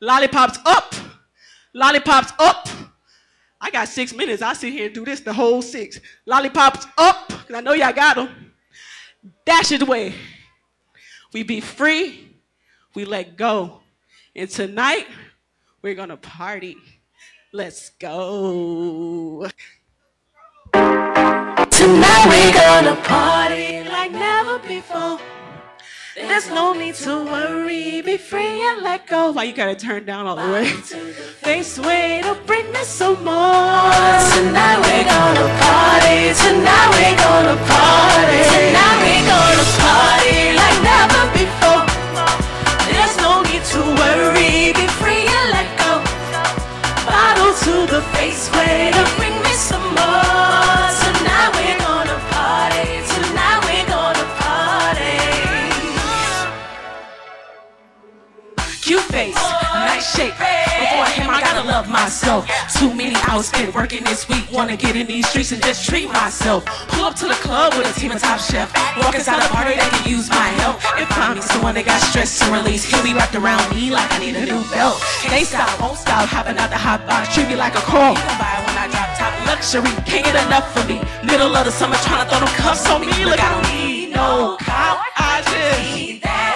Lollipops up! Lollipops up! I got six minutes. I'll sit here and do this the whole six. Lollipops up, because I know y'all got them. Dash it away. We be free, we let go. And tonight, we're gonna party. Let's go. Tonight we're gonna party like never before. There's no need to worry, be free and let go. Why you gotta turn down all the way? [LAUGHS] Face way to bring me some more. Tonight we're gonna party. Tonight we're gonna party. Tonight we're gonna party like never before. Shape. Before him, I gotta love myself. Too many I was spent working this week. Wanna get in these streets and just treat myself. Pull up to the club with a team of top chef. Walk inside a party that can use my help. And find me someone that got stress to release. He'll be wrapped around me like I need a new belt. They stop, won't stop, hopping out the hot box. Treat me like a call. Buy when I drop top luxury. Can't get enough for me. Middle of the summer trying to throw them cuffs on me. Look, I don't need no cop. I just need that I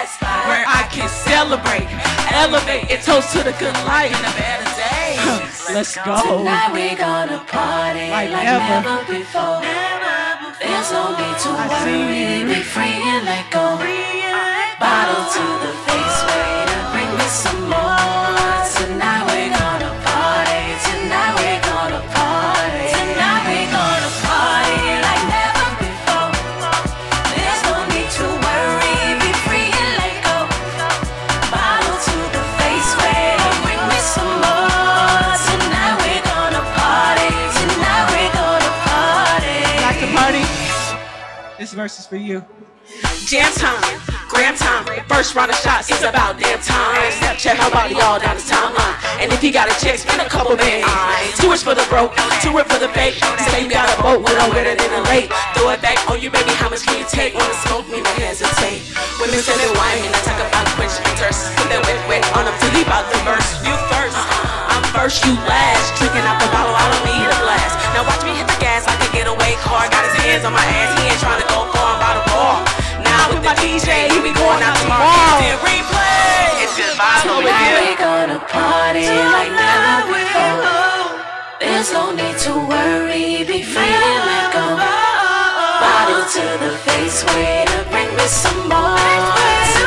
can celebrate, elevate, and toast to the good life and the better days. Let's go. Tonight we gonna party Like like, never. never, before. There's no need to worry, be free and let go. This verse is for you. Jam time, gram time, first round of shots, it's about damn time. Snapchat my body all down the timeline. And if you got a check, spend a couple bands. Two is for the broke, two is for the fake. Say you got a boat, we don't better than a lake. Throw it back on you, baby, how much can you take? Wanna smoke me, no hesitate. Women they wine, and I talk about quench and thirst. Put that wet, wet on them till leave out the verse. You first, I'm first, you last. Drinking out the bottle, I don't need a blast. Now watch me hit the gas like a getaway car. Got his hands on my ass, he ain't trying to go far, I'm by the bar. Now with my DJ, he be going out tomorrow. Then replay. It's good vibes over here. we gonna party like never before. There's no need to worry, be free and let go. Oh, oh, oh, Bottle to the face, wait to bring me some more.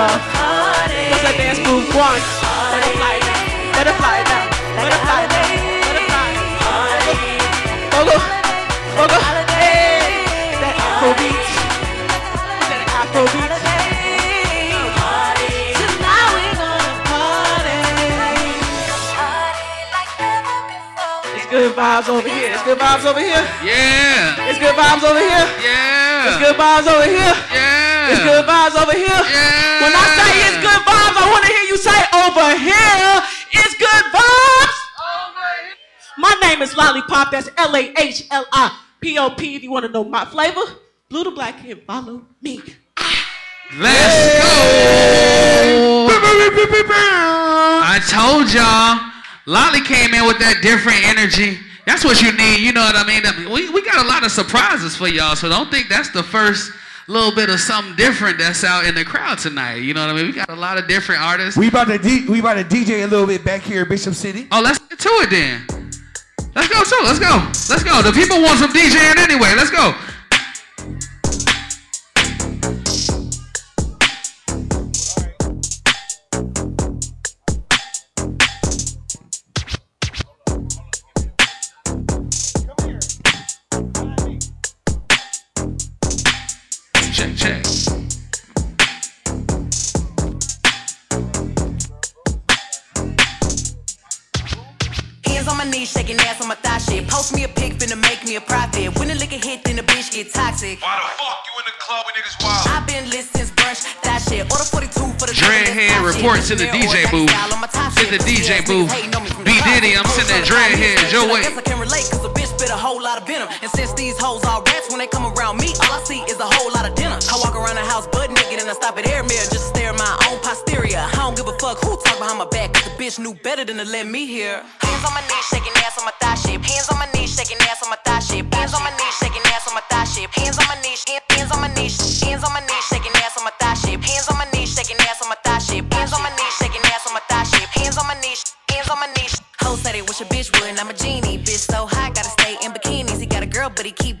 Gonna dance for y'all. What's that dance move? One. Butterfly. Butterfly now. Butterfly now. Butterfly. Bogo. Bogo. Hey. That Afro beat. That Afro beat. Tonight we gonna party. It's good vibes over here. It's good vibes over here. Yeah. It's good vibes over here. Yeah. It's good vibes over here. Yeah. It's good vibes over here. Yeah. When I say it's good vibes, I want to hear you say over here. It's good vibes. My name is LahliPop. That's L A H L I P O P. If you want to know my flavor, blue to black and follow me. Let's go. I told y'all, Lolly came in with that different energy. That's what you need. You know what I mean? We, we got a lot of surprises for y'all, so don't think that's the first little bit of something different that's out in the crowd tonight. You know what I mean? We got a lot of different artists. We about to we about to DJ a little bit back here in Bishop City. Oh, let's get to it then. Let's go too. Let's go. Let's go. The people want some DJing anyway. Let's go. Knees, shaking ass on my thigh shit. Post me a pic, finna make me a profit. When the liquor hit, then the bitch get toxic. Why the fuck you in the club when niggas wild? I've been lit since brunch, that shit. Order 42 for the Dreadhead reports to the DJ booth. To the DJ booth. B Diddy, I'm sending that Dreadhead your way. I can relate, cause a bitch spit a whole lot of venom. And since these hoes all rats, when they come around me, all I see is a whole lot of dinner. I walk around the house butt naked and I stop at air mirror just to stare at my own posterior. I don't give a fuck who talk behind my back, cause the bitch knew better than to let me hear. Hands on my knees, shaking ass on my thigh shit. Hands on my knees, shaking ass on my thigh shit. Hands on my knees, shaking ass on my thigh shit. Hands on my knees, hands on my knees, hands on my knees, shaking ass on my thigh shit. Hands on my knees, shaking ass on my thigh shit. Hands on my knees, shaking ass on my thigh shit. Hands on my knees, hands on my knees. Hoes said they wish a bitch would, and I'm a genie. Bitch so hot, gotta stay in bikinis. He got a girl, but he keep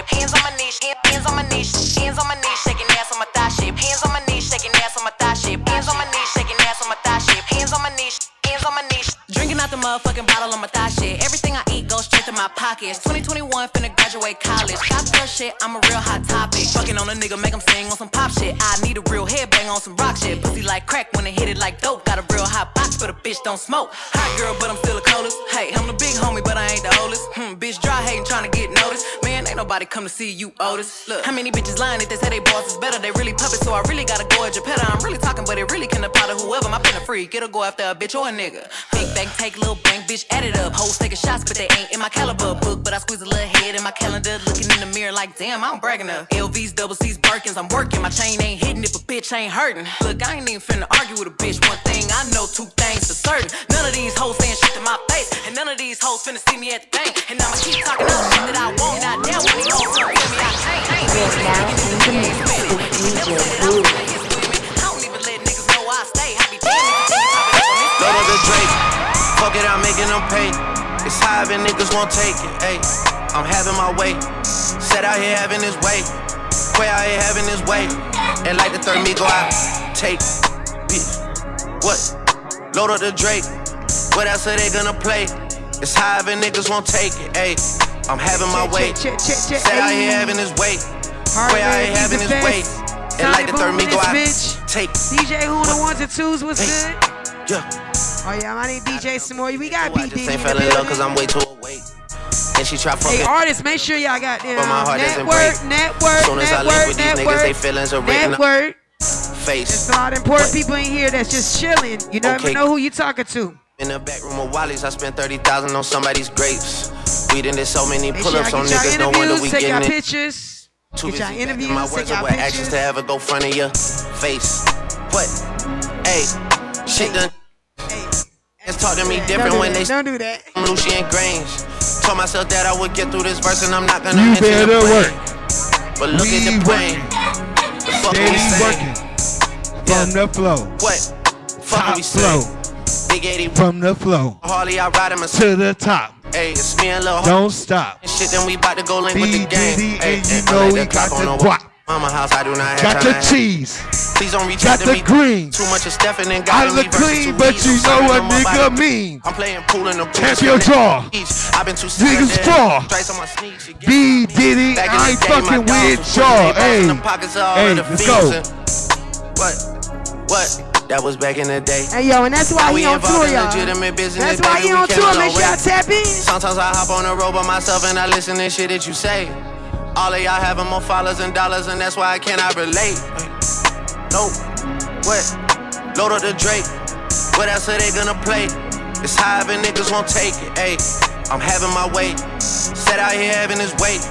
shape. Hands on my knees, hands on my knees, hands on my knees, shaking ass on my thigh shape. Hands on my knees, shaking ass on my thigh shape. Hands on my knees, shaking ass on my thigh shape. Hands on my knees, hands on my knees. Drinking out the motherfucking bottle on my thigh shit. Everything I eat goes straight to my pockets. 2021 finna graduate college. Got girl shit, I'm a real hot topic. Fucking on a nigga, make him sing on some pop shit. I need a real headbang on some rock shit. Pussy like crack when it hit it like dope. Got a real hot box, but a bitch don't smoke. Hot girl, but I'm still the coldest. Hey, I'm the big homie, but I ain't the oldest. Hmm, bitch dry nobody come to see you, Otis. Look, how many bitches lying if they say they boss is better? They really puppets, so I really gotta go at Geppetto. I'm really talking, but it really can apply to whoever. My pen a freak, it'll go after a bitch or a nigga. Big bank, take little bank, bitch, add it up. Hoes taking shots, but they ain't in my caliber book. But I squeeze a little head in my calendar, looking in the mirror like, damn, I'm bragging up. LVs, double C's, Birkins, I'm working. My chain ain't hitting if a bitch ain't hurting. Look, I ain't even finna argue with a bitch. One thing I know, two things for certain. None of these hoes saying shit to my face, and none of these hoes finna see me at the bank. And I'ma keep talking all shit that I want. Tell I damn Fuck it, I'm making them pay. It's high and niggas won't take it. Ayy, I'm having my way. Set out here having his way. Quay out here having his way. And like the third me go out. Take. Bitch. What? Load up the Drake. What else are they gonna play? It's high and niggas won't take it. Ayy, I'm having my way. Set out here having his way. Quay out here having his way. And like the third me go out. Take. DJ Who the ones and twos was good. Yeah. Oh yeah, my name DJ Samori. We got Diddy in Ain't fell in love cause I'm way too awake. And she try fucking. Hey artists, make sure y'all got them But my heart network, network, Soon as I leave with these niggas, they feelings are up. network. Face. There's a lot of important people in here that's just chilling. You never know who you talking to. In the back room of Wally's, I spent 30,000 on somebody's grapes. We done did so many Make pull sure ups y'all on get y'all niggas, no wonder interviews, we take y'all getting it. pictures. Too Get y'all busy interviews, backing my take words y'all up with actions pictures. to ever go front of your face. What? Hey, shit done. It's talk to me different Don't do when that. they Don't do that. I'm Lucy and Grange. Told myself that I would get through this verse and I'm not gonna You mention the better brain. work. But look at the brain. The fuck are we Steady saying? working. From the flow. What? Fuck are Top we saying? flow. Big 80 From the flow. Harley, I ride him To the top. Hey, it's me and Lil Don't stop. And shit, then we bout to go link with the. Diddy Hey, and you know I we got the guap. Mama house, I do not have Got the cheese. Please don't reach Got out to the me. green. Too much of Stephen and I got look clean, but you know what nigga mean. I'm playing pool in the pool. Tap your jaw. I've been too Niggas straw. Stripes on my sneaks. you get B Diddy, I ain't fucking with y'all. Hey, in the pockets of all hey, of the let's go. What? What? That was back in the day. Hey yo, and that's why Now he on tour, y'all. legitimate business, That's why he on tour. Make sure y'all tap in. Sometimes I hop on the road by myself and I listen to shit that you say. All of y'all having more followers and dollars, and that's why I cannot relate. Nope. What? Load up the Drake. What else are they gonna play? It's high and niggas won't take it. Ayy, I'm having my way. Set out here having his way.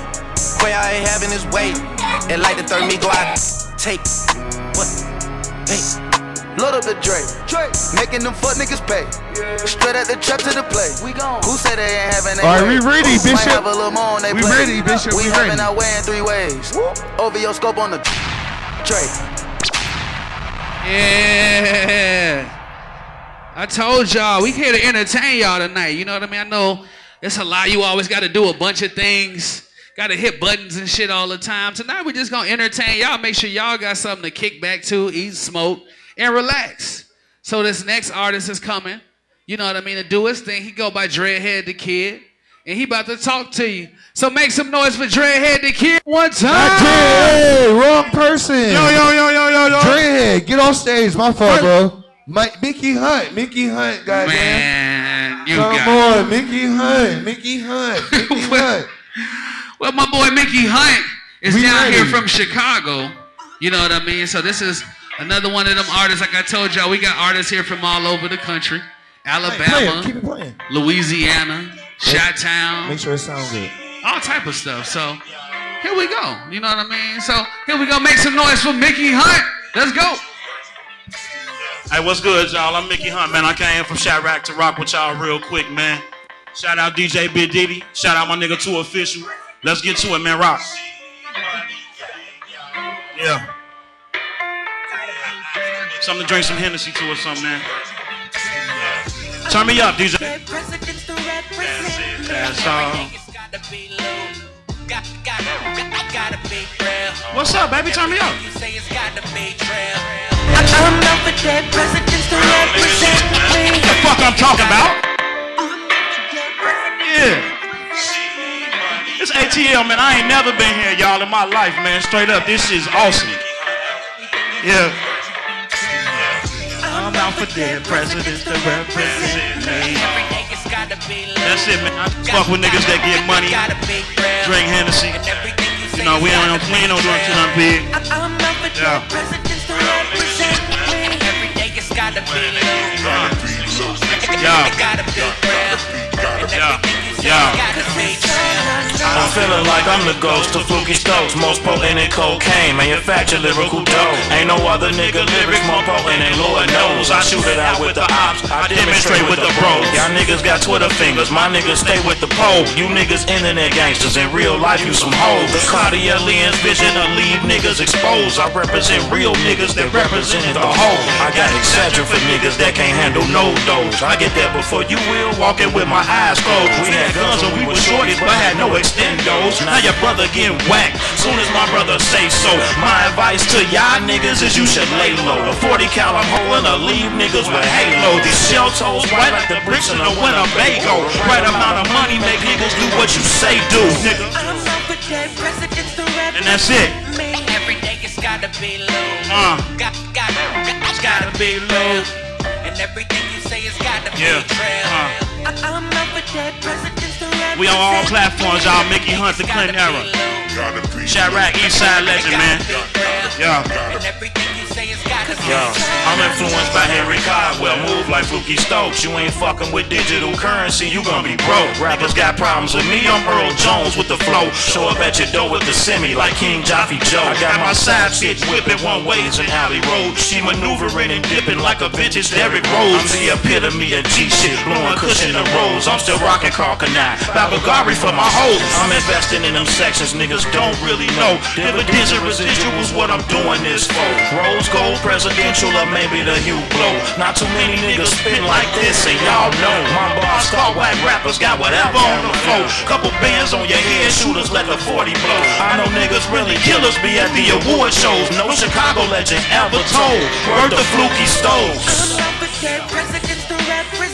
Quay out here having his way. And like the third me go out. Take. What? Hey. Load up the Drake. Drake. Making them fuck niggas pay. Straight at the trap to the play. We gone. Who say they ain't having their All right, way? we ready, Might Bishop. have a little more on they We plate. ready, Bishop, We, we having our way in three ways. Over your scope on the Drake. Yeah. I told y'all we here to entertain y'all tonight. You know what I mean? I know it's a lot. You always got to do a bunch of things. Got to hit buttons and shit all the time. Tonight we just gonna entertain y'all. Make sure y'all got something to kick back to, eat, smoke, and relax. So this next artist is coming. You know what I mean? To do his thing. He go by Dreadhead the Kid, and he about to talk to you. So make some noise for Dreadhead the Kid one time. Hey, wrong person. Yo, yo, yo, yo, yo, yo. Dreadhead, get off stage. My fault, bro. Mike, Mickey Hunt, Mickey Hunt, goddamn. Man, you Come got on, Mickey Hunt, Mickey Hunt, [LAUGHS] Mickey Hunt. Well, my boy Mickey Hunt is We down here from Chicago. You know what I mean? So this is another one of them artists. Like I told y'all, we got artists here from all over the country. Alabama, play it, keep it playing. Louisiana, Chi-Town, Make sure it sounds good. all type of stuff. So here we go. You know what I mean? So here we go. Make some noise for Mickey Hunt. Let's go. Hey, what's good, y'all? I'm Mickey Hunt, man. I came from Chiraq to rock with y'all real quick, man. Shout out DJ Big Diddy. Shout out my nigga 2wo Official. Let's get to it, man. Rock. Yeah. Something to drink some Hennessy to or something, man. Turn me up, DJ. That's all. What's up, baby? Turn me up. I'm out for dead presidents to represent me. The fuck I'm talking about? Yeah. It's ATL, man. I ain't never been here, y'all, in my life, man. Straight up, this is awesome. Yeah. I'm dead presidents to represent me. That's it, man. I fuck with niggas that get money, drink Hennessy. You know, we ain't, we ain't no doing too nothing big. I'm out for Yeah. To. I'm feeling like I'm the ghost of Flukey Stokes, most potent in cocaine, manufacture lyrical dough. Ain't no other nigga lyrics more potent, and Lord knows I shoot it out with the ops. I demonstrate with the bros. Y'all niggas got Twitter fingers, my niggas stay with the pole. You niggas internet gangsters, in real life you some hoes. The Claudia Leon's vision of leave niggas exposed. I represent real niggas that represent the whole. I got Excedrin for niggas that can't handle no dose. I get there before you will, walking with my eyes closed. We had guns when we was shorties, but had no extendos. Now your brother getting whacked, soon as my brother say so. My advice to y'all niggas is you should lay low. The 40 cal I'm holding to leave niggas with halo. These shell toes white like the bricks in a Winnebago. Right amount of money make niggas do what you say do, nigga. I'm out for dead presidents to represent And that's it. Every day it's gotta be low. Uh. Got, got, it's gotta be low. And everything you say has gotta Yeah. be trail. Uh. I- I'm out for dead represent We on all platforms, y'all. Mickey Hunt, the Clinton era. Chiraq, Eastside legend, man. Yeah. I'm influenced by Henry Caldwell. Move like Flukey Stokes. You ain't fucking with digital currency, you gonna be broke. Rappers got problems with me, I'm Earl Jones with the flow. Show up at your door with the semi like King Joffy Joe. I got my side bitch whipping one ways in alley road. She maneuvering and dipping like a vintage Derrick Rose. I'm the epitome of G shit, blowing cushion the rose. I'm still rocking Karl Kani. Babagari for my hoes. I'm investing in them sections niggas don't really know. Dividends and residuals, what I'm doing this for. Rose gold, presidential, or maybe the Hublot. Not too many niggas spin like this, and y'all know. My boss call whack rappers, got whatever on the floor. Couple bands on your head, shooters let the 40 blow. I know niggas really killers be at the award shows. No Chicago legend ever told. Word the Flukey Stokes.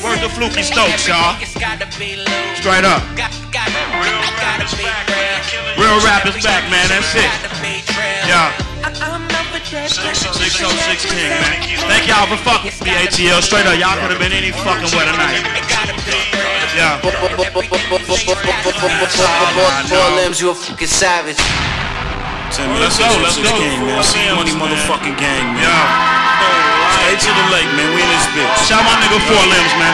Word the Flukey Stokes, y'all. Straight up. Real rap is back, man. That's it. Yeah. 606 King, man. Thank y'all for fucking with me, ATL. Straight up, y'all could have been any fucking way tonight. Yeah. Four limbs, you a fucking savage. Let's go, let's go. man. C Money motherfucking gang, man. Yeah. Stay to the lake, man. We in this bitch. Shout my nigga Four Limbs, man.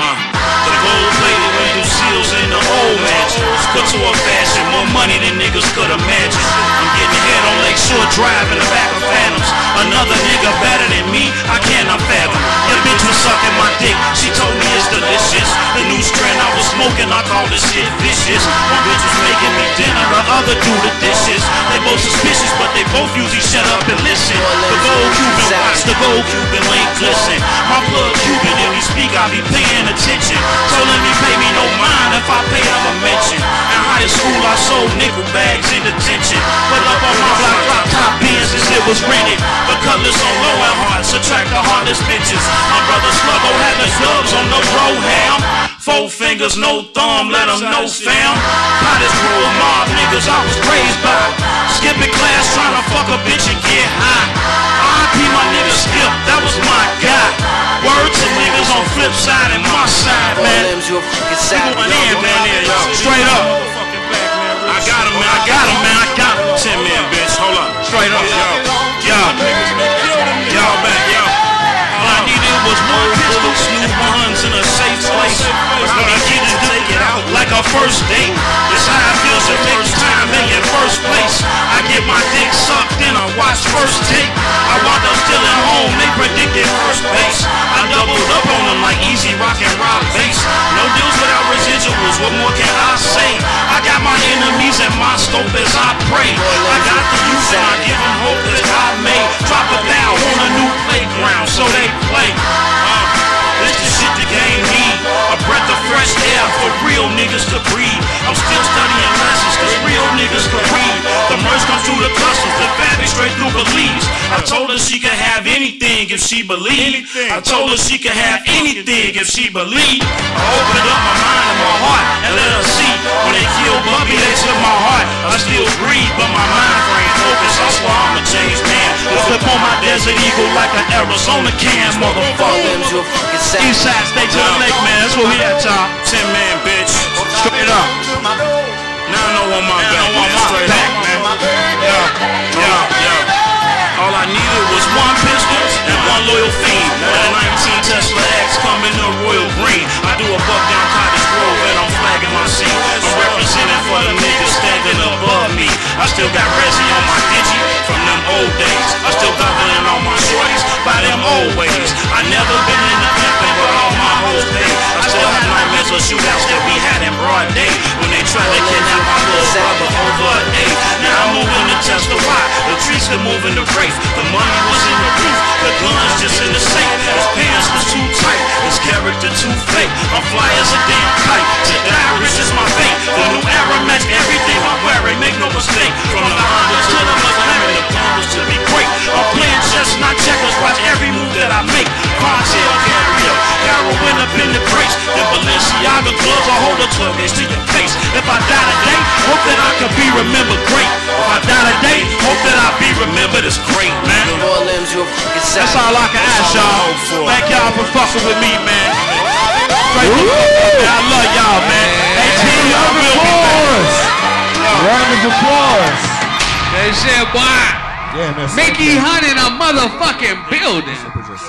Uh, the gold plated in the old mansions. Couture fashion, more money than niggas could imagine. I'm getting head on Lakeshore Drive in the back of Phantoms. Another nigga better than me, I cannot fathom. Your bitch was sucking my dick, she told me it's delicious. The new strand I was smoking, I call this shit vicious. One bitch was making me dinner, the other do the dishes. They both suspicious, but they both usually shut up and listen. The gold Cuban watch, the gold Cuban link listen. My plug Cuban, if he speak, I be paying attention. Let me pay me no mind if I pay him a mention. In high school, I sold nickel bags in detention. Put up on my block, drop top bins as it was rented. The colors on low and hard, subtract the hardest bitches. My brother Sluggo had the gloves on the Broham. Four fingers, no thumb, let them know fam. Hottest rule mob niggas I was raised by. Skipping class, trying to fuck a bitch and get high. I RIP my nigga Skip, that was my Niggas on flip side and my side, man. We going in, man, yo. Straight up. I got him, man. I got him, man. I got him. Ten man, bitch. Hold up. Straight up. Yo. A first date. It's how I feel the first time making first place. I get my dick sucked, then I watch first take. I wound up still at home, they predicted first base. I doubled up on them like easy rock and rock bass. No deals without residuals, what more can I say? I got my enemies in my scope as I pray. I got the youth and I give them hope that I may drop it down on a new playground so they play. Uh, this the a breath of fresh air for real niggas to breathe. I'm still studying lessons cause real niggas can read. The merch comes through the customs, the fabric straight through Belize. I told her she could have anything if she believed. I told her she could have anything if she believed. I opened up my mind and my heart and let her see. When they killed Bubby, they took my heart. I still breathe, but my mind frame focus. That's why I'm a changed man. Flip on my desert eagle like an Arizona can, motherfucker. Eastside, stay to the lake, man. That's where we at, y'all. Ten man, bitch. Straight up. Now I know on my back. Now on my back, man. Yeah, yeah, yeah. All I needed was one pistol and one loyal fiend. A 19 Tesla X coming in royal green. I do a buck down Cottage Grove and I'm flagging my scene. I'm representing for the niggas standing above me. I still got Resi on my digi from them old days. I still gobbling on my shorties by them old ways. I never been in the pimpin', but all my hoes pay. Of shootouts that we had in broad day when they tried to kidnap my little brother over. Now I'm moving to. The trees race. The money was in the roof. The guns just in the safe. His pants was too tight. His character too fake. A damn kite. To die rich is my fate. The new era match everything I'm wearing. Make no mistake. From the Honda to the McLaren, the plan was to be great. I'm playing chess, not checkers. Watch every move that I make. Cartel carrier, heroin up in the crates. The Balenciaga gloves, I hold a 12 inch to your face. If I die today, hope that I can be remembered great. If I die today, hope that I be remembered as great, man. That's all I can ask y'all. Thank y'all for fucking with me, man. Straight the fuck up. I love y'all, man. Hey, team, y'all will be. Round of applause. That shit, boy. Yeah, man. Mickey Hunt in a motherfucking building.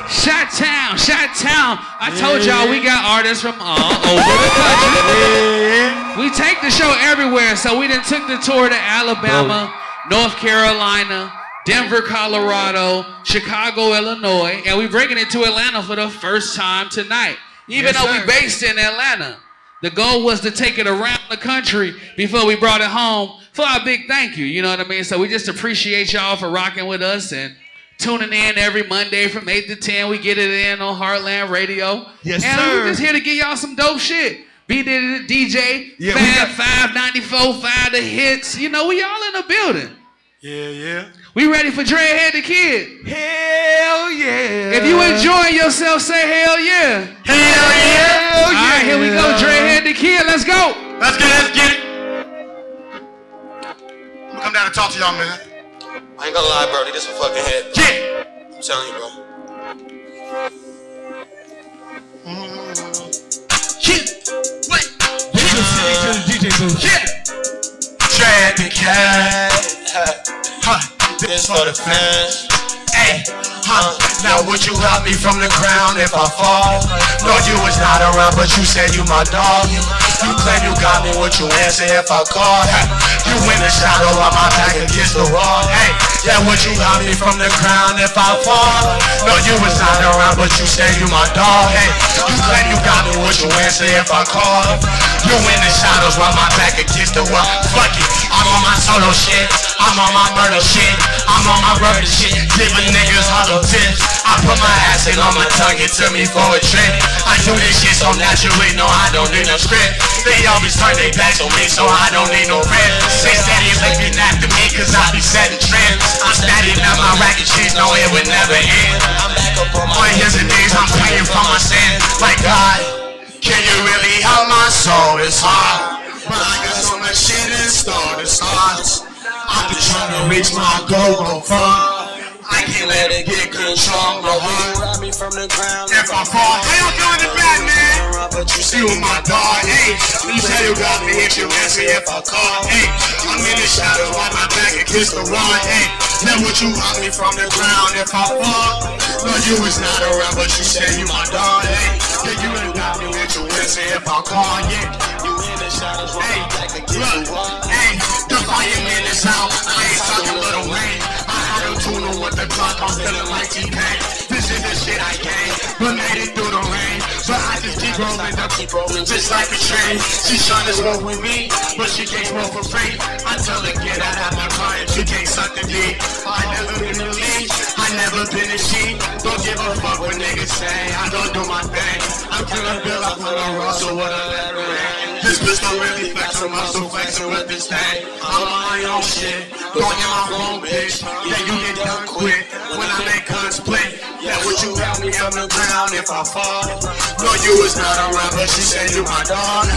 Shot Town, Shot Town. I told y'all we got artists from all over the country. [LAUGHS] We take the show everywhere, so we done took the tour to Alabama, North Carolina, Denver, Colorado, Chicago, Illinois, and we bringing it to Atlanta for the first time tonight. Even Yes, though sir. we based in Atlanta. The goal was to take it around the country before we brought it home for our big thank you. You know what I mean? So we just appreciate y'all for rocking with us and tuning in every Monday from 8 to 10. We get it in on Heartland Radio. Yes, and sir. we're just here to give y'all some dope shit. B Diddy the DJ, Yeah, we Fab got- 594, 5 the hits. You know, we all in the building. Yeah, yeah. We ready for Dreadhead the Kid? Hell yeah. If you enjoying yourself, say hell yeah. Hell yeah. All right, here we go. Dreadhead the Kid. Let's go. Let's get it, let's get it. I'm gonna come down and talk to y'all, man. I ain't gonna lie, Brody. This one fucking head. Yeah. I'm telling you, bro. Mm-hmm. to the DJ booth. Yeah. Dread the cat. [LAUGHS] This for the fans. Hey, huh? Now would you help me from the ground if I fall? No, you was not around, but you said you my dog. You claim you got me, would you answer if I call? You in the shadow of my back against the wall. Hey, yeah, would you help me from the ground if I fall? No, you was not around, but you said you my dog. Hey, you claim you got me, would you answer if I call? You in the shadows while my back against the wall. Fuck it, I'm on my solo shit. I'm on my murder shit. I'm on my rubber shit. Giving niggas hollow tips. I put my acid on my tongue, it took me for a trip. I do this shit so naturally, no, I don't need no script. They always turn their backs on me, so I don't need no rip. Say steady looking after me, cause I be setting trends. I'm steady now, my racket shit, no, it would never end. I'm back up on my and knees, I'm praying for my sin. Like God, can you really help my soul? It's hard. But I got so much shit in store, the stars. I've been trying to reach my goal, go. I can't let it get control, no heart. me from the ground. If I fall, how you doing the back, man? But you my dog, hey. You said you got me if you ask me if I call, hey. I'm in the shadow on my back against the wall, hey. Then would you rock me from the ground if I fall? No, you was not around, but you said you my dog, hey. Yeah, you ain't got me if you answer if I call, yeah. You in the shadows on back against the wall. Hey, the fireman is out. I ain't talking little rain. I had a tuner with the clock, I'm feeling like T-Pain. This is the shit I gained, but made it through the rain. So I just keep rolling, I keep rolling just like a train. She tryna smoke with me, but she can't smoke for free. I tell her get out of my car and she can't suck the D. I never been I never been a she. Don't give a fuck what niggas say, I don't do my thing. I'm killing Bill, I put on Russell with a letter in. This bitch don't really flex, I'm also flexing with this thing. I'm on my own shit. Don't in my own bitch. Yeah, you get done quick when I make guns split. Yeah, would you help me from the ground if I fall? No, you was not around, but she said you my dog.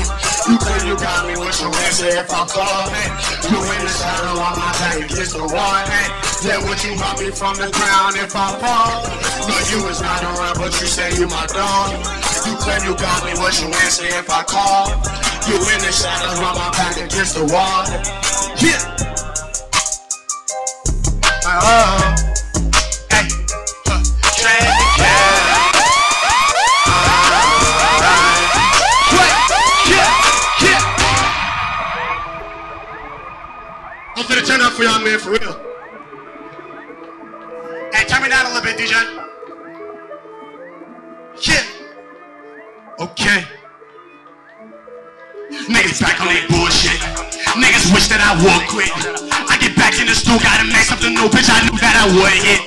You claim you got me, what's your answer if I call? Hey, you in the shadow on my back against the wall. Hey, yeah, would you help me from the ground if I fall? No, you was not around, but you say you my dog. You claim you got me, what's you answer if I call? You in the shadows on my back against the wall. Yeah. Oh. Hey. Huh. Traffic jam. I'm finna turn up for y'all, man, for real. Hey, turn me down a little bit, DJ. Yeah. Okay. Niggas back on that bullshit. Niggas wish that I would quit. I get back in the stool, gotta make something new, bitch. I knew that I would hit.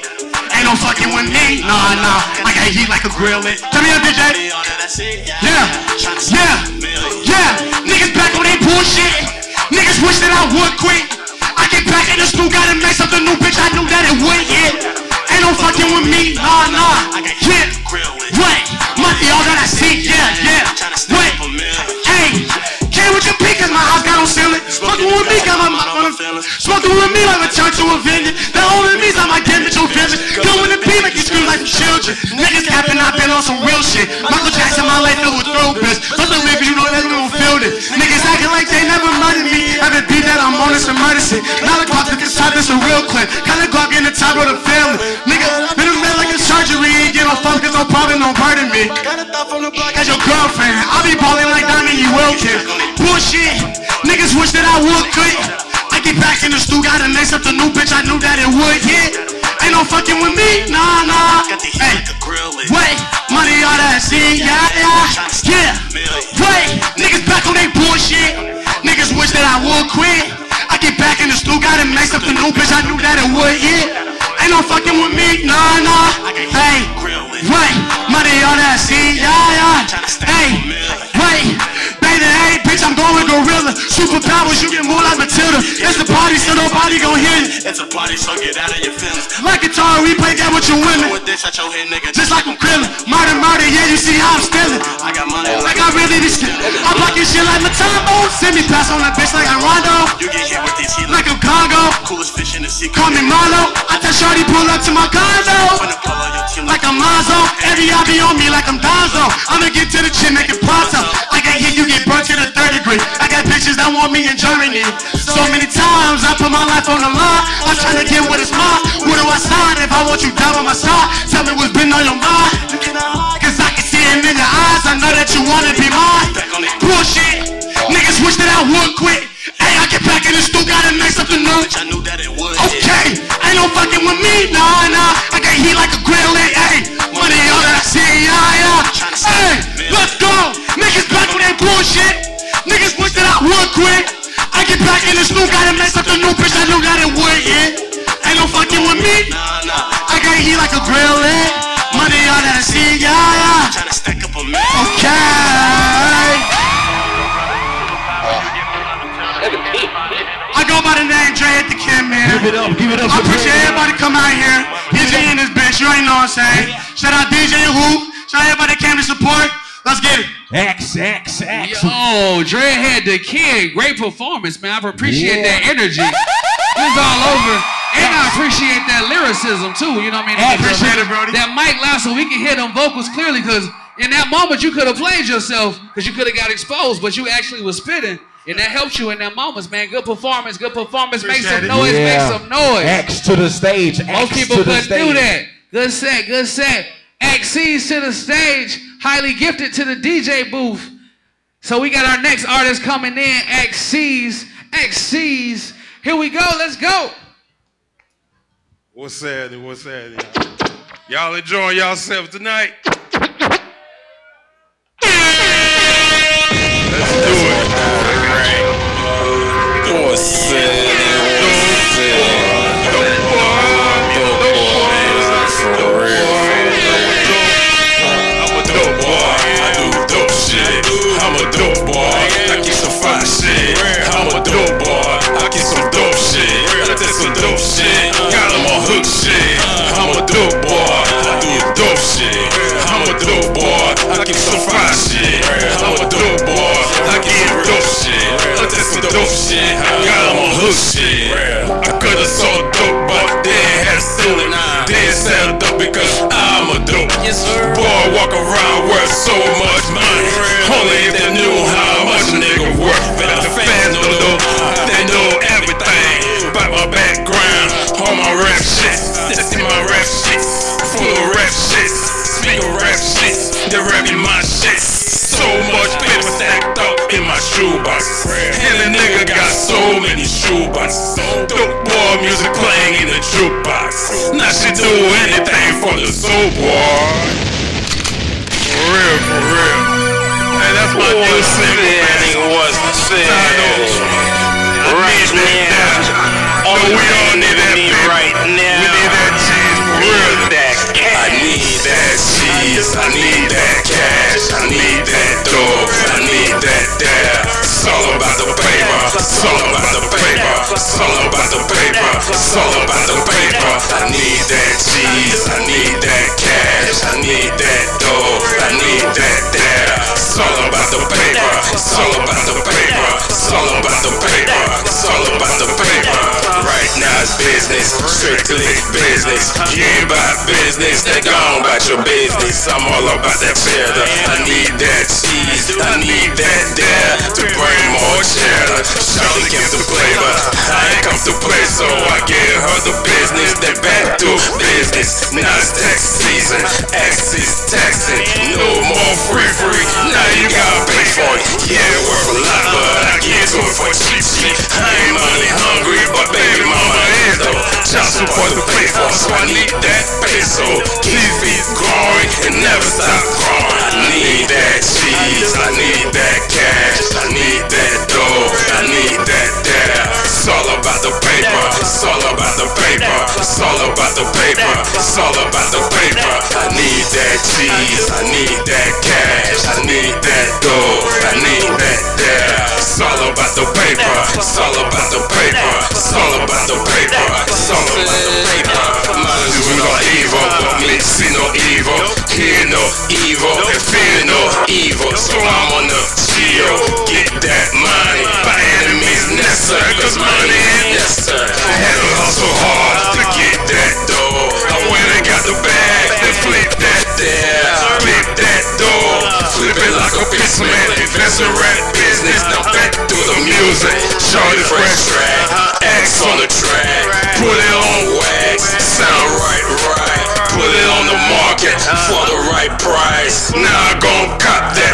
Ain't no fucking with me, nah, nah. I got heat like a grill it. Turn me up, DJ. Yeah, yeah, yeah. Niggas back on that bullshit. Niggas wish that I would quit. I get back in the stool, gotta make something new, bitch. I knew that it would hit. Ain't no fucking with me, nah, nah. Yeah, what? Money, all that I see, yeah, yeah. What? Hey, with your peak, my house got no ceiling. Smoking with me, got my mouth on feelings. Smoking with me like a church to a vineyard. That only means I might get with your vision. Going to be make you scream like some children. Niggas capping, I've been on some real shit. Michael Jackson, my life filled with throw bitch. Plus the live, you know that gon' feel it. Niggas acting like they never murdered me. Haven't beat that, I'm on this and murder shit. Now the clock took a shot, this a real clip. Kinda Glock in the top of the family. Nigga, been surgery. Ain't get no fuck, cause no problem, don't burden me. As your girlfriend, I be ballin' like Diamond, you will kid. Bullshit, niggas wish that I would quit. I get back in the stool, gotta make something new, bitch. I knew that it would hit. Ain't no fucking with me, nah, nah. Hey, wait, money, all that shit, yeah, yeah, yeah. Wait, niggas back on they bullshit. Niggas wish that I would quit. I get back in the stool, gotta make something new, bitch. I knew that it would hit. Ain't no fucking with me, nah, nah. Hey, wait, money, all that shit, yeah, yeah. Hey, wait, bitch, I'm going gorilla. Superpowers, you get more like Matilda. It's the party, so nobody gon' hear you. It's a party, so get out of your feelings. Like guitar, we play that with your women. With this at your head, nigga. Just like I'm krillin'. Murder, murder, yeah, you see how I'm stealing. I got money Like I got really be stealing. I'm blocking shit like Mutombo. Send me pass on that bitch like I'm Rondo. You get hit with this heat Like I'm Congo. coolest fish in the sea. Call me Marlo. I tell Shorty pull up to my condo. Like I'm Lonzo. Every I be on me like I'm Donzo. I'ma get to the chin, make it pronto. I that want me in Germany. So many times I put my life on the line. I'm trying to get what is mine. What do I sign if I want you down on my side? Tell me what's been on your mind. Cause I can see it in your eyes. I know that you wanna be mine. Bullshit. Niggas wish that I would quit. Hey, I get back in the stool, gotta make something new. I knew that it would. Okay, ain't no fucking with me, nah, nah. Get back in the stool, gotta make something new, bitch. I knew that it would, yeah. Ain't no fucking with me. I got heat like a grill, hey. Money all that I see, yeah, yeah. Okay. I go by the name Dre at the Kim, man. Give it up, give it up I appreciate Dre. everybody coming out here. DJ in this bitch, you ain't know what I'm saying. Shout out DJ Who. Shout out everybody that came to support. Let's get it. X, X, X. Yo, Dre had the kid. Great performance, man. I appreciate Yeah. that energy. It was all over. And I appreciate that lyricism too. You know what I mean? I appreciate it, Brody. That mic loud so we can hear them vocals clearly. Cause in that moment you could have played yourself because you could have got exposed, but you actually was spitting. And that helped you in that moments, man. Good performance, good performance. Make some it. noise, Yeah. make some noise. X to the stage. X Most people couldn't do that. Good set, good set. XC's to the stage, highly gifted to the DJ booth. So we got our next artist coming in, XC's, XC's. Here we go, let's go. What's happening? What's happening? Y'all enjoying yourself tonight? Let's do it. What's I'm I'm a dope boy. I get dope shit. I did some dope shit. Got on my hook shit. I could've sold dope, but they had to sell it. They sell dope because I'm a dope. Boy, walk around worth so much money. Only if they knew how much a nigga worth. But the fans know though, they know everything about my background. All my rap shit, they see my rap shit, full of rap shit. Speak of rap shit, they rapping my many shoeboxes. Dope boy music playing in the jukebox. Now she do anything for the soul boy. For real, for real. Hey, that's my new single. Man. was said. Right now. Oh, we all need that need right now. We need that cheese real. That cash. I need that cheese. I need that cash. I need that dough. I need that dab. It's all about the paper. It's all about the paper. It's all about the paper. It's all about the paper. I need that cheese. I need that cash. I need that dough. I need that dab. It's all about the paper. It's all about the paper. It's all about the paper. It's all about the paper. Right now it's business, strictly business. You ain't about business, they gone about your business. I'm all about that cheddar. I need that cheese, I need that dare to bring more cheddar. Charlie gives the flavor. I ain't come to play, so I give her the business. They back to business. Now it's tax season, X is taxing. No more free free. Now you gotta pay for it. Yeah, worth a lot, but I get to it for cheap cheap. I ain't money hungry, but baby mama is though. Child support to pay for, so I need that peso. Keep it growing and never stop growing. I need that cheese, I need that cash, I need that dough, I need that dab. It's all about the paper, it's all about the paper, it's all about the paper, it's all about the paper. I need that cheese, I need that cash, I need that dough, I need that dab. It's all about the paper, it's all about the paper, it's all about the paper, it's all about the paper. Man, do no evil, but me see no evil, hear no evil, and fear no evil. So I'm on the chill, get that money, by enemies necessary, cause money is necessary. I had to hustle hard to get that dough. I went and got the bag, then flip that there, flip that dough, flip it like a of man, invest in rap business, now back to the music. Charlie Fresh track, X on the track, put it on wax, sound right, right. Put it on the market for the right price. Now I gon' cop that,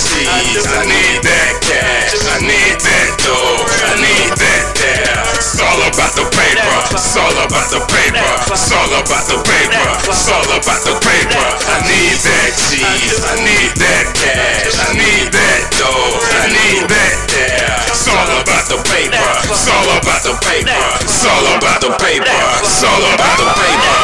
need I need that cash, I need that dough, I need that there. It's all about the paper, it's all about the paper, it's all about the paper, it's all about the paper. I need that cheese, I need that cash, I need that dough, I need that there. It's all about the paper, it's all about the paper, it's all about the paper, it's all about the paper.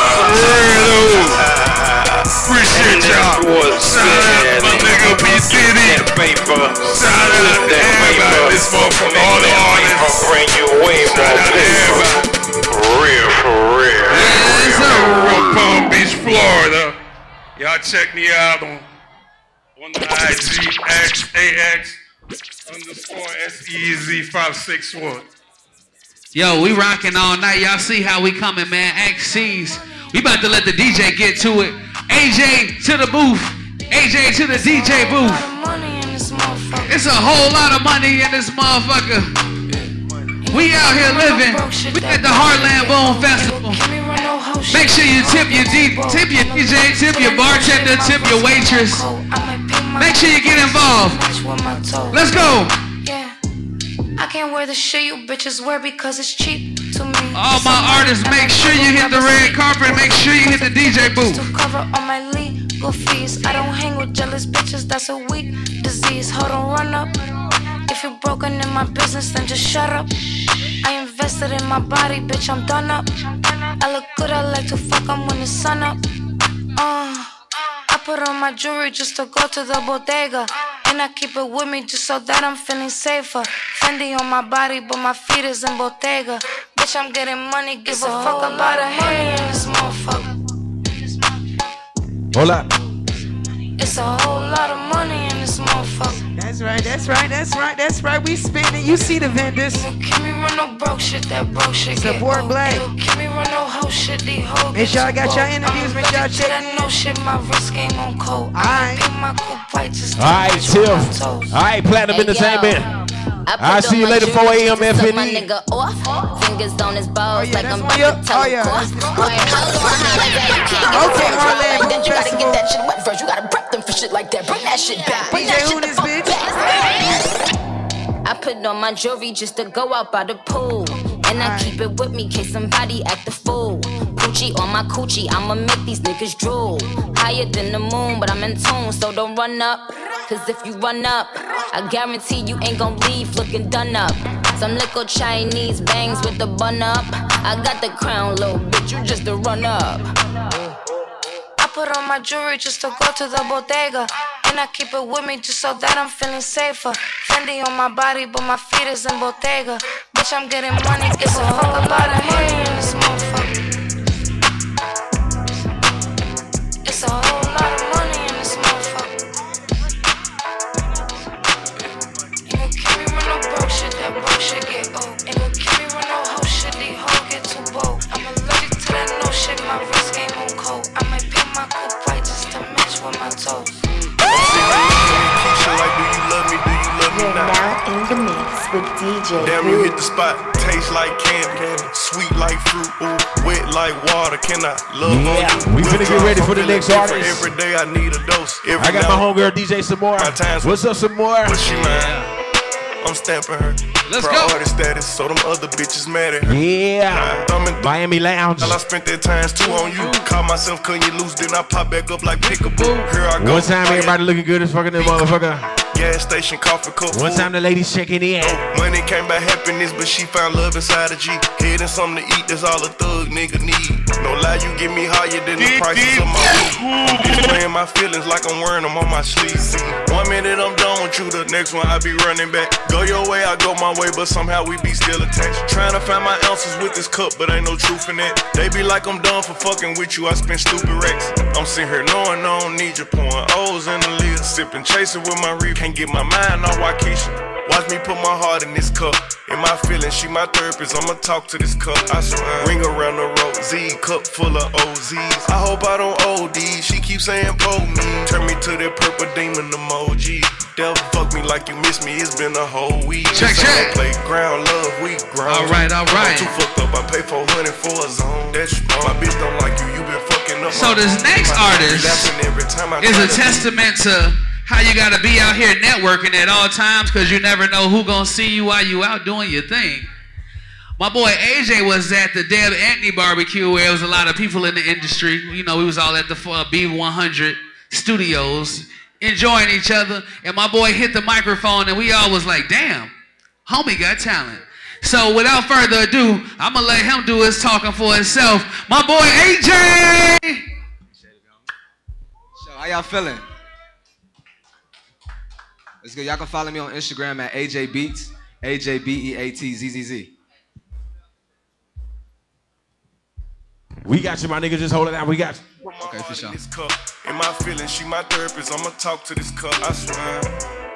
Appreciate y'all. Shout out to my nigga B Diddy. Paper. Shout out to everybody. This motherfucker, all the artists. Bring you way more out to everybody. For real, for real. From Palm Beach, Florida. Y'all check me out on on the IG XAX underscore SEZ561. Yo, we rocking all night. Y'all see how we coming, man. XC's. We about to let the DJ get to it. AJ to the booth. AJ to the DJ booth. It's a whole lot of money in this motherfucker. We out here living. We at the Heartland Boom Festival. Make sure you tip your D, tip your DJ, tip your bartender, tip your waitress. Make sure you get involved. Let's go. I can't wear the shit you bitches wear because it's cheap to me. All my artists, make sure you hit the red carpet. Make sure you hit the DJ booth. Cover all my legal fees. I don't hang with jealous bitches, that's a weak disease. Hold on, run up. If you're broken in my business, then just shut up. I invested in my body, bitch, I'm done up. I look good, I like to fuck, I'm when the sun up. Uh, put on my jewelry just to go to the bodega. And I keep it with me just so that I'm feeling safer. Fendi on my body, but my feet is in Bottega. Bitch, I'm getting money, give a fuck about a hair in this motherfucker. Hola. It's a whole lot of money in this motherfucker. That's right, that's right, that's right, that's right. We spinning. You see the vendors. Can me run no broke shit, that broke shit get Support old. Black. Yo, me run no hoe shit, these hoes Make get sure I got too your interviews, I'm make sure I allergic to check that no shit, my wrist game on cold. Alright. Put my coupe white just to All right, match with my Tiff. toes. All right, Platinum Entertainment. I'll see you later, 4 a.m. My FNE. nigga off, fingers on his balls like I'm about to tell oh, yeah, off. that's- Boy, hold on, holla that you can't get Okay, fresh Harlem like. You gotta get that shit wet first. You gotta prep them for shit like that. Bring that shit back. Bring that shit the this fuck bitch? back. I put on my jewelry just to go out by the pool. And I keep it with me in case somebody act a fool. Coochie on my coochie, I'ma make these niggas drool. Higher than the moon, but I'm in tune, so don't run up. Cause if you run up, I guarantee you ain't gon' leave looking done up. Some little Chinese bangs with the bun up. I got the crown, little bitch, you just a run up. I put on my jewelry just to go to the bodega. And I keep it with me just so that I'm feeling safer. Fendi on my body, but my feet is in Bottega. Bitch, I'm getting money, it's a whole lot of money in this motherfucker. Love me You're now in the mix with DJ Damn, you hit the spot. Taste like candy, sweet like fruit, ooh, wet like water. Can I love Yeah, on you? we finna get ready for the next different. artist. Every day I need a dose. Every I got now my homegirl DJ Samora. What's up, Samora? But she mine. I'm stamping her. Let's Priority status, so them other bitches mad at her. Yeah. Thumbing Miami Lounge. I spent that times two on you. Caught myself cutting you loose, then I pop back up like pickaboo. Here I go. One time, everybody looking good as fucking that motherfucker. Gas station, coffee cup. One time, the ladies checking in. Oh, money came by happiness, but she found love inside a G. Head and something to eat, that's all a thug nigga need. No lie, you get me higher than the prices of my weed. Displaying my feelings like I'm wearing them on my sleeve. One minute I'm done with you, the next one I be running back. Go your way, I go my way, but somehow we be still attached. Trying to find my ounces with this cup, but ain't no truth in it. They be like I'm done for fucking with you, I spend stupid racks. I'm sitting here knowing I don't need you, pouring O's in the lid, sipping, chasing with my reef. Can't get my mind on Waukesha. Watch me put my heart in this cup. In my feelings, she my therapist. I'ma talk to this cup. I swear. Ring around the road. Z cup full of OZs. I hope I don't OD. She keeps saying pull me. Turn me to that purple demon emoji. Devil fuck me like you miss me. It's been a whole week. Check, check. Playground love, we grown. All right, all right. I'm too fucked up. I pay 400 for a zone. That's wrong. My bitch don't like you. You been fucking up. So this next artist every time I is a testament to how you gotta be out here networking at all times because you never know who gonna see you while you out doing your thing. My boy AJ was at the Deb Anthony barbecue where there was a lot of people in the industry. You know, we was all at the uh, B100 studios enjoying each other, and my boy hit the microphone, and we all was like, "Damn, homie got talent." So without further ado, I'm gonna let him do his talking for himself. My boy AJ. How y'all feeling? It's good. Y'all can follow me on Instagram at AJ Beats, A J B E A T Z Z Z. We got you, my nigga. Just hold it down. We got you. Okay, for sure. this cup. In my feelings, she my therapist. I'ma talk to this cup. I swear.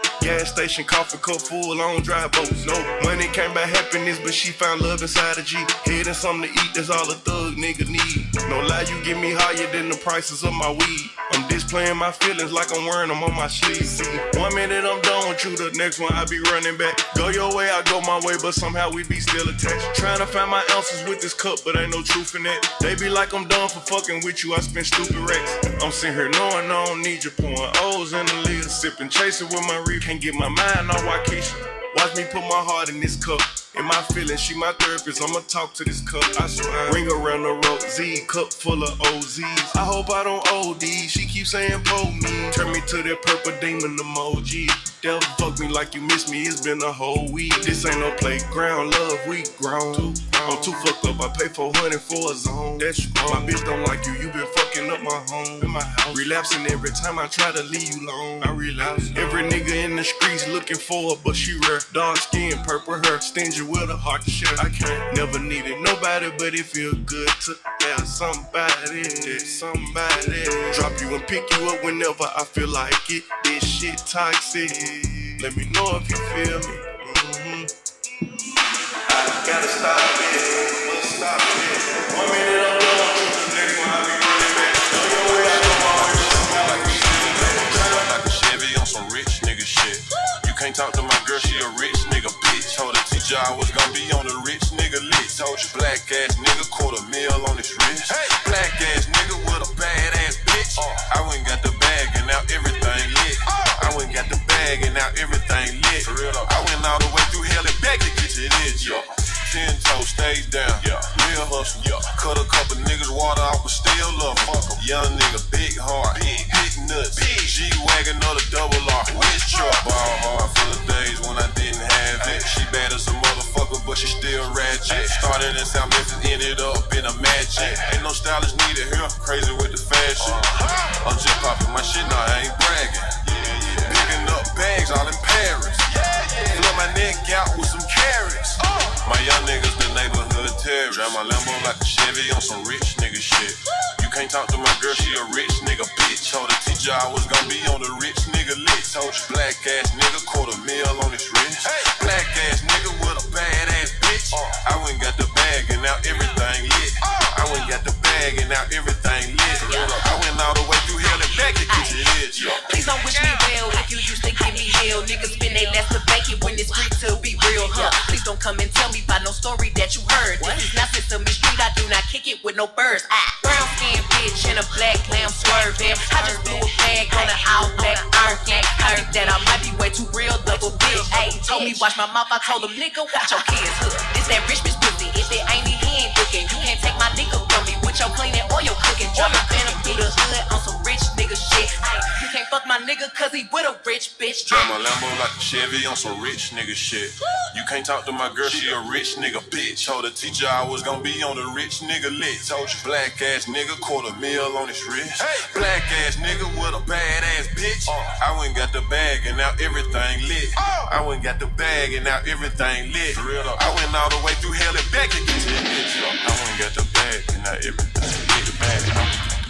Gas station, coffee cup full, don't drive boats. No money came by happiness, but she found love inside a G. Head and something to eat, that's all a thug nigga need. No lie, you get me higher than the prices of my weed. I'm displaying my feelings like I'm wearing them on my sleeve. See, one minute I'm done with you, the next one I be running back. Go your way, I go my way, but somehow we be still attached. Trying to find my ounces with this cup, but ain't no truth in that. They be like I'm done for fucking with you, I spend stupid racks. I'm sitting here knowing I don't need you, pouring O's in the lid, sipping, chasing with my reef. Can't get my mind on Waukesha. Watch me put my heart in this cup. In my feelings, she my therapist. I'ma talk to this cup. I swear. Ring around the rope, Z cup full of OZs. I hope I don't OD. She keeps saying pull me. Turn me to that purple demon emoji. Devil fuck me like you miss me. It's been a whole week. This ain't no playground, love we grown. I'm too fucked up. I pay 400 for a zone. That's wrong. My bitch don't like you. You been fucking up my home. In my house. Relapsing every time I try to leave you alone. I relapse. Every nigga in the streets looking for her, but she rare. Dark skin, purple hair, stingy with a heart to share. I can't never needed nobody, but it feel good to have somebody. Somebody drop you and pick you up whenever I feel like it. This shit toxic. Let me know if you feel me. Mhm. I gotta stop it. Stop it. One minute I'm I be running back. Your way, like a Chevy on some rich nigga shit. You can't talk to my girl, she a rich. I was gonna be on the rich nigga list. Told you black ass nigga quarter mil on his wrist. Black ass nigga with a bad ass bitch. I went got the bag and now everything lit. I went got the bag and now everything lit. I went all the way through hell and back to get to this. Yo. Ten toes, stay down. Yeah. Real hustle. Yeah. Cut a couple niggas water off, but still love 'em. Young nigga, big heart, big, big nuts. G wagon or the double R. Which truck? Ball hard for the days when I didn't have it. She bad as a motherfucker, but she still ratchet. Started in South Memphis, ended up in a magic. Ain't no stylist needed here. Crazy with the fashion. Uh-huh. I'm just popping my shit, nah, I ain't bragging. Yeah, yeah. Picking up bags all in Paris. Flip my neck out with some carats. Uh. My young niggas, the neighborhood terrorists. Drive my Lambo like a Chevy on some rich nigga shit. You can't talk to my girl, she a rich nigga bitch. Told the teacher I was gonna be on the rich nigga list. Told you black ass nigga, quarter mil on his wrist. Black ass nigga with a bad ass bitch. Uh. I went got the bag and now everything lit. Uh. I went got the bag and now everything lit. I went all the way through hell and back to get to this. yo. Please don't wish me well like you used to give me hell. Niggas spend they last to bake it when it's free to be real, huh? Please don't come and tell me about no story that you heard. This is not Sesame Street, I do not kick it with no birds. Ah, brown skin bitch in a black lamb swerving. I just blew a bag on an all black iron. I think that I might be way too real, double bitch. Ayy, told me watch my mouth, I told him nigga, watch your kids. This that rich bitch cause he with a rich bitch. Drive my Lambo like a Chevy on some rich nigga shit. You can't talk to my girl, she a rich nigga bitch. Told the teacher I was gonna be on the rich nigga list. Told you black ass nigga, quarter mil on his wrist. Black ass nigga with a bad ass bitch. I went got the bag and now everything lit. I went got the bag and now everything lit. I went all the way through hell and back to get to this I went got the bag and now everything lit. The bag,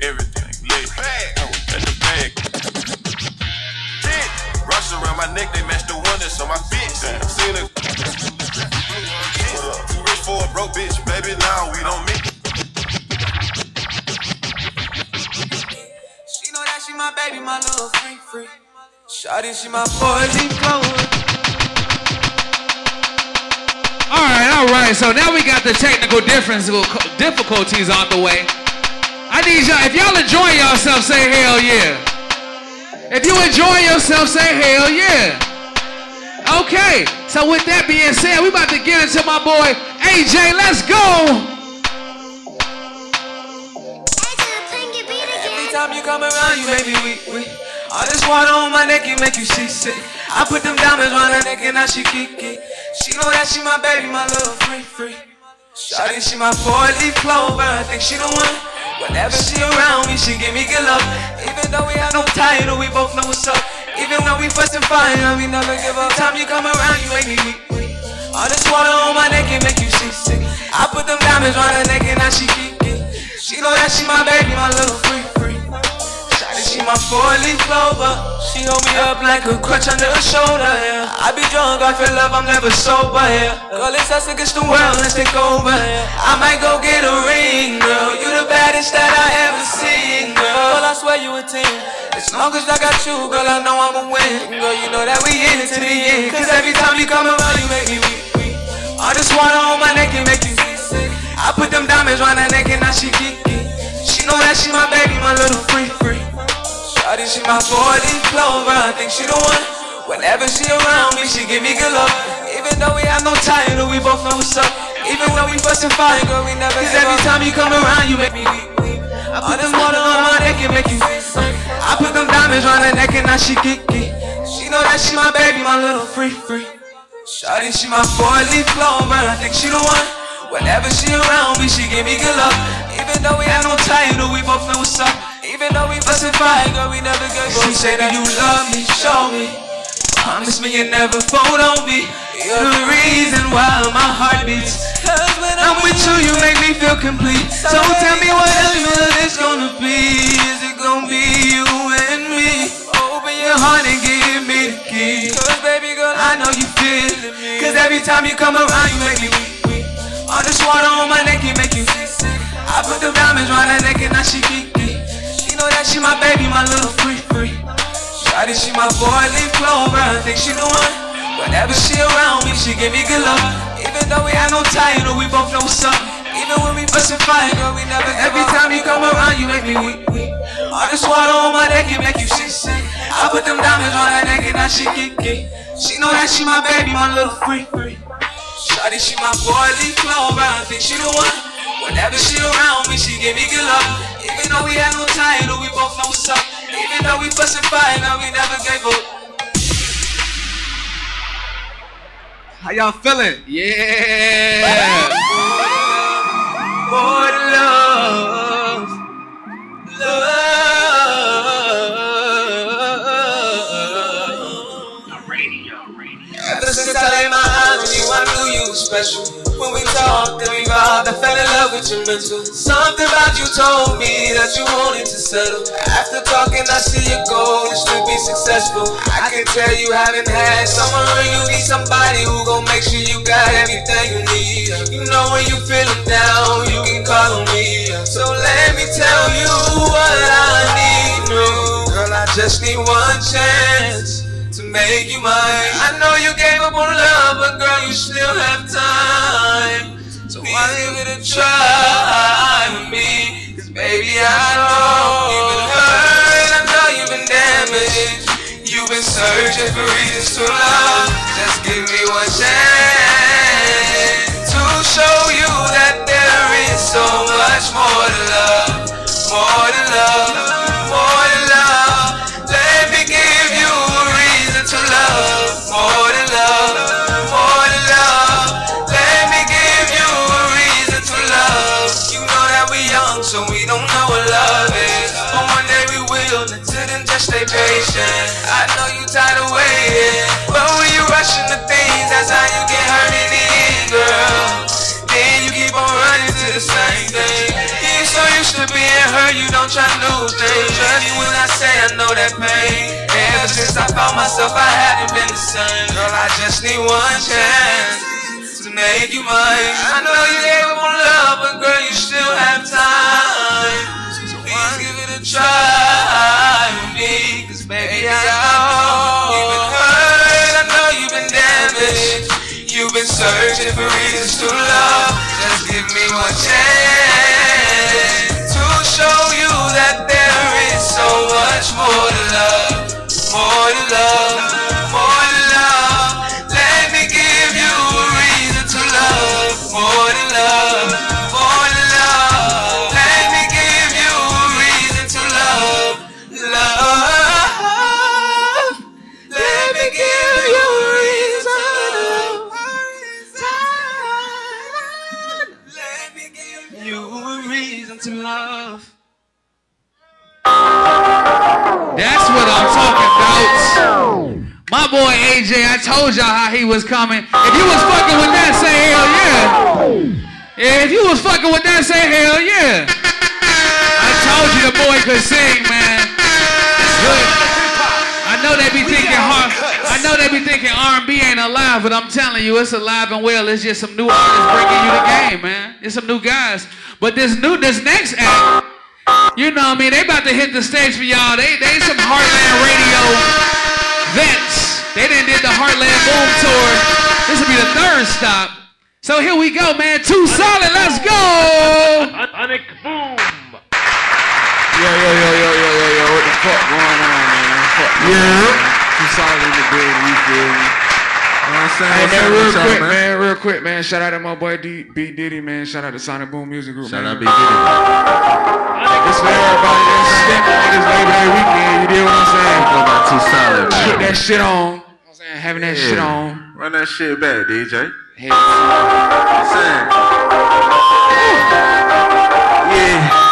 everything lit. I went got the bag. Shit. Rush around my neck, they match the one that's on my bitch. Seen it. Too rich for a broke bitch, baby. Now we don't meet. She know that she my baby, my little free free. Shawty, she my four-leaf clover. All right, all right. So now we got the technical difference difficulties out the way. I need y'all. If y'all enjoy yourself, say hell yeah. If you enjoy yourself, say hell yeah. Okay. So with that being said, we about to get into my boy AJ. Let's go. Every time you come around, you make me weak, weak. All this water on my neck, you make you seasick. I put them diamonds on her neck and now she kick it. She know that she my baby, my little free free. Shawty, she my four-leaf clover. I think she the one. Whenever she around me, she give me good love. Even though we have no title, we both know what's up. Even though we fuss and fight, we never give up. Time you come around, you make me weak. All this water on my neck, it make you seasick. I put them diamonds on her neck and now she it. She know that she my baby, my little. Shawty, she my four-leaf clover. She hold me up like a crutch under her shoulder, yeah. I be drunk, I feel love, I'm never sober, yeah. Girl, it's us against the world, let's take over, yeah. I might go get a ring, girl. You the baddest that I ever seen, girl. I swear you a 10. As long as I got you, girl, I know I'ma win. Girl, you know that we in it to the end. Cause every time you come around, you make me weak. All this water on my neck, it make you sick. I put them diamonds round her neck and now she geek, geek. She know that she my baby, my little free, free. Shawty, she my 40 clover. I think she the one. Whenever she around me, she give me good love. Even though we have no title, we both know what's up. Even when we fuss and fight, girl, we never Cause every time you come around, you make me weak. All this water on my neck, it make you I put them diamonds round her neck and now she geek, geek. She know that she my baby, my little free, free. Shawty, she my four-leaf clover. I think she the one. Whenever she around me, she give me good love. Even though we have no title, we both know what's up. Even though we and fight, girl, we never gave up. She say that you love me, show me. Promise me you never fold on me. You're the reason why my heart beats. Cause when I'm with you, you make me feel complete. So tell me what love it's gonna be. Is it gonna be you and me? Open your heart and give me the key. Cause baby girl, I know you feel me. Cause every time you come around, you make me weak. All this water on my neck, it make you sick. I put the diamonds round her neck and now she geek, She know that she my baby, my little free, free. Shawty, she my boy, leaf clover. I think she the one. Whenever she around me, she give me good love. Even though we have no title, we both know what's up. Even when we and fight, girl, we never. Every time you come around, you make me weak, weak. All this water on my neck, it make you sick, sick. I put them diamonds on her neck and now she geek, geek. She know that she my baby, my little free, free. Shawty, she my boy, leaf clover. I think she the one. Whenever she around me, she give me good love. Even though we have no title, we both know what's up. Even though we fuss and fight, girl, we never gave up. How y'all feeling? Yeah. More love, Ever since I laid my eyes special. When we talked and we vibed, I fell in love with your mental. Something about you told me that you wanted to settle. After talking, I see your goal is to be successful. I can tell you haven't had someone or you need somebody who gon' make sure you got everything you need. You know when you feeling down, you can call on me. So let me tell you what I need. No, girl, I just need one chance make you mine. I know you gave up on love, but girl, you still have time. So why give it a try with me? Cause baby, I know you've been hurt, I know you've been damaged. You've been searching for reasons to love. Just give me one chance to show you that there is so much more to love, more to love, I know you tired of waiting, but when you rushing the things, that's how you get hurt in the end, girl. Then you keep on running to the same thing. You're so used to being hurt, you don't try new things. Trust me when I say I know that pain. Ever since I found myself, I haven't been the same. Girl, I just need one chance to make you mine. I know you gave up on love, but girl, you still have time. Please give it a try searching for reasons to love. Just give me one chance to show you that there is so much more to love, more to love, to love. That's what I'm talking about. My boy AJ, I told y'all how he was coming. If you was fucking with that, say hell yeah. Yeah, if you was fucking with that, say hell yeah. I told you the boy could sing, man. It's good. I know they be thinking hard. I know they be thinking R&B ain't alive, but I'm telling you, it's alive and well. It's just some new artists bringing you the game, man. It's some new guys. But this new, this next act, you know what I mean? They about to hit the stage for y'all. They, they some Heartland Radio vets. They didn't did the Heartland Boom Tour. This will be the third stop. So here we go, man. Too solid. Let's go. Onic Boom. Yo, yo, yo, yo, yo, yo, yo. What the fuck going on, man? Fuck yeah. Too solid in the building, you feel me? You know what I'm saying? Hey, man, real quick, man. real quick, man. Shout out to my boy D, B Diddy, man. Shout out to Sonic Boom Music Group, Shout man. out B Diddy. This for everybody that's stepping on this Labor Day weekend. You deal what I'm saying? Go back too solid, man. Put that shit on. You know what I'm saying? Having that shit on. Run that shit back, DJ. Hey, saying. Yeah.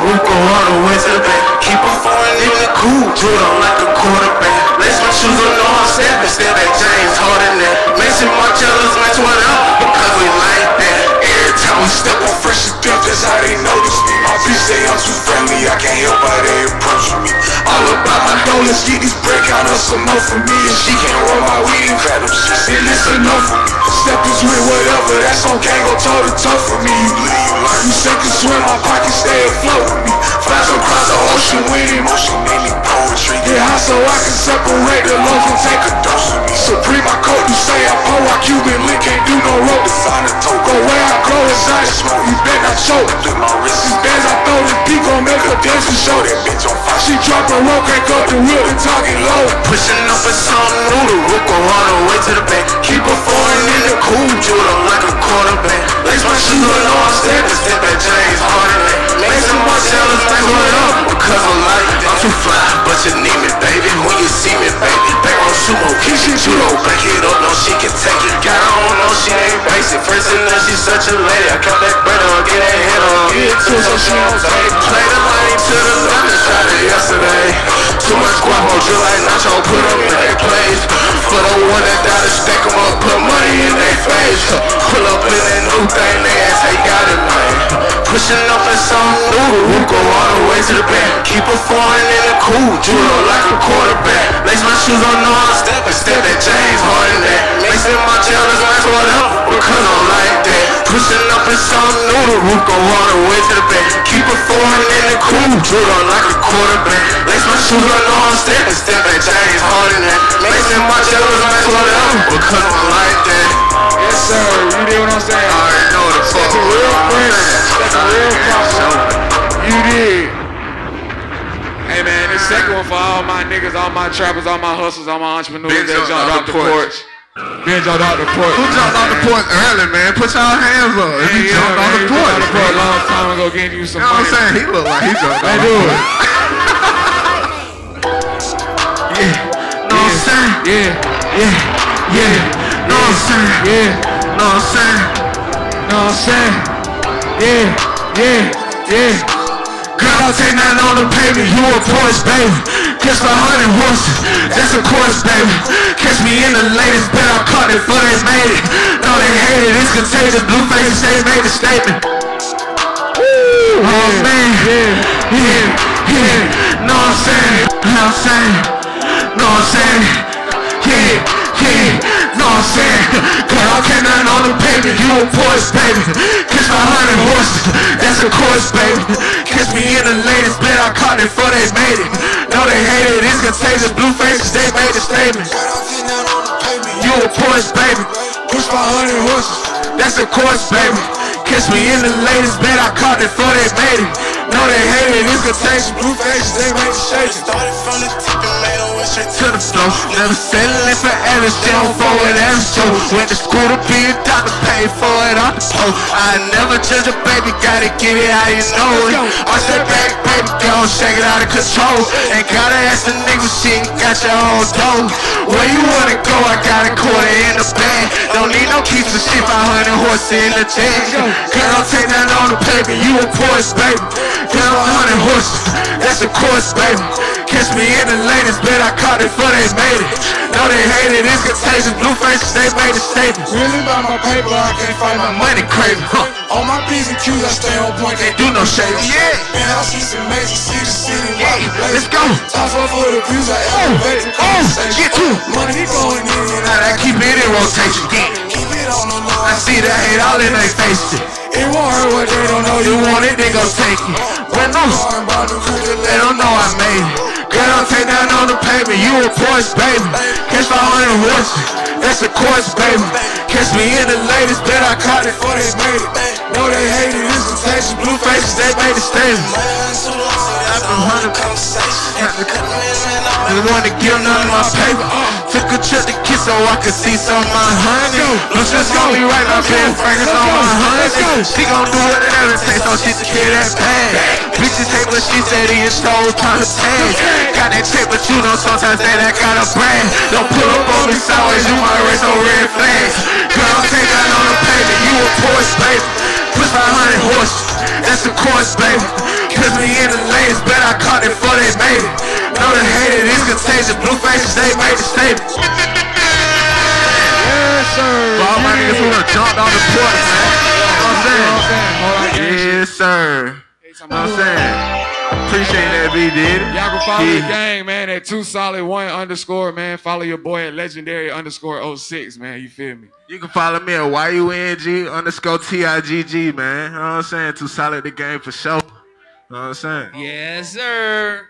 We go all the way to the bank. Keep a foreign in cool, drill them like a quarterback. Lace my shoes on, know I'm stepping, step at James Harden that. Maison Margiela's match what up, because we like that. Every time we step on fresh and dip, that's how they notice me. My bitch say I'm too friendly, I can't help how they approach me. All about my let's get these break out of some more for me. And she can't roll my weed and crap, she said it's enough for me. Step is with whatever, that's on gang, go toe to toe for me. You bleed, you learn, you sink and swim, my pocket stay afloat with me. Flash across the ocean him, ocean daily poetry. Get high so I can separate the loaves from take a dose of me. Supreme, I code, you say I'm poor, I Cuban link, can't do no a toe. Go where I go, it's not smoke, you bet I choke. Flip my wrist, these bands I throw, this beat gon' make her dance and show that bitch on fire. She drop a roll, can't go through real and talking low. Pushing up for some noodle, we'll go all the way to the bank. Keep a foreign in the cool, jewel them like a quarterback. Lace my shoes on, know I'm stepping, step at James Harden. Maison Margiela, like what up? Because I'm like, I'm too fly, you need me, baby. When you see me, baby, back on sumo, kick shit, judo, back it up, no, she can take it. Got on, no, she ain't basic. First and then she's such a lady. I count that bread on, get that head on. Get it too, so she don't take. Play the lane to the and tried it yesterday. Too much guapo, drill like nacho, put them in their place. For the one that died, stack them up, put money in their face. Pull up in that new thing, they ass, they got it, man. Pushing up in some we go all the way to the bank. Keep a foreign in the cool, judo like a quarterback. Lace my shoes on, know I'm stepping, step at James Harden that. Mixing my jealous, that's what up, because I'm like that. Pushing up in some noodle, we go all the way to the back. Keep foreign in the cool, judo like a quarterback. Lace my shoes on, know I'm stepping, step at James Harden that. Mixing my jealous, that's what up, because I'm like that. Yes, sir. You did what I'm saying. I already know the fuck. That's a real friend. That's a real problem. Second one for all my niggas, all my trappers, all my hustlers, all my entrepreneurs Ben that jumped off the the porch. Ben jumped off the porch. Who jumped off the porch early, man? Put y'all hands up. If you yeah, jumped man, off the he porch. jumped off the porch a long time ago, getting you some You know what I'm saying? He look like he jumped off the it. [LAUGHS] Yeah, know what I'm saying? Yeah, yeah, yeah. What I'm saying? Yeah, what I'm saying? What I'm saying? Yeah, yeah, yeah. Take nothing on the pavement, you a Porsche, baby. Catch a hundred horses, that's a course, baby. Catch me in the latest, bet I caught it before they made it. No, they hate it, it's contagious. Blue faces, they made a statement. Woo, oh man, yeah, yeah, yeah. Know what I'm saying? Know what I'm saying? Know what I'm saying? Yeah, yeah. Know what I'm saying? Girl, I can't on the pavement, you a Porsche, baby. Catch my hundred horses, that's a course, baby. Catch me in the latest, bet I caught it before they made it. No, they hate it, it's contagious. Blue faces, they made a statement. You a Porsche, baby. Push my hundred horses, that's a course, baby. Catch me in the latest, bet I caught it before they made it. No, they hate it, it's contagious. Blue faces, they made a statement. Started from the tip and made a straight to the floor. Never settling for average, they don't forward average show. Went to school to be a doctor, paid for it off the pole. I never judge a baby, gotta get it how you know it. Watch that back, baby, go shake it out of control. Ain't gotta ask the nigga shit, got your own dough. Where you wanna go? I got a quarter in the bag. Don't need no keys for shit, 500 horses in the tank. Girl, take that on the paper, you a Porsche, baby. Girl, 100 horses, that's a course, baby. Catch me in the latest, bet I caught it before they made it. Know they hate it, it's contagious. Blue faces, they made a statement. Really about my paper, I can't fight my Money craving, huh? On my P's and Q's, I stay on point. They do no shade. Yeah. And I see some major city, city. Yeah, let's go. Top off for the views, I oh, elevate the oh, conversation. get to. Money going in and that keep it in rotation. Yeah. Keep it on the low. I see that hate all in their faces. It won't hurt what they don't know. You want it, they gon' take it. When no, they don't know I made it. Girl, don't take down on the pavement. You a Porsche, baby. Catch 500 horses. That's a course, baby. Catch me in the latest, bet I caught it before they made it. Know they hate it, it's contagious. Blue faces, they made a statement. I've been hundred Didn't want to give none of my paper. Took a trip to kiss so I could see some of my honey. Let's just go, we right now, Ben Franklin's on my honey. She gon' do whatever it takes, so she get that bag. Bitches hate what she said, he is told time to tag. Got that check, but you know sometimes that I got a brand. Don't pull up on me sideways, you might raise no red flags. Girl, take that on the pavement, you a Porsche, baby. Put 500 horses, that's the course, baby. Cause me in the latest, bet I caught it before they made it. Know they hate it, it's contagious. Blue faces, they made the statement. Yes, sir. For all my niggas who done jumped on the porch, man. You know what I'm saying? Yes, sir. You know what I'm saying? Appreciate that, B. Did Y'all can follow the Yeah. gang, man, at two solid one underscore, man. Follow your boy at legendary underscore 06, man. You feel me? You can follow me at Y-U-N-G underscore T-I-G-G, man. You know what I'm saying? Too solid the game for sure. Know what I'm saying? Yes, sir.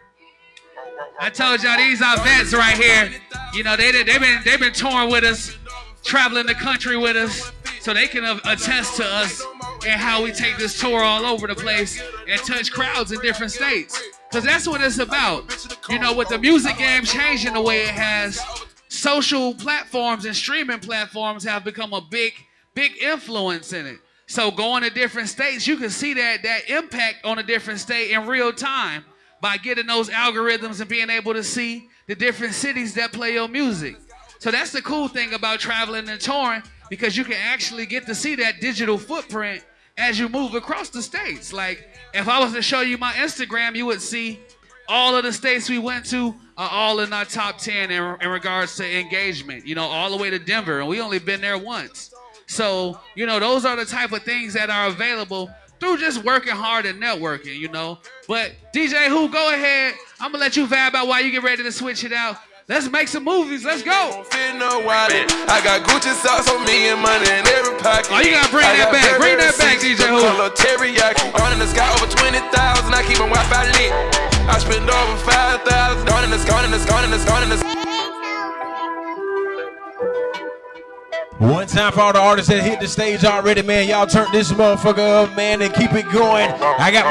I told y'all these are vets right here. You know they they've been they've been touring with us, traveling the country with us, so they can attest to us and how we take this tour all over the place and touch crowds in different states. Cause that's what it's about. You know, with the music game changing the way it has, social platforms and streaming platforms have become a big big influence in it. So going to different states, you can see that that impact on a different state in real time by getting those algorithms and being able to see the different cities that play your music. So that's the cool thing about traveling and touring because you can actually get to see that digital footprint as you move across the states. Like if I was to show you my Instagram, you would see all of the states we went to are all in our top 10 in, in regards to engagement, you know, all the way to Denver, and we only been there once. So, you know, those are the type of things that are available through just working hard and networking, you know. But DJ Who, go ahead. I'm gonna let you vibe out while you get ready to switch it out. Let's make some movies. Let's go. Fit no wallet. I got Gucci socks on me and money in every pocket. Oh, you gotta bring I that got back. Bring that back, DJ Who. Color teriyaki. On in the sky over 20,000. I keep my Wi-Fi lit. I spend over 5,000. Gone in the gone in the gone in the gone in the One time for all the artists that hit the stage already, man. Y'all turn this motherfucker up, man, and keep it going. I got my